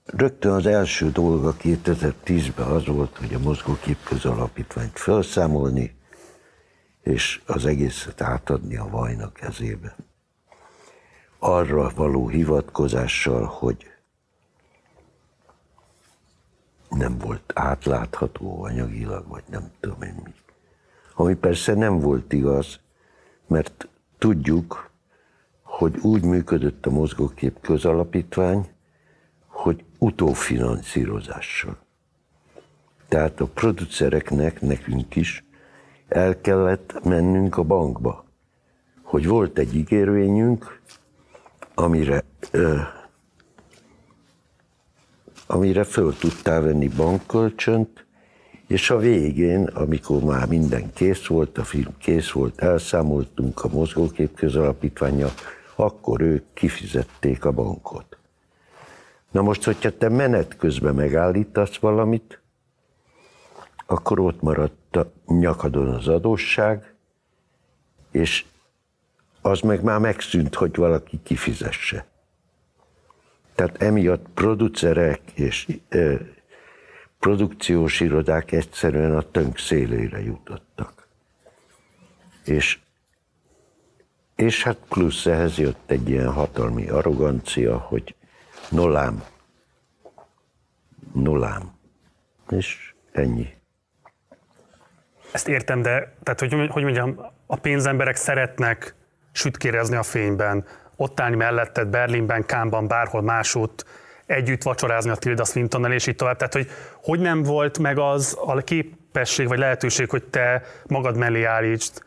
Speaker 2: rögtön az első dolga 2010-ben az volt, hogy a mozgókép közalapítványt felszámolni, és az egészet átadni a vajnak kezébe arra való hivatkozással, hogy nem volt átlátható anyagilag, vagy nem tudom én mi. Ami persze nem volt igaz, mert tudjuk, hogy úgy működött a mozgókép közalapítvány, hogy utófinanszírozással. Tehát a producereknek, nekünk is el kellett mennünk a bankba, hogy volt egy ígérvényünk, amire, ö, amire föl tudtál venni bankkölcsönt, és a végén, amikor már minden kész volt, a film kész volt, elszámoltunk a mozgókép közalapítványa, akkor ők kifizették a bankot. Na most, hogyha te menet közben megállítasz valamit, akkor ott maradt a nyakadon az adósság, és az meg már megszűnt, hogy valaki kifizesse. Tehát emiatt producerek és e, produkciós irodák egyszerűen a tönk szélére jutottak. És, és hát plusz ehhez jött egy ilyen hatalmi arrogancia, hogy nolám, nolám. És ennyi.
Speaker 1: Ezt értem, de tehát, hogy, hogy mondjam, a pénzemberek szeretnek sütkérezni a fényben, ott állni melletted Berlinben, Kámban, bárhol másút, együtt vacsorázni a Tilda Swintonnal, és így tovább. Tehát, hogy hogy nem volt meg az a képesség vagy lehetőség, hogy te magad mellé állítsd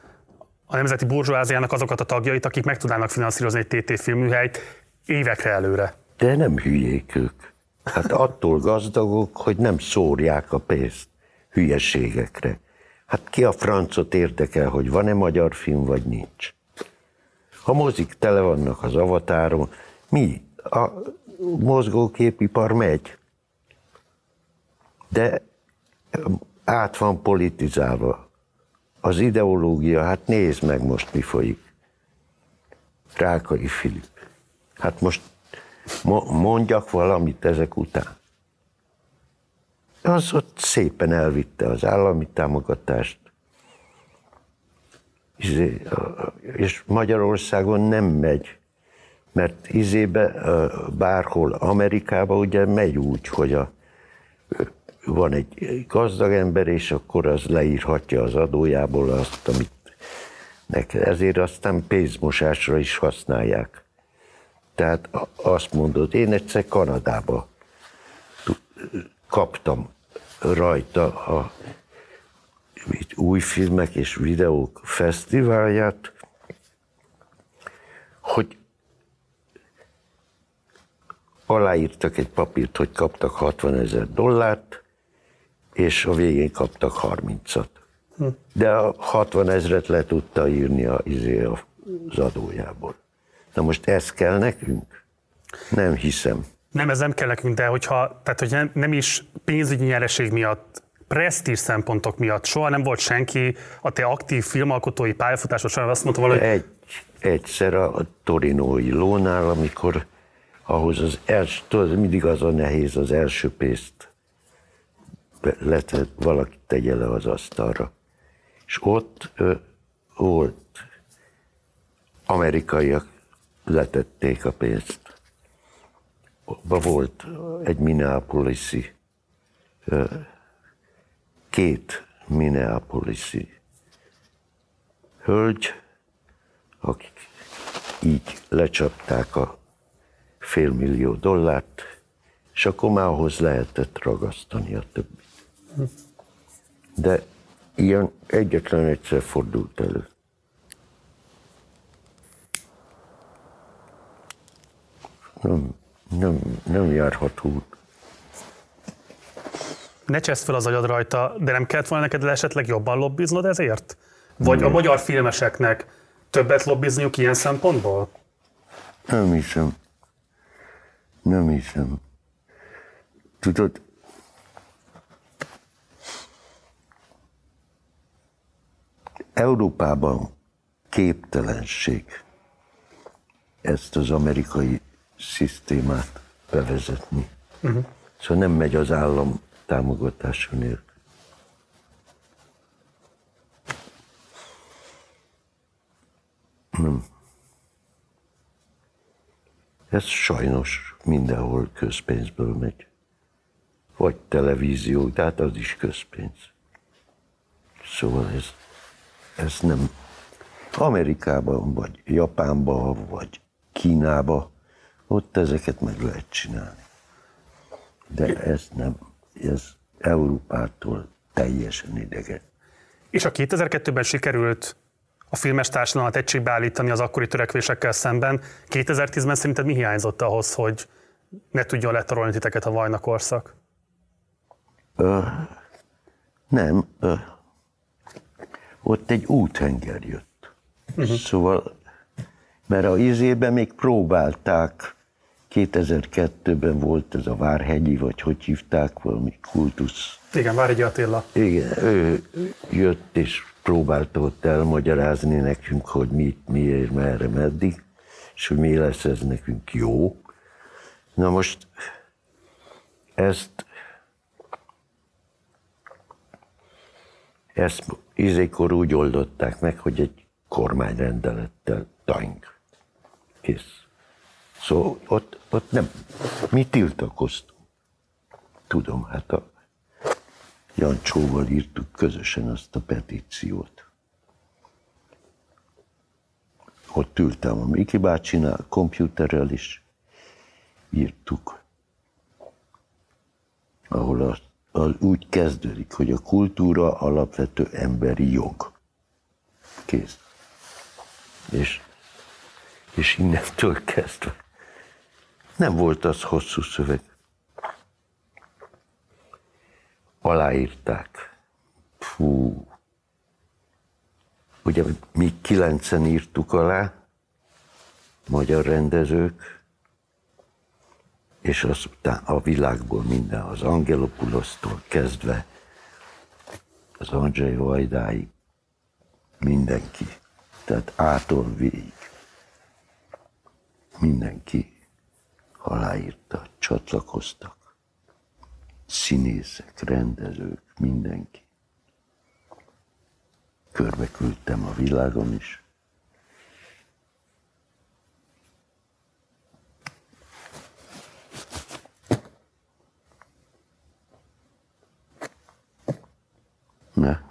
Speaker 1: a Nemzeti Burzsóáziának azokat a tagjait, akik meg tudnának finanszírozni egy TT filmműhelyt évekre előre.
Speaker 2: De nem hülyék ők. Hát attól gazdagok, hogy nem szórják a pénzt hülyeségekre. Hát ki a francot érdekel, hogy van-e magyar film, vagy nincs. A mozik tele vannak az avatáron. Mi? A mozgóképipar megy. De át van politizálva. Az ideológia, hát nézd meg most, mi folyik. Rákai Filip. Hát most mondjak valamit ezek után. Az ott szépen elvitte az állami támogatást, és Magyarországon nem megy, mert izébe, bárhol Amerikában ugye megy úgy, hogy a, van egy gazdag ember, és akkor az leírhatja az adójából azt, amit neki. Ezért aztán pénzmosásra is használják. Tehát azt mondod, én egyszer Kanadába kaptam rajta a új filmek és videók fesztiválját, hogy aláírtak egy papírt, hogy kaptak 60 ezer dollárt, és a végén kaptak 30-at. Hm. De a 60 ezret le tudta írni a, izé az adójából. Na most ez kell nekünk? Nem hiszem.
Speaker 1: Nem, ez nem kell nekünk, de hogyha, tehát hogy nem, nem is pénzügyi nyereség miatt presztízs szempontok miatt soha nem volt senki a te aktív filmalkotói pályafutásod során azt mondta valahogy...
Speaker 2: Egy, egyszer a torinói lónál, amikor ahhoz az első, tudod, mindig az a nehéz az első pénzt letett, valaki tegye le az asztalra. És ott ö, volt amerikaiak letették a pénzt. Ba volt egy Minneapolis-i, két Minneapolis-i hölgy, akik így lecsapták a félmillió dollárt, és akkor már ahhoz lehetett ragasztani a többit. De ilyen egyetlen egyszer fordult elő. Nem, nem, nem járhat út.
Speaker 1: Ne csesz fel az agyad rajta, de nem kellett volna neked esetleg jobban lobbiznod ezért? Vagy a magyar filmeseknek többet lobbizniuk ilyen szempontból?
Speaker 2: Nem hiszem. Nem hiszem. Tudod, Európában képtelenség ezt az amerikai szisztémát bevezetni. Uh-huh. Szóval nem megy az állam támogatása nélkül. Nem. Ez sajnos mindenhol közpénzből megy. Vagy televízió, tehát az is közpénz. Szóval ez, ez nem Amerikában, vagy Japánban, vagy Kínában ott ezeket meg lehet csinálni. De ez nem, ez Európától teljesen idegen.
Speaker 1: És a 2002-ben sikerült a filmes társadalmat egységbe állítani az akkori törekvésekkel szemben. 2010-ben szerinted mi hiányzott ahhoz, hogy ne tudjon letarolni titeket a vajna korszak?
Speaker 2: Ö, nem. Ö, ott egy úthenger jött. Uh-huh. Szóval, mert a izében még próbálták 2002-ben volt ez a Várhegyi, vagy hogy hívták, valami kultusz.
Speaker 1: Igen, Várhegyi Attila.
Speaker 2: Igen, ő jött és próbálta ott elmagyarázni nekünk, hogy mit, miért, merre, meddig, és hogy mi lesz ez nekünk jó. Na most ezt ezt izékor úgy oldották meg, hogy egy kormányrendelettel tank. Kész. Szóval ott, ott nem, mi tiltakoztunk. Tudom, hát a Jancsóval írtuk közösen azt a petíciót. Ott ültem a Miki bácsinál, komputerrel is írtuk, ahol az, az úgy kezdődik, hogy a kultúra alapvető emberi jog. Kész. És, és innentől kezdve nem volt az hosszú szöveg. Aláírták. Fú. Ugye mi kilencen írtuk alá, magyar rendezők, és azután a világból minden, az Angelopulosztól kezdve az Andrzej Vajdáig, mindenki. Tehát ától végig. Mindenki aláírta, csatlakoztak. Színészek, rendezők, mindenki. Körbe küldtem a világon is. Ne.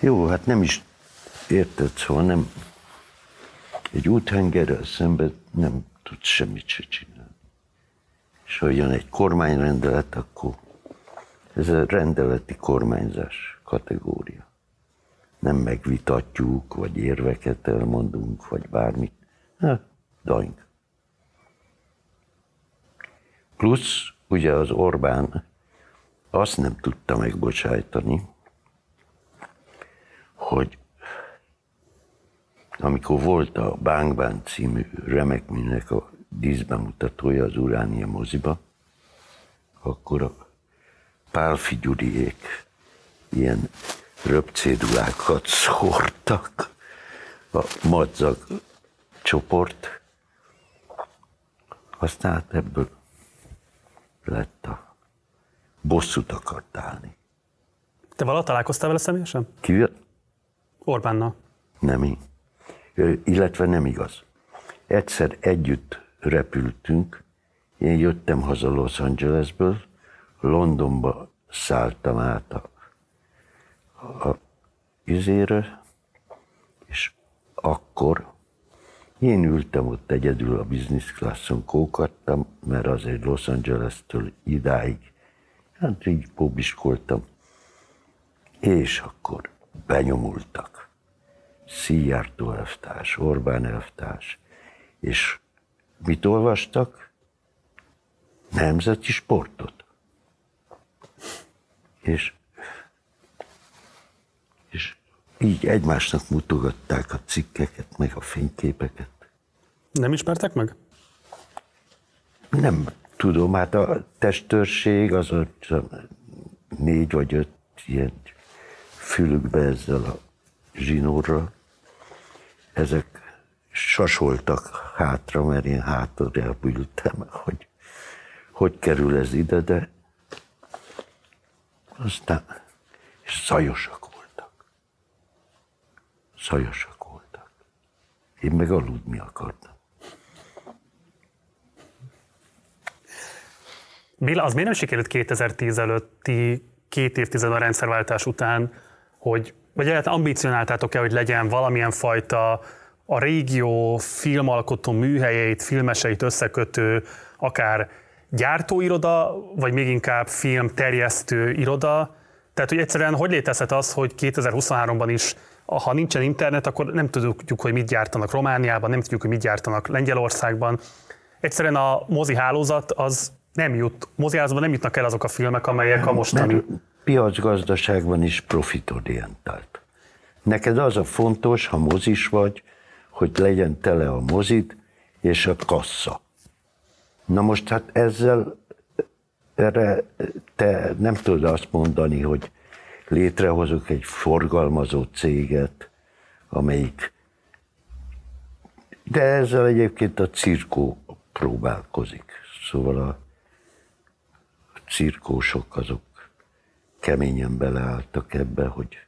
Speaker 2: Jó, hát nem is érted, szóval nem egy úthengerrel szemben nem tud semmit se csinálni. És ha jön egy kormányrendelet, akkor ez a rendeleti kormányzás kategória. Nem megvitatjuk, vagy érveket elmondunk, vagy bármit. Ha, daink. Plusz ugye az Orbán azt nem tudta megbocsájtani, hogy amikor volt a Bánkbán című remek műnek a díszbemutatója az Uránia moziba, akkor a Pálfi Gyuriék ilyen röpcédulákat szórtak a madzag csoport, aztán hát ebből lett a bosszút akart állni.
Speaker 1: Te valaha találkoztál vele személyesen?
Speaker 2: Kivel?
Speaker 1: Orbánnal.
Speaker 2: Nem én. Illetve nem igaz. Egyszer együtt repültünk, én jöttem haza Los Angelesből, Londonba szálltam át a, a izére, és akkor én ültem ott egyedül a business classon, kókattam, mert azért Los Angeles-től idáig, hát így pobiskoltam, és akkor benyomultak. Szijjártó elvtárs, Orbán elvtárs, és mit olvastak? Nemzeti sportot. És, és így egymásnak mutogatták a cikkeket, meg a fényképeket.
Speaker 1: Nem ismertek meg?
Speaker 2: Nem tudom, hát a testőrség az a négy vagy öt ilyen fülükbe ezzel a zsinórral. Ezek sasoltak hátra, mert én hátra ültem, hogy hogy kerül ez ide, de aztán és szajosak voltak. Szajosak voltak. Én meg aludni akartam.
Speaker 1: Béla, az miért nem sikerült 2010 előtti két évtized a rendszerváltás után, hogy, vagy egyáltalán ambicionáltátok-e, hogy legyen valamilyen fajta a régió filmalkotó műhelyeit, filmeseit összekötő, akár gyártóiroda, vagy még inkább film terjesztő iroda. Tehát, hogy egyszerűen hogy létezhet az, hogy 2023-ban is, ha nincsen internet, akkor nem tudjuk, hogy mit gyártanak Romániában, nem tudjuk, hogy mit gyártanak Lengyelországban. Egyszerűen a mozi hálózat az nem jut, moziázban nem jutnak el azok a filmek, amelyek a mostani... Mert
Speaker 2: piacgazdaságban is profitorientált. Neked az a fontos, ha mozis vagy, hogy legyen tele a mozit és a kassa. Na most hát ezzel erre te nem tudod azt mondani, hogy létrehozok egy forgalmazó céget, amelyik de ezzel egyébként a cirkó próbálkozik. Szóval a cirkósok azok keményen beleálltak ebbe, hogy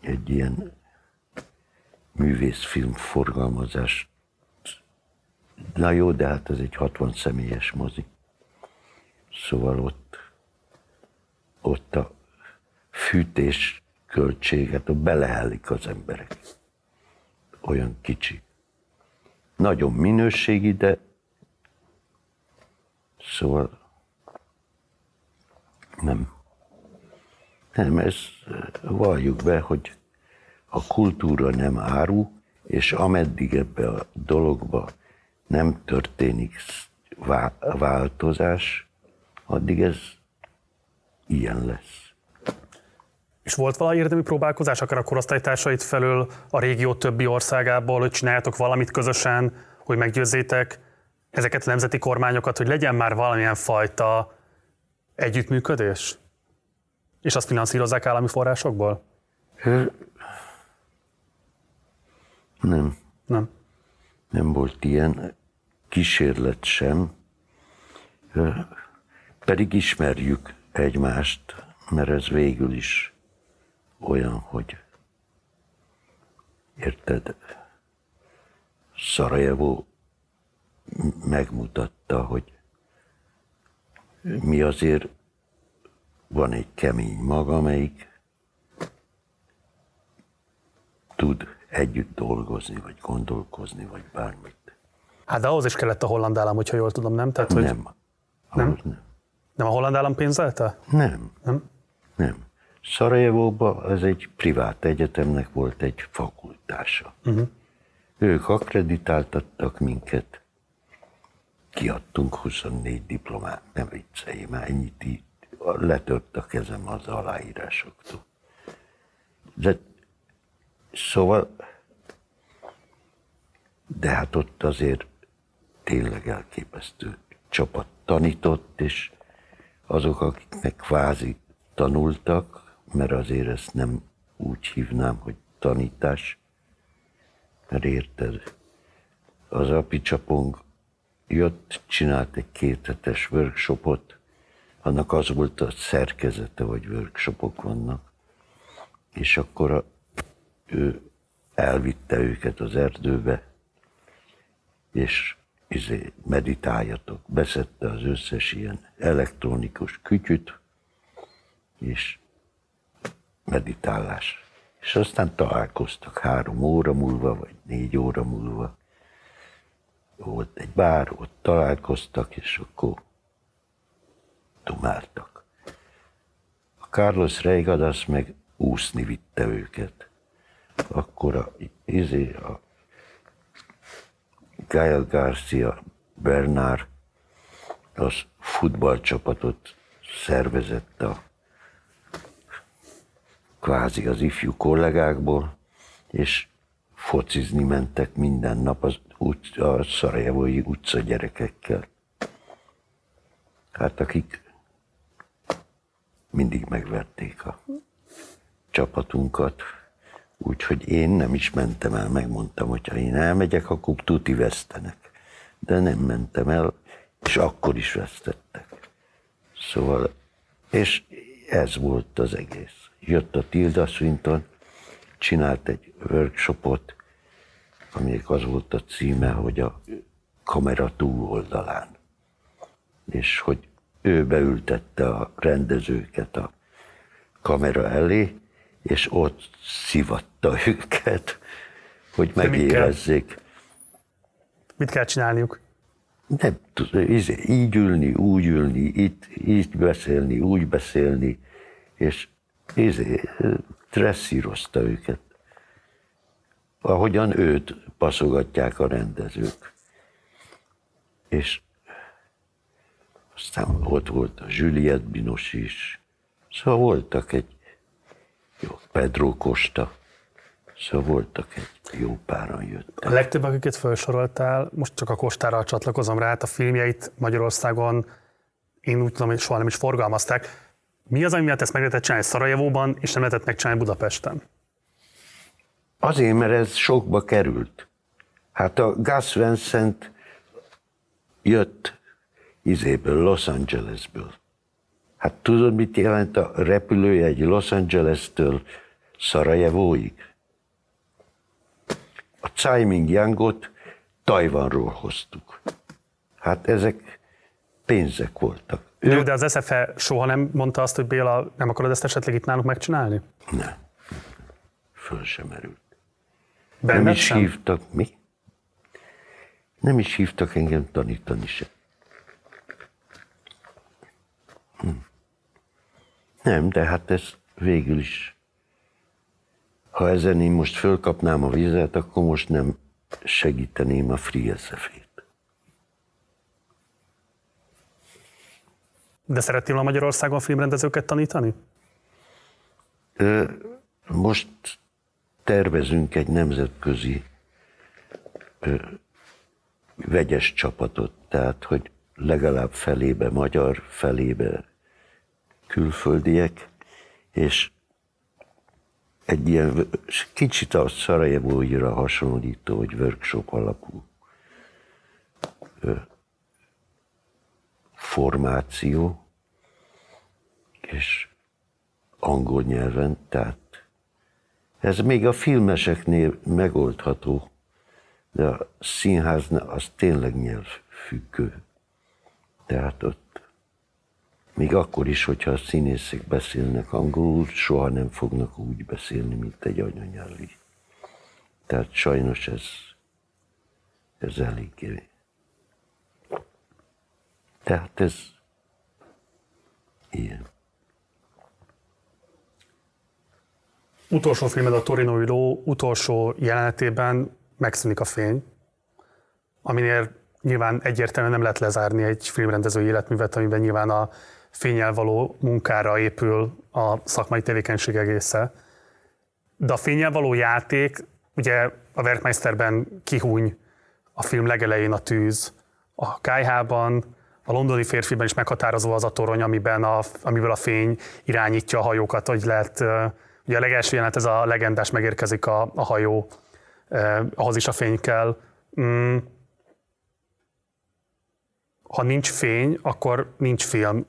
Speaker 2: egy ilyen művészfilm forgalmazás. Na jó, de hát ez egy 60 személyes mozi. Szóval ott, ott a fűtés költséget, ott belehellik az emberek. Olyan kicsi. Nagyon minőségi, de szóval nem. Nem, ez valljuk be, hogy a kultúra nem áru, és ameddig ebbe a dologba nem történik változás, addig ez ilyen lesz.
Speaker 1: És volt valami érdemi próbálkozás, akár a korosztálytársait felől a régió többi országából, hogy csináljátok valamit közösen, hogy meggyőzzétek ezeket a nemzeti kormányokat, hogy legyen már valamilyen fajta együttműködés? És azt finanszírozzák állami forrásokból?
Speaker 2: Nem.
Speaker 1: Nem.
Speaker 2: Nem volt ilyen kísérlet sem. Pedig ismerjük egymást, mert ez végül is olyan, hogy érted, Szarajevó megmutatta, hogy mi azért van egy kemény maga, amelyik tud együtt dolgozni, vagy gondolkozni, vagy bármit.
Speaker 1: Hát de ahhoz is kellett a holland állam, hogyha jól tudom, nem?
Speaker 2: Tehát, hogy nem.
Speaker 1: Nem? nem. Nem a holland állam pénzelte?
Speaker 2: Nem.
Speaker 1: Nem?
Speaker 2: Nem. Szarajevóban ez egy privát egyetemnek volt egy fakultása. Uh-huh. Ők akreditáltattak minket, kiadtunk 24 diplomát, nem viccelj, már ennyit letört a kezem az aláírásoktól. De szóval, de hát ott azért tényleg elképesztő csapat tanított, és azok, akiknek kvázi tanultak, mert azért ezt nem úgy hívnám, hogy tanítás, mert érted, az apicsapong jött, csinált egy kéthetes workshopot, annak az volt a szerkezete, hogy workshopok vannak, és akkor a, ő elvitte őket az erdőbe, és izé, meditáljatok. Beszedte az összes ilyen elektronikus kütyüt, és meditálás. És aztán találkoztak három óra múlva, vagy négy óra múlva. Volt egy bár, ott találkoztak, és akkor dumáltak. A Carlos Reigadas meg úszni vitte őket. Akkor a, izé, a Gael Garcia Bernard az futballcsapatot szervezett a kvázi az ifjú kollégákból, és focizni mentek minden nap az ut- a szarajevói utca gyerekekkel. Hát akik mindig megverték a csapatunkat, úgyhogy én nem is mentem el, megmondtam, hogy ha én elmegyek, akkor tuti vesztenek. De nem mentem el, és akkor is vesztettek. Szóval, és ez volt az egész. Jött a Tilda Swinton, csinált egy workshopot, aminek az volt a címe, hogy a kamera túloldalán. És hogy ő beültette a rendezőket a kamera elé, és ott szivatta *laughs* őket, hogy megérezzék.
Speaker 1: Mit kell csinálniuk?
Speaker 2: Nem izé, így ülni, úgy ülni, itt, így beszélni, úgy beszélni, és izé, dresszírozta őket. Ahogyan őt paszogatják a rendezők. És aztán ott volt a Juliette Binos is. Szóval voltak egy jó, Pedro Costa. Szóval voltak egy jó páran jöttek.
Speaker 1: A legtöbb, akiket felsoroltál, most csak a Kostára csatlakozom rá, hát a filmjeit Magyarországon én úgy tudom, hogy soha nem is forgalmazták. Mi az, ami miatt ezt meg lehetett csinálni Szarajevóban, és nem lehetett megcsinálni Budapesten?
Speaker 2: Azért, mert ez sokba került. Hát a Gus Vincent jött izéből, Los Angelesből. Hát tudod, mit jelent a repülőjegy Los Angeles-től Szarajevóig? A Tsai Ming Yangot Tajvanról hoztuk. Hát ezek pénzek voltak.
Speaker 1: Ő... De az SFE soha nem mondta azt, hogy Béla, nem akarod ezt esetleg itt nálunk megcsinálni?
Speaker 2: Nem. Föl sem merült.
Speaker 1: Benned
Speaker 2: nem is
Speaker 1: sem?
Speaker 2: hívtak, mi? Nem is hívtak engem tanítani se. Nem, de hát ez végül is, ha ezen én most fölkapnám a vizet, akkor most nem segíteném a Free SF-ét.
Speaker 1: De szerettél a Magyarországon filmrendezőket tanítani?
Speaker 2: Most tervezünk egy nemzetközi vegyes csapatot, tehát hogy legalább felébe magyar, felébe külföldiek, és egy ilyen kicsit a Szarajevóira hasonlító, hogy workshop alapú ö, formáció, és angol nyelven, tehát ez még a filmeseknél megoldható, de a színháznál az tényleg nyelvfüggő. Tehát ott még akkor is, hogyha a színészek beszélnek angolul, soha nem fognak úgy beszélni, mint egy anyanyelvi. Tehát sajnos ez, ez eléggé. Tehát ez ilyen.
Speaker 1: Utolsó filmed a Torinoi ló utolsó jelenetében megszűnik a fény, aminél nyilván egyértelműen nem lehet lezárni egy filmrendező életművet, amiben nyilván a fényel való munkára épül a szakmai tevékenység egésze. De a fényel való játék, ugye a Werkmeisterben kihúny a film legelején a tűz, a kájhában, a londoni férfiben is meghatározó az a torony, amiben a, amiből a fény irányítja a hajókat, hogy lehet, ugye a legelső jelenet, ez a legendás megérkezik a, a hajó, eh, ahhoz is a fény kell. Mm. Ha nincs fény, akkor nincs film,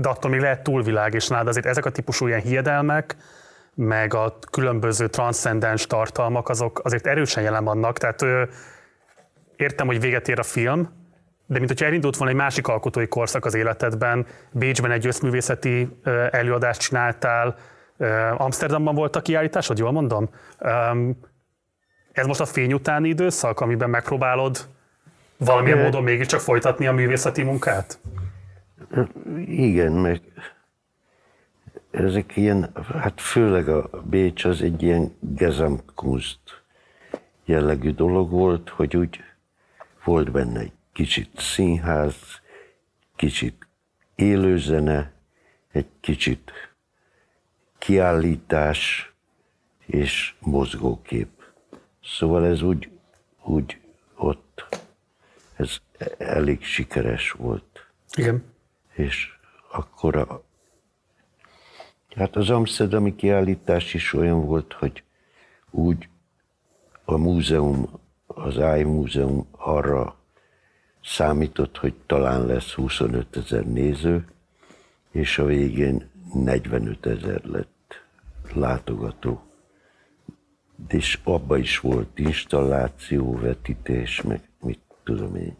Speaker 1: de attól még lehet túlvilág, és nálad azért ezek a típusú ilyen hiedelmek, meg a különböző transzcendens tartalmak, azok azért erősen jelen vannak, tehát ö, értem, hogy véget ér a film, de mint hogyha elindult volna egy másik alkotói korszak az életedben, Bécsben egy összművészeti előadást csináltál, Amsterdamban volt a kiállításod, jól mondom? Ez most a fény utáni időszak, amiben megpróbálod valamilyen módon mégiscsak folytatni a művészeti munkát?
Speaker 2: Igen, meg ezek ilyen, hát főleg a Bécs az egy ilyen Gesamtkunst jellegű dolog volt, hogy úgy volt benne egy kicsit színház, kicsit élőzene, egy kicsit kiállítás és mozgókép. Szóval ez úgy, úgy ott, ez elég sikeres volt.
Speaker 1: Igen.
Speaker 2: És akkor a, hát az Amsterdami kiállítás is olyan volt, hogy úgy a múzeum, az AI múzeum arra számított, hogy talán lesz 25 ezer néző, és a végén 45 ezer lett látogató. És abba is volt installáció, vetítés, meg mit tudom én.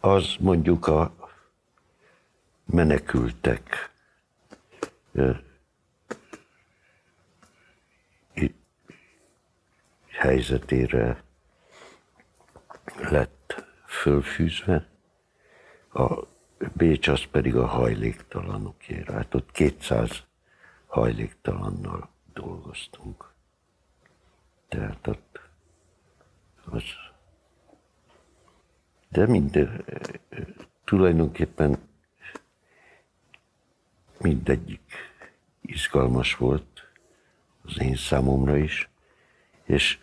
Speaker 2: Az mondjuk a menekültek helyzetére lett fölfűzve, a Bécs az pedig a hajléktalanokért. Hát ott 200 hajléktalannal dolgoztunk. Tehát ott az... De minden, tulajdonképpen mindegyik izgalmas volt az én számomra is, és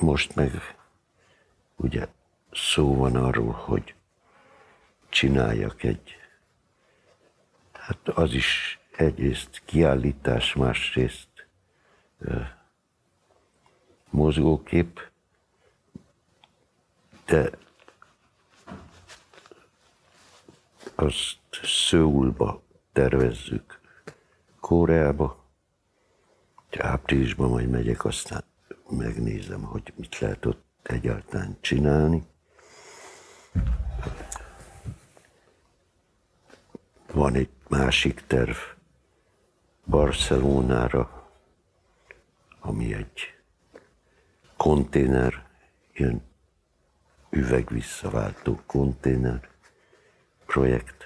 Speaker 2: most meg ugye szó van arról, hogy csináljak egy, hát az is egyrészt kiállítás, másrészt ö, mozgókép, de azt Szőulba tervezzük, Koreába, áprilisban majd megyek, aztán megnézem, hogy mit lehet ott egyáltalán csinálni. Van egy másik terv Barcelonára, ami egy konténer, ilyen üvegvisszaváltó konténer projekt.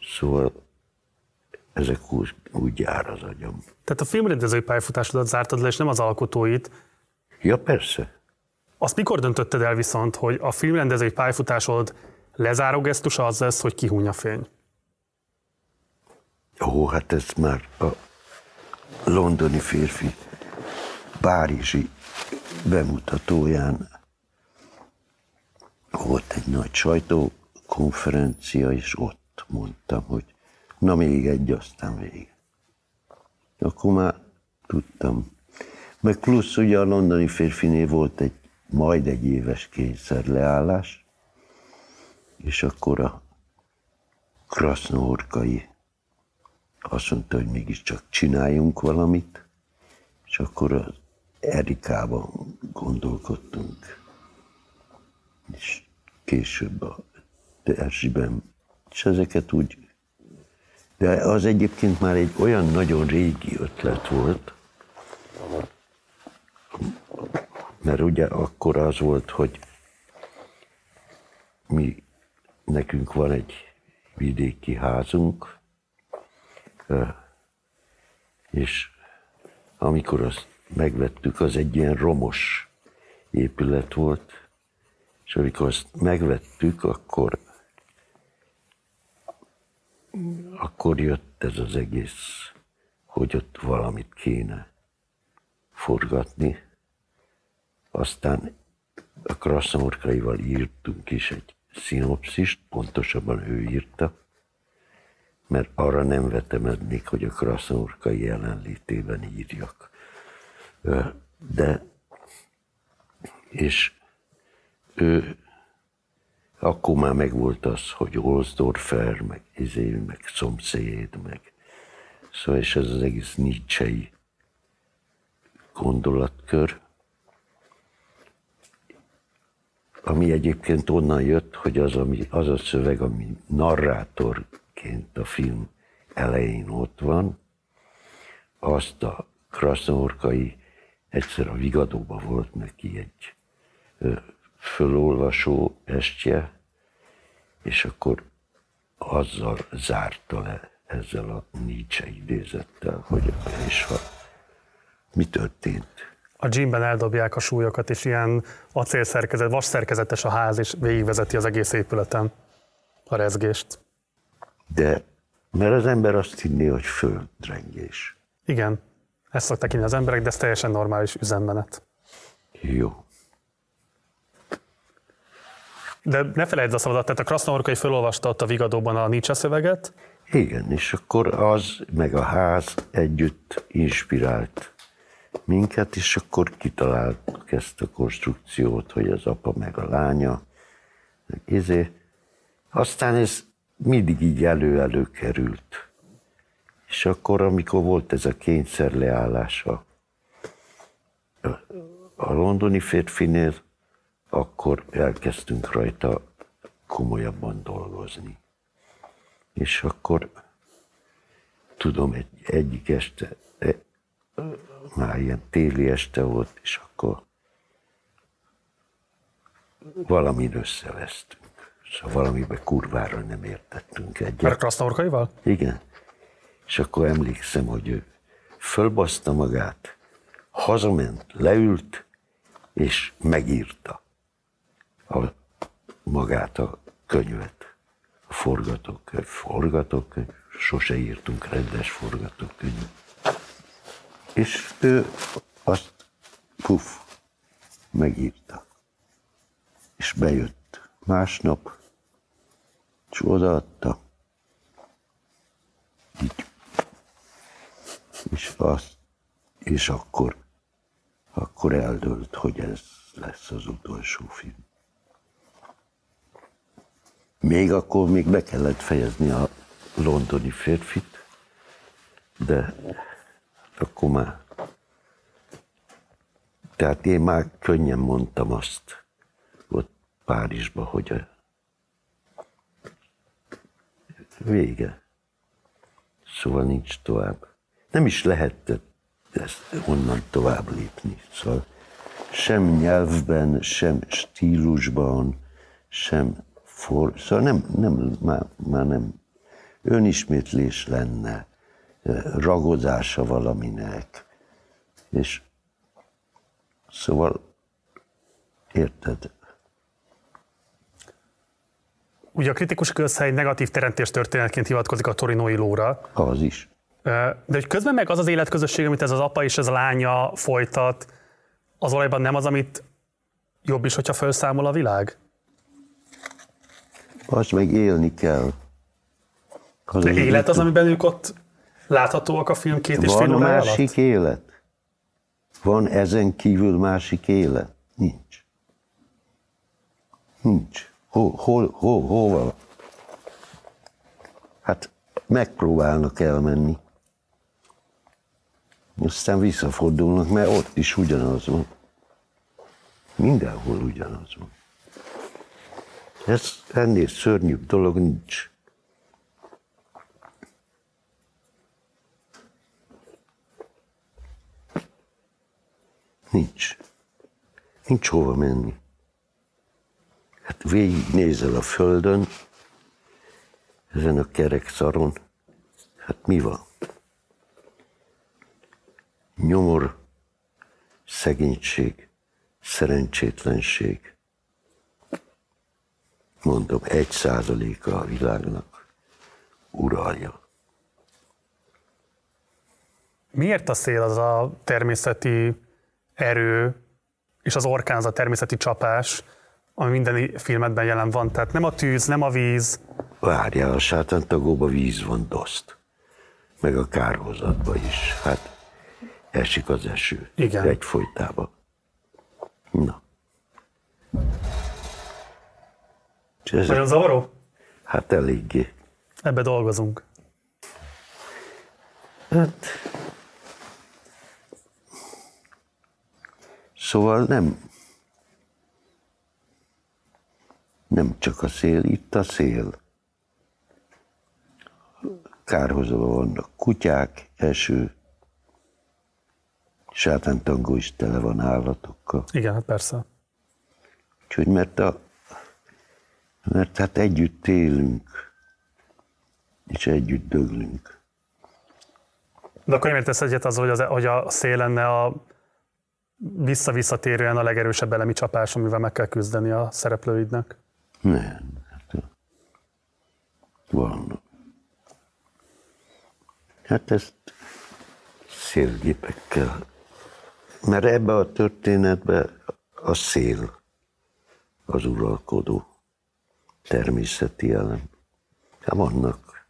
Speaker 2: Szóval ezek úgy, úgy jár az agyam.
Speaker 1: Tehát a filmrendezői pályafutásodat zártad le, és nem az alkotóit.
Speaker 2: Ja, persze.
Speaker 1: Azt mikor döntötted el viszont, hogy a filmrendezői pályafutásod lezáró gesztusa az lesz, hogy kihúny a fény?
Speaker 2: Ó, hát ez már a londoni férfi Párizsi bemutatóján volt egy nagy sajtókonferencia, és ott mondtam, hogy na még egy, aztán vége. Akkor már tudtam. Meg plusz ugye a londoni férfinél volt egy majd egy éves kényszer leállás, és akkor a krasznohorkai azt mondta, hogy mégiscsak csináljunk valamit, és akkor az Erikában gondolkodtunk, és később a Erzsiben, és ezeket úgy, de az egyébként már egy olyan nagyon régi ötlet volt, mert ugye akkor az volt, hogy mi, nekünk van egy vidéki házunk, és amikor azt megvettük, az egy ilyen romos épület volt, És amikor azt megvettük, akkor, akkor jött ez az egész, hogy ott valamit kéne forgatni. Aztán a Kraszamorkaival írtunk is egy szinopszist, pontosabban ő írta, mert arra nem vetemednék, hogy a Kraszamorkai jelenlétében írjak. De, és ő akkor már megvolt az, hogy Olsdorfer, meg izé, meg szomszéd, meg szóval, és ez az egész Nietzsche gondolatkör, ami egyébként onnan jött, hogy az, ami, az a szöveg, ami narrátorként a film elején ott van, azt a Krasznorkai egyszer a Vigadóba volt neki egy fölolvasó estje, és akkor azzal zárta le ezzel a Nietzsche idézettel, hogy és ha mi történt.
Speaker 1: A gymben eldobják a súlyokat, és ilyen acélszerkezet, vasszerkezetes a ház, és végigvezeti az egész épületen a rezgést.
Speaker 2: De mert az ember azt hinné, hogy földrengés.
Speaker 1: Igen, ezt szokták az emberek, de ez teljesen normális üzemmenet.
Speaker 2: Jó.
Speaker 1: De ne felejtsd a szabadat, tehát a Krasznaorkai felolvasta ott a Vigadóban a Nietzsche szöveget.
Speaker 2: Igen, és akkor az, meg a ház együtt inspirált minket, és akkor kitaláltuk ezt a konstrukciót, hogy az apa meg a lánya, meg izé. Aztán ez mindig így elő-elő került. És akkor, amikor volt ez a kényszer leállása a londoni férfinél, akkor elkezdtünk rajta komolyabban dolgozni. És akkor tudom, egy, egyik este, e, már ilyen téli este volt, és akkor valamin összevesztünk. Szóval valamiben kurvára nem értettünk egyet.
Speaker 1: Mert Krasznorkaival?
Speaker 2: Igen. És akkor emlékszem, hogy ő fölbaszta magát, hazament, leült, és megírta a, magát a könyvet. A forgatókönyv, forgatókönyv, sose írtunk rendes forgatókönyvet. És ő azt puf, megírta. És bejött másnap, és odaadta. Így. És, azt, és akkor, akkor eldőlt, hogy ez lesz az utolsó film. Még akkor még be kellett fejezni a londoni férfit, de akkor már. Tehát én már könnyen mondtam azt ott Párizsba, hogy a vége. Szóval nincs tovább. Nem is lehetett ezt onnan tovább lépni. Szóval sem nyelvben, sem stílusban, sem for, szóval nem, nem, már, már nem önismétlés lenne, ragozása valaminek. És szóval, érted?
Speaker 1: Ugye a kritikus közhely negatív teremtés történetként hivatkozik a torinói lóra.
Speaker 2: Az is.
Speaker 1: De hogy közben meg az az életközösség, amit ez az apa és ez a lánya folytat, az valójában nem az, amit jobb is, hogyha felszámol a világ?
Speaker 2: Azt meg élni kell.
Speaker 1: Az De élet az, amiben ők ott láthatóak a film két és
Speaker 2: fél
Speaker 1: Van
Speaker 2: másik
Speaker 1: alatt?
Speaker 2: élet? Van ezen kívül másik élet? Nincs. Nincs. Hol, hol, hol, hol Hát megpróbálnak elmenni. Aztán visszafordulnak, mert ott is ugyanaz van. Mindenhol ugyanaz van. Ez ennél szörnyűbb dolog nincs. Nincs. Nincs hova menni. Hát végignézel a földön, ezen a kerek szaron, hát mi van? Nyomor, szegénység, szerencsétlenség, mondom, egy százaléka a világnak uralja.
Speaker 1: Miért a szél az a természeti erő, és az orkán az a természeti csapás, ami minden filmedben jelen van? Tehát nem a tűz, nem a víz.
Speaker 2: Várjál, a sátántagóba víz van doszt. Meg a kárhozatba is. Hát esik az eső.
Speaker 1: Igen.
Speaker 2: Egy folytába. Na. És
Speaker 1: Nagyon zavaró?
Speaker 2: hát eléggé.
Speaker 1: Ebbe dolgozunk.
Speaker 2: Hát, szóval nem, nem csak a szél, itt a szél. Kárhozóban vannak kutyák, eső, sátántangó is tele van állatokkal.
Speaker 1: Igen, hát persze.
Speaker 2: Úgyhogy mert, a, mert hát együtt élünk, és együtt döglünk.
Speaker 1: De akkor nem értesz egyet az, hogy, az, hogy a szél lenne a vissza-visszatérően a legerősebb elemi csapás, amivel meg kell küzdeni a szereplőidnek?
Speaker 2: Nem. Hát, van. Hát ezt szélgépekkel. Mert ebbe a történetbe a szél az uralkodó természeti elem. Hát vannak,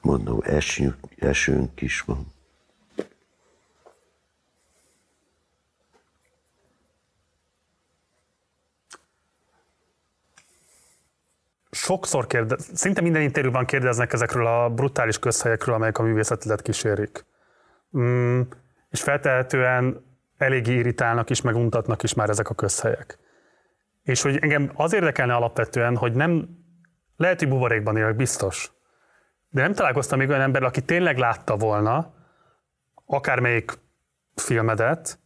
Speaker 2: mondom, esünk, esőnk is van.
Speaker 1: Sokszor kérdez, szinte minden interjúban kérdeznek ezekről a brutális közhelyekről, amelyek a művészetet kísérik. Mm, és feltehetően eléggé irritálnak is, meg untatnak is már ezek a közhelyek. És hogy engem az érdekelne alapvetően, hogy nem, lehet, hogy buborékban élek, biztos, de nem találkoztam még olyan ember, aki tényleg látta volna akármelyik filmedet,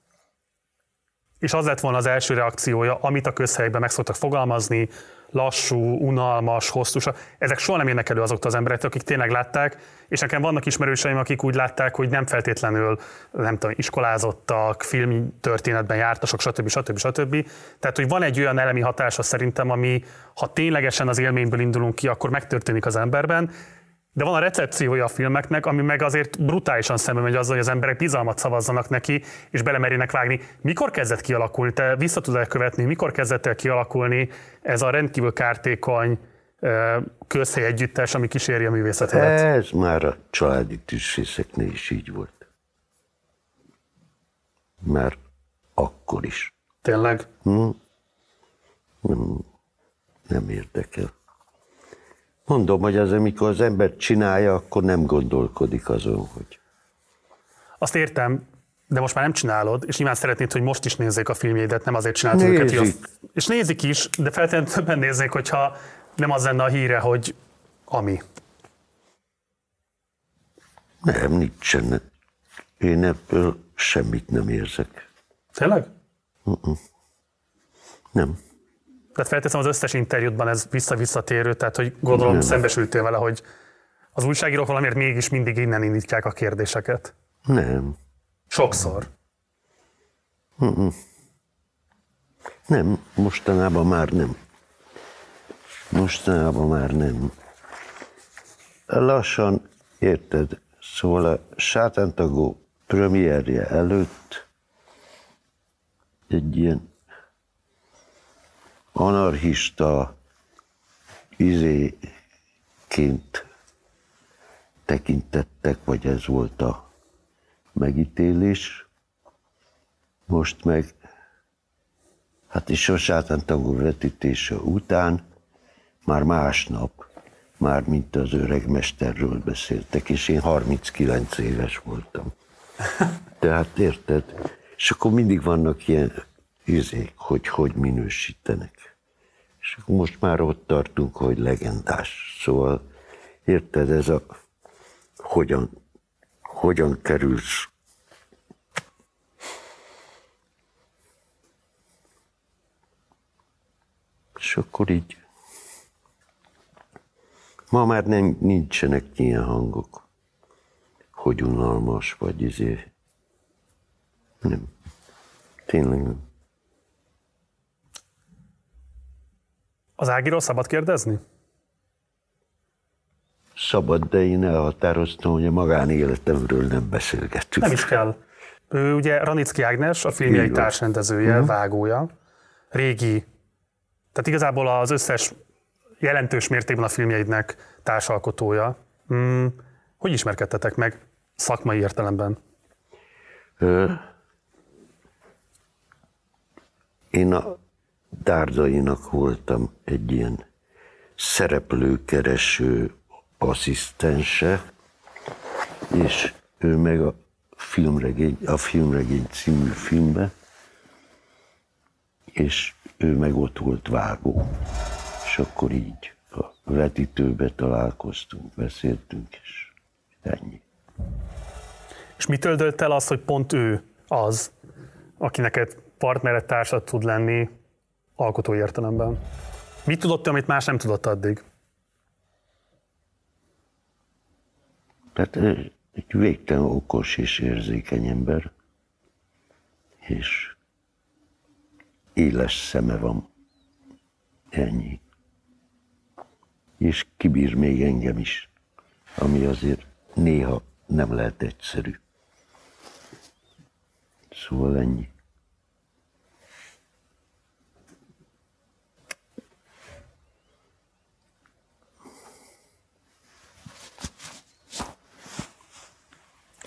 Speaker 1: és az lett volna az első reakciója, amit a közhelyekben meg szoktak fogalmazni, lassú, unalmas, hosszús. Ezek soha nem jönnek elő azoktól az emberektől, akik tényleg látták, és nekem vannak ismerőseim, akik úgy látták, hogy nem feltétlenül, nem tudom, iskolázottak, filmtörténetben jártasok, stb. stb. stb. Tehát, hogy van egy olyan elemi hatása szerintem, ami, ha ténylegesen az élményből indulunk ki, akkor megtörténik az emberben, de van a recepciója a filmeknek, ami meg azért brutálisan szembe megy azzal, hogy az emberek bizalmat szavazzanak neki, és belemerjenek vágni. Mikor kezdett kialakulni? Te vissza tudod követni, mikor kezdett el kialakulni ez a rendkívül kártékony közhely együttes, ami kíséri a művészetet?
Speaker 2: Ez már a családi tűzfészeknél is így volt. Már akkor is.
Speaker 1: Tényleg?
Speaker 2: Nem érdekel. Mondom, hogy az, amikor az ember csinálja, akkor nem gondolkodik azon, hogy
Speaker 1: Azt értem, de most már nem csinálod, és nyilván szeretnéd, hogy most is nézzék a filmjeidet, nem azért csinálod őket, hogy a...
Speaker 2: Nézik.
Speaker 1: És nézik is, de feltétlenül többen néznék, hogyha nem az lenne a híre, hogy ami.
Speaker 2: nem, nincsen. Én ebből semmit nem érzek.
Speaker 1: Tényleg?
Speaker 2: Nem.
Speaker 1: Tehát felteszem az összes interjútban ez vissza-visszatérő, tehát hogy gondolom
Speaker 2: Nem.
Speaker 1: szembesültél vele, hogy az újságírók valamiért mégis mindig innen indítják a kérdéseket.
Speaker 2: Nem.
Speaker 1: Sokszor.
Speaker 2: Nem, mostanában már nem. Mostanában már nem. Lassan, érted, szóval a sátántagó premierje előtt egy ilyen anarchista izéként tekintettek, vagy ez volt a megítélés. Most meg Hát és a sátántangó vetítése után már másnap, már mint az öreg mesterről beszéltek, és én 39 éves voltam. *laughs* Tehát érted? És akkor mindig vannak ilyen izék, hogy hogy minősítenek. És most már ott tartunk, hogy legendás. Szóval érted, ez a hogyan, hogyan kerülsz És akkor így. Ma már nem, nincsenek ilyen hangok, hogy unalmas vagy izé. Nem. Tényleg nem.
Speaker 1: Az Ágiról szabad kérdezni?
Speaker 2: Szabad, de én elhatároztam, hogy a magánéletemről nem beszélgetünk.
Speaker 1: Nem is kell. Ő ugye Ranicki Ágnes, a filmjei társrendezője, uh-huh. vágója, régi, tehát igazából az összes jelentős mértékben a filmjeidnek társalkotója. Hmm, hogy ismerkedtetek meg szakmai értelemben? Ö,
Speaker 2: én a Dárdainak voltam egy ilyen szereplőkereső asszisztense, és ő meg a filmregény, a filmregény című filmbe, és ő meg ott volt vágó. És akkor így a vetítőbe találkoztunk, beszéltünk, és ennyi.
Speaker 1: És mit töltött el az, hogy pont ő az, aki neked partnered, társad tud lenni alkotói értelemben? Mit tudott, amit más nem tudott addig?
Speaker 2: Tehát egy végtelen okos és érzékeny ember, és éles szeme van. Ennyi. És kibír még engem is, ami azért néha nem lehet egyszerű. Szóval ennyi.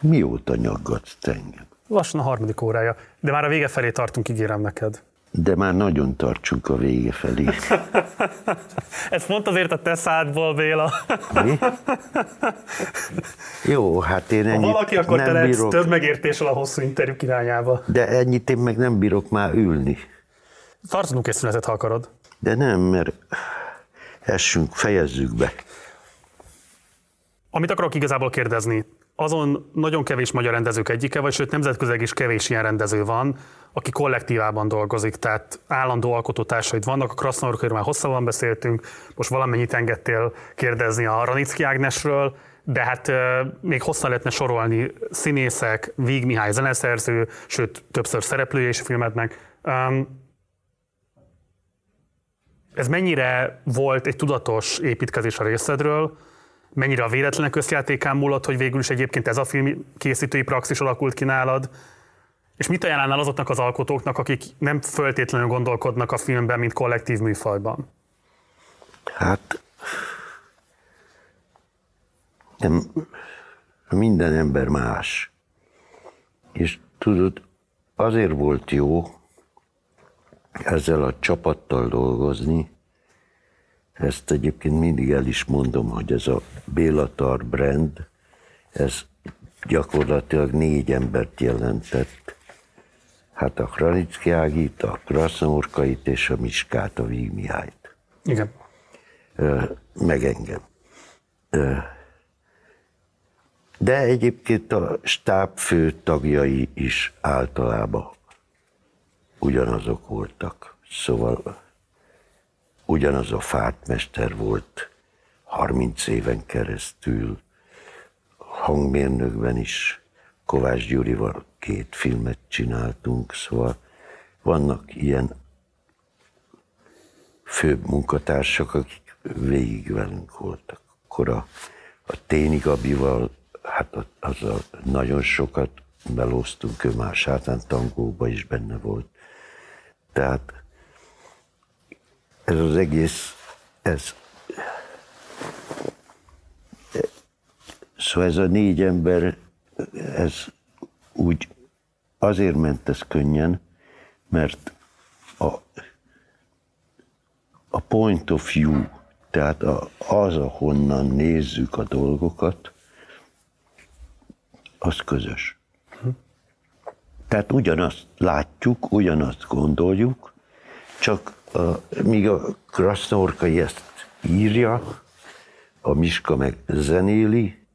Speaker 2: Mióta nyaggatsz engem?
Speaker 1: Lassan a harmadik órája, de már a vége felé tartunk, ígérem neked.
Speaker 2: De már nagyon tartsunk a vége felé. *laughs*
Speaker 1: Ez pont azért a te szádból, Béla. Mi? *laughs*
Speaker 2: Jó, hát én ennyit
Speaker 1: Ha valaki, akkor nem te bírok. több megértéssel a hosszú interjúk irányába.
Speaker 2: De ennyit én meg nem bírok már ülni.
Speaker 1: Tartunk egy szünetet, ha akarod.
Speaker 2: De nem, mert essünk, fejezzük be.
Speaker 1: Amit akarok igazából kérdezni, azon nagyon kevés magyar rendezők egyike, vagy sőt nemzetközileg is kevés ilyen rendező van, aki kollektívában dolgozik, tehát állandó alkotótársaid vannak, a Krasznaurkőről már hosszabban beszéltünk, most valamennyit engedtél kérdezni a Ranicki Ágnesről, de hát még hosszan lehetne sorolni színészek, Víg Mihály zeneszerző, sőt többször szereplője is a filmednek. Um, ez mennyire volt egy tudatos építkezés a részedről, mennyire a véletlenek összjátékán múlott, hogy végül is egyébként ez a film készítői praxis alakult ki nálad, és mit ajánlnál azoknak az alkotóknak, akik nem föltétlenül gondolkodnak a filmben, mint kollektív műfajban?
Speaker 2: Hát nem, minden ember más. És tudod, azért volt jó ezzel a csapattal dolgozni, ezt egyébként mindig el is mondom, hogy ez a Bélatar brand, ez gyakorlatilag négy embert jelentett. Hát a Kranicki Ágit, a Krasznaurkait és a Miskát, a Víg Mihályt.
Speaker 1: Igen.
Speaker 2: Meg engem. De egyébként a stáb fő tagjai is általában ugyanazok voltak. Szóval ugyanaz a fátmester volt 30 éven keresztül, hangmérnökben is Kovács Gyurival két filmet csináltunk, szóval vannak ilyen főbb munkatársak, akik végig velünk voltak. Akkor a, a Téni Gabival, hát a nagyon sokat belóztunk, ő már sátán tangóba is benne volt. Tehát ez az egész, ez Szóval ez a négy ember, ez úgy azért ment ez könnyen, mert a, a point of view, tehát a, az, ahonnan nézzük a dolgokat, az közös. Tehát ugyanazt látjuk, ugyanazt gondoljuk, csak míg a Krasznorkai ezt írja, a Miska meg zenéli,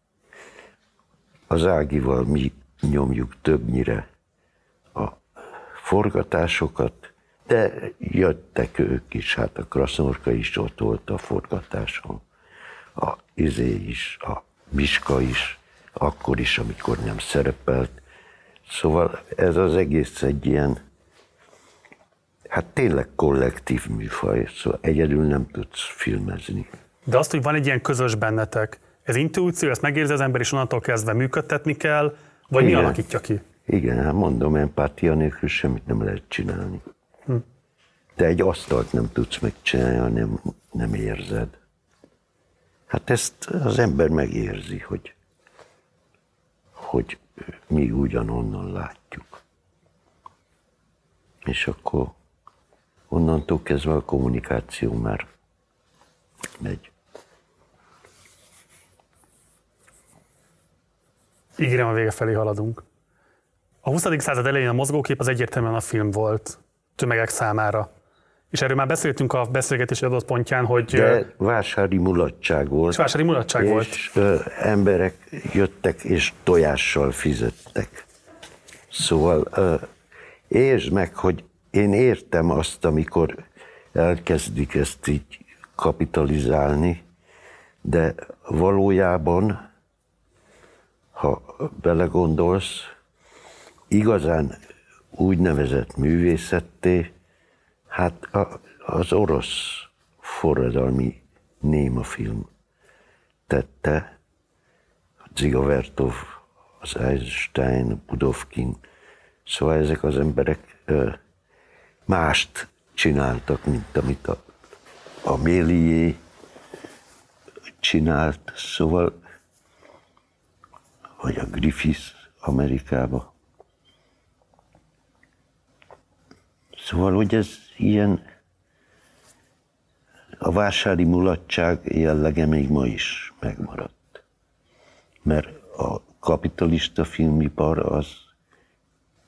Speaker 2: az Ágival mi nyomjuk többnyire a forgatásokat, de jöttek ők is, hát a Krasznorka is ott volt a forgatáson, a Izé is, a Miska is, akkor is, amikor nem szerepelt. Szóval ez az egész egy ilyen Hát tényleg kollektív műfaj, szóval egyedül nem tudsz filmezni.
Speaker 1: De azt, hogy van egy ilyen közös bennetek, ez intuíció, ezt megérzi az ember, és onnantól kezdve működtetni kell, vagy Igen. mi alakítja ki?
Speaker 2: Igen, hát mondom, empátia nélkül semmit nem lehet csinálni. Hm. De egy asztalt nem tudsz megcsinálni, ha nem, nem érzed. Hát ezt az ember megérzi, hogy, hogy mi ugyanonnan látjuk. És akkor onnantól kezdve a kommunikáció már megy.
Speaker 1: Ígérem, a vége felé haladunk. A 20. század elején a mozgókép az egyértelműen a film volt tömegek számára. És erről már beszéltünk a beszélgetés adott pontján, hogy...
Speaker 2: De vásári mulatság volt.
Speaker 1: És vásári mulatság
Speaker 2: és
Speaker 1: volt.
Speaker 2: És emberek jöttek és tojással fizettek. Szóval értsd meg, hogy én értem azt, amikor elkezdik ezt így kapitalizálni, de valójában, ha belegondolsz, igazán úgynevezett művészetté, hát az orosz forradalmi némafilm tette, Zigovertov, az Einstein, Budovkin, szóval ezek az emberek mást csináltak, mint amit a, a Mélié csinált, szóval, vagy a Griffith Amerikába. Szóval, hogy ez ilyen a vásári mulatság jellege még ma is megmaradt. Mert a kapitalista filmipar az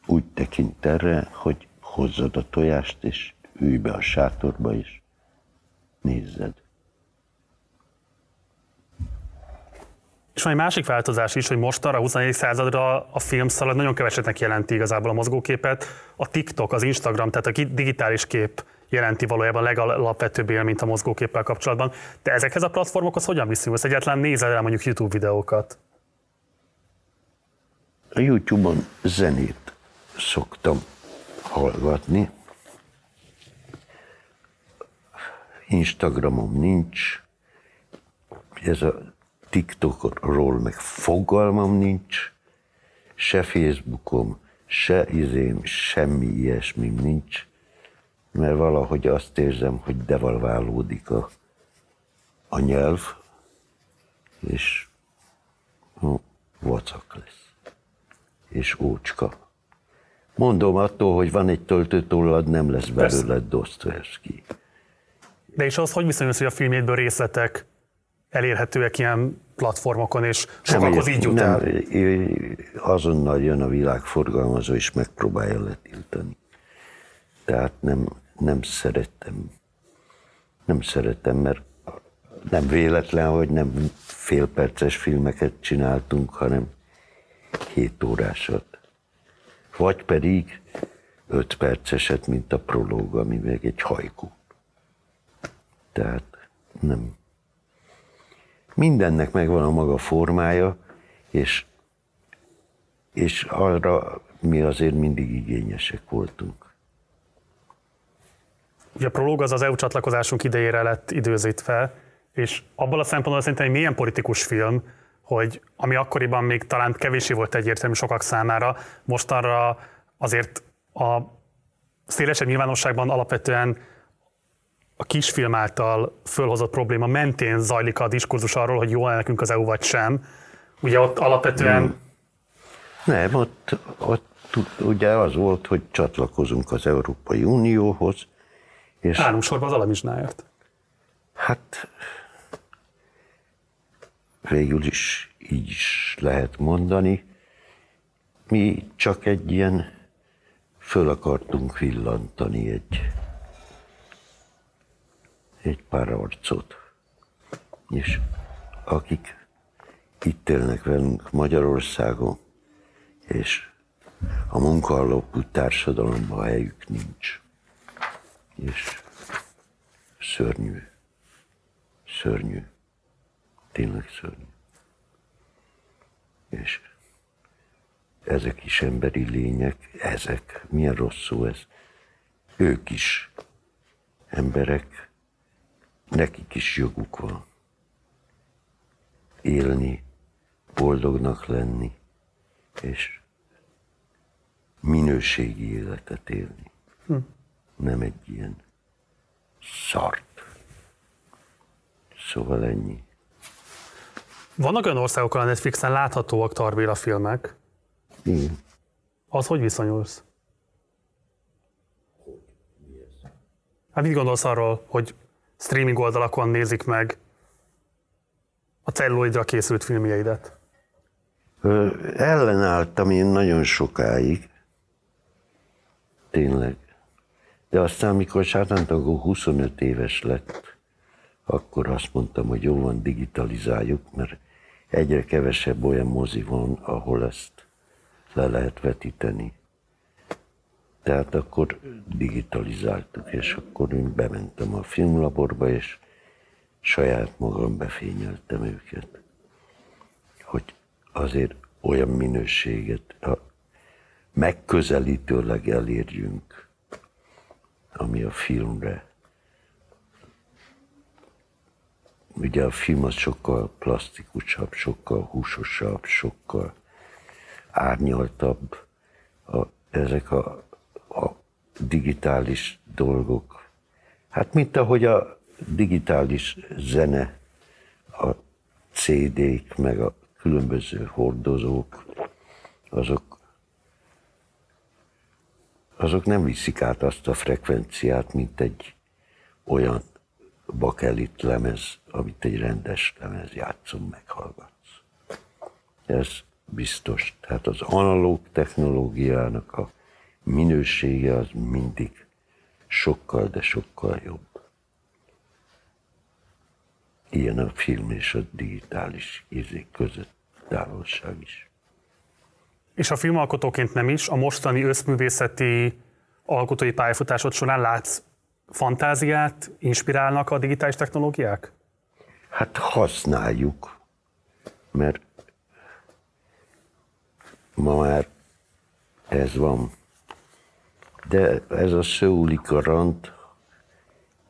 Speaker 2: úgy tekint erre, hogy hozzad a tojást, és ülj be a sátorba, és nézzed.
Speaker 1: És van egy másik változás is, hogy most arra a 21. századra a filmszalag nagyon kevesetnek jelenti igazából a mozgóképet. A TikTok, az Instagram, tehát a digitális kép jelenti valójában a legalapvetőbb élményt a mozgóképpel kapcsolatban. De ezekhez a platformokhoz hogyan viszonyulsz? Egyáltalán nézel el mondjuk YouTube videókat?
Speaker 2: A YouTube-on zenét szoktam hallgatni. Instagramom nincs, ez a TikTokról meg fogalmam nincs, se Facebookom, se izém, semmi ilyesmi nincs, mert valahogy azt érzem, hogy devalválódik a, a nyelv, és hm, vacak lesz, és ócska. Mondom, attól, hogy van egy töltőtollad, nem lesz belőle Dostoevsky.
Speaker 1: De és az, hogy viszonyulsz, hogy a filmétből részletek elérhetőek ilyen platformokon, és sokakhoz így jut el?
Speaker 2: azonnal jön a világforgalmazó, és megpróbálja letiltani. Tehát nem, nem szeretem. Nem szeretem, mert nem véletlen, hogy nem félperces filmeket csináltunk, hanem két órásat. Vagy pedig öt perceset, mint a prológ, ami meg egy hajkú. Tehát nem. Mindennek megvan a maga formája, és, és arra mi azért mindig igényesek voltunk.
Speaker 1: Ugye a prológ az az EU csatlakozásunk idejére lett időzítve, és abban a szempontból szerintem egy milyen politikus film, hogy ami akkoriban még talán kevésé volt egyértelmű sokak számára, mostanra azért a szélesebb nyilvánosságban alapvetően a kisfilm által fölhozott probléma mentén zajlik a diskurzus arról, hogy jó nekünk az EU vagy sem. Ugye ott alapvetően... Nem
Speaker 2: ott, ott ugye az volt, hogy csatlakozunk az Európai Unióhoz.
Speaker 1: És Állunk sorba az alamizsnáért.
Speaker 2: Hát végül is így is lehet mondani. Mi csak egy ilyen föl akartunk villantani egy, egy pár arcot. És akik itt élnek velünk Magyarországon, és a munkahallópú társadalomban helyük nincs. És szörnyű, szörnyű tényleg szörnyű. És ezek is emberi lények, ezek, milyen rossz szó ez, ők is emberek, nekik is joguk van élni, boldognak lenni, és minőségi életet élni. Hm. Nem egy ilyen szart. Szóval ennyi.
Speaker 1: Vannak olyan országok, ahol a Netflixen láthatóak Tarbéla filmek.
Speaker 2: Igen.
Speaker 1: Az hogy viszonyulsz? Hát mit gondolsz arról, hogy streaming oldalakon nézik meg a celluloidra készült filmjeidet?
Speaker 2: Ö, ellenálltam én nagyon sokáig. Tényleg. De aztán, mikor Sátántagó 25 éves lett, akkor azt mondtam, hogy jó van, digitalizáljuk, mert egyre kevesebb olyan mozi van, ahol ezt le lehet vetíteni. Tehát akkor digitalizáltuk, és akkor én bementem a filmlaborba, és saját magam befényeltem őket. Hogy azért olyan minőséget a megközelítőleg elérjünk, ami a filmre. Ugye a film az sokkal plastikusabb, sokkal húsosabb, sokkal árnyaltabb. A, ezek a, a digitális dolgok. Hát mint ahogy a digitális zene, a CD-k, meg a különböző hordozók, azok, azok nem viszik át azt a frekvenciát, mint egy olyan bakelit lemez, amit egy rendes lemez játszom, meghallgatsz. Ez biztos. Tehát az analóg technológiának a minősége az mindig sokkal, de sokkal jobb. Ilyen a film és a digitális izék között távolság is.
Speaker 1: És a filmalkotóként nem is, a mostani összművészeti alkotói pályafutásod során látsz fantáziát, inspirálnak a digitális technológiák?
Speaker 2: Hát használjuk, mert ma már ez van. De ez a Szöuli Karant,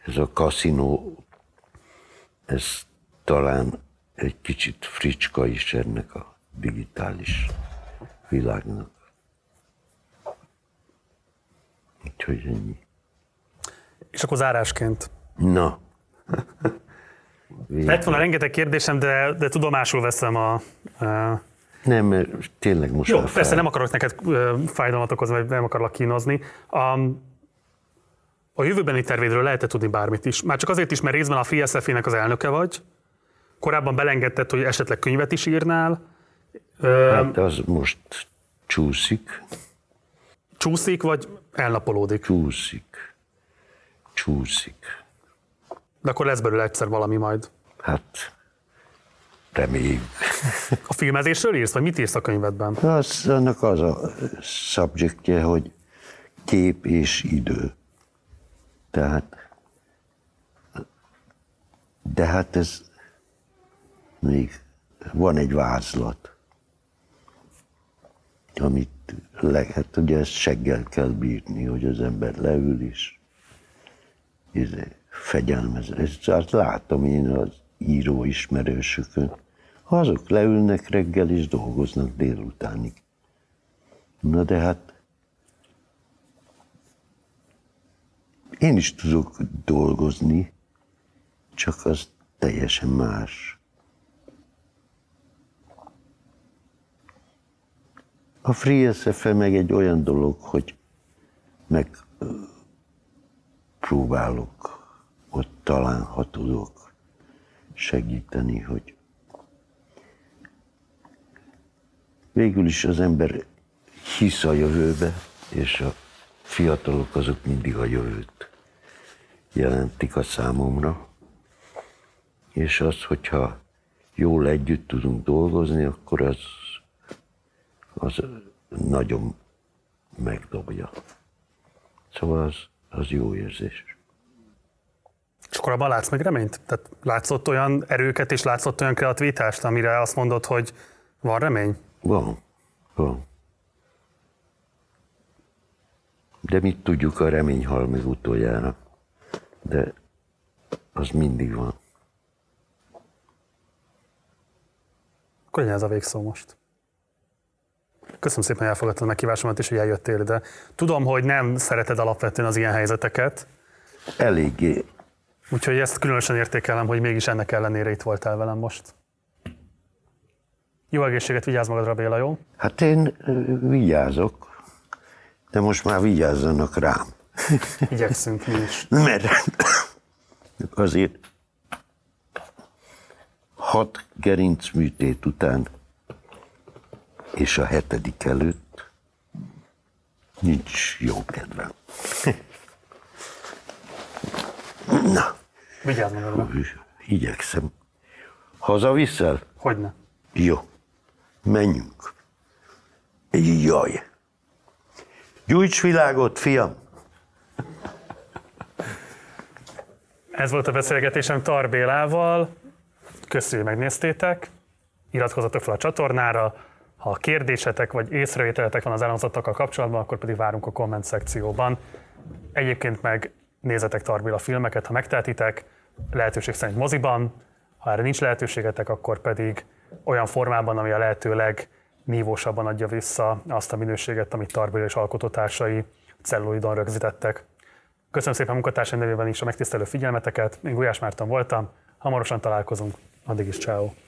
Speaker 2: ez a kaszinó, ez talán egy kicsit fricska is ennek a digitális világnak. Úgyhogy ennyi.
Speaker 1: És akkor zárásként.
Speaker 2: Na. *laughs*
Speaker 1: Lett volna rengeteg kérdésem, de, de tudomásul veszem a, a
Speaker 2: nem, mert tényleg most
Speaker 1: Jó, persze nem akarok neked fájdalmat okozni, vagy nem akarlak kínozni. A, a jövőbeni tervédről lehet tudni bármit is. Már csak azért is, mert részben a FSF-nek az elnöke vagy. Korábban belengedted, hogy esetleg könyvet is írnál.
Speaker 2: Hát az most csúszik.
Speaker 1: Csúszik, vagy elnapolódik?
Speaker 2: Csúszik. Csúszik.
Speaker 1: De akkor lesz belőle egyszer valami majd.
Speaker 2: Hát reméljük. *laughs*
Speaker 1: A filmezésről írsz, vagy mit írsz a könyvedben?
Speaker 2: Az, annak az a subjektje, hogy kép és idő. Tehát, de hát ez még van egy vázlat, amit lehet, ugye ezt seggel kell bírni, hogy az ember leül is, izé, fegyelmez. Ezt látom én az író ismerősökön, azok leülnek reggel és dolgoznak délutánig. Na de hát én is tudok dolgozni, csak az teljesen más. A Free SFE meg egy olyan dolog, hogy meg próbálok ott talán, ha tudok segíteni, hogy végül is az ember hisz a jövőbe, és a fiatalok azok mindig a jövőt jelentik a számomra. És az, hogyha jól együtt tudunk dolgozni, akkor az, az nagyon megdobja. Szóval az, az jó érzés.
Speaker 1: És akkor abban látsz meg reményt? Tehát látszott olyan erőket és látszott olyan kreativitást, amire azt mondod, hogy van remény?
Speaker 2: Van, van. De mit tudjuk, a remény hal utoljára. De az mindig van.
Speaker 1: Akkor legyen ez a végszó most. Köszönöm szépen, hogy elfogadtad a meghívásomat, és hogy eljöttél ide. Tudom, hogy nem szereted alapvetően az ilyen helyzeteket,
Speaker 2: Eléggé.
Speaker 1: úgyhogy ezt különösen értékelem, hogy mégis ennek ellenére itt voltál velem most. Jó egészséget, vigyázz magadra, Béla, jó?
Speaker 2: Hát én vigyázok, de most már vigyázzanak rám. *laughs*
Speaker 1: Igyekszünk mi is.
Speaker 2: Mert azért hat gerinc műtét után és a hetedik előtt nincs jó kedvem. *laughs* Na,
Speaker 1: Vigyázz magadra.
Speaker 2: igyekszem. Hazaviszel?
Speaker 1: Hogyne.
Speaker 2: Jó, menjünk. Jaj. Gyújts világot, fiam!
Speaker 1: Ez volt a beszélgetésem Tar Bélával. Köszönjük, hogy megnéztétek. Iratkozzatok fel a csatornára. Ha kérdésetek vagy észrevételetek van az elhangzottakkal kapcsolatban, akkor pedig várunk a komment szekcióban. Egyébként meg nézzetek Tar Béla filmeket, ha megtehetitek, lehetőség szerint moziban. Ha erre nincs lehetőségetek, akkor pedig olyan formában, ami a lehető legnívósabban adja vissza azt a minőséget, amit Tar Béla és alkotótársai celluloidon rögzítettek. Köszönöm szépen munkatársaim nevében is a megtisztelő figyelmeteket. Én Gulyás Márton voltam. Hamarosan találkozunk. Addig is ciao.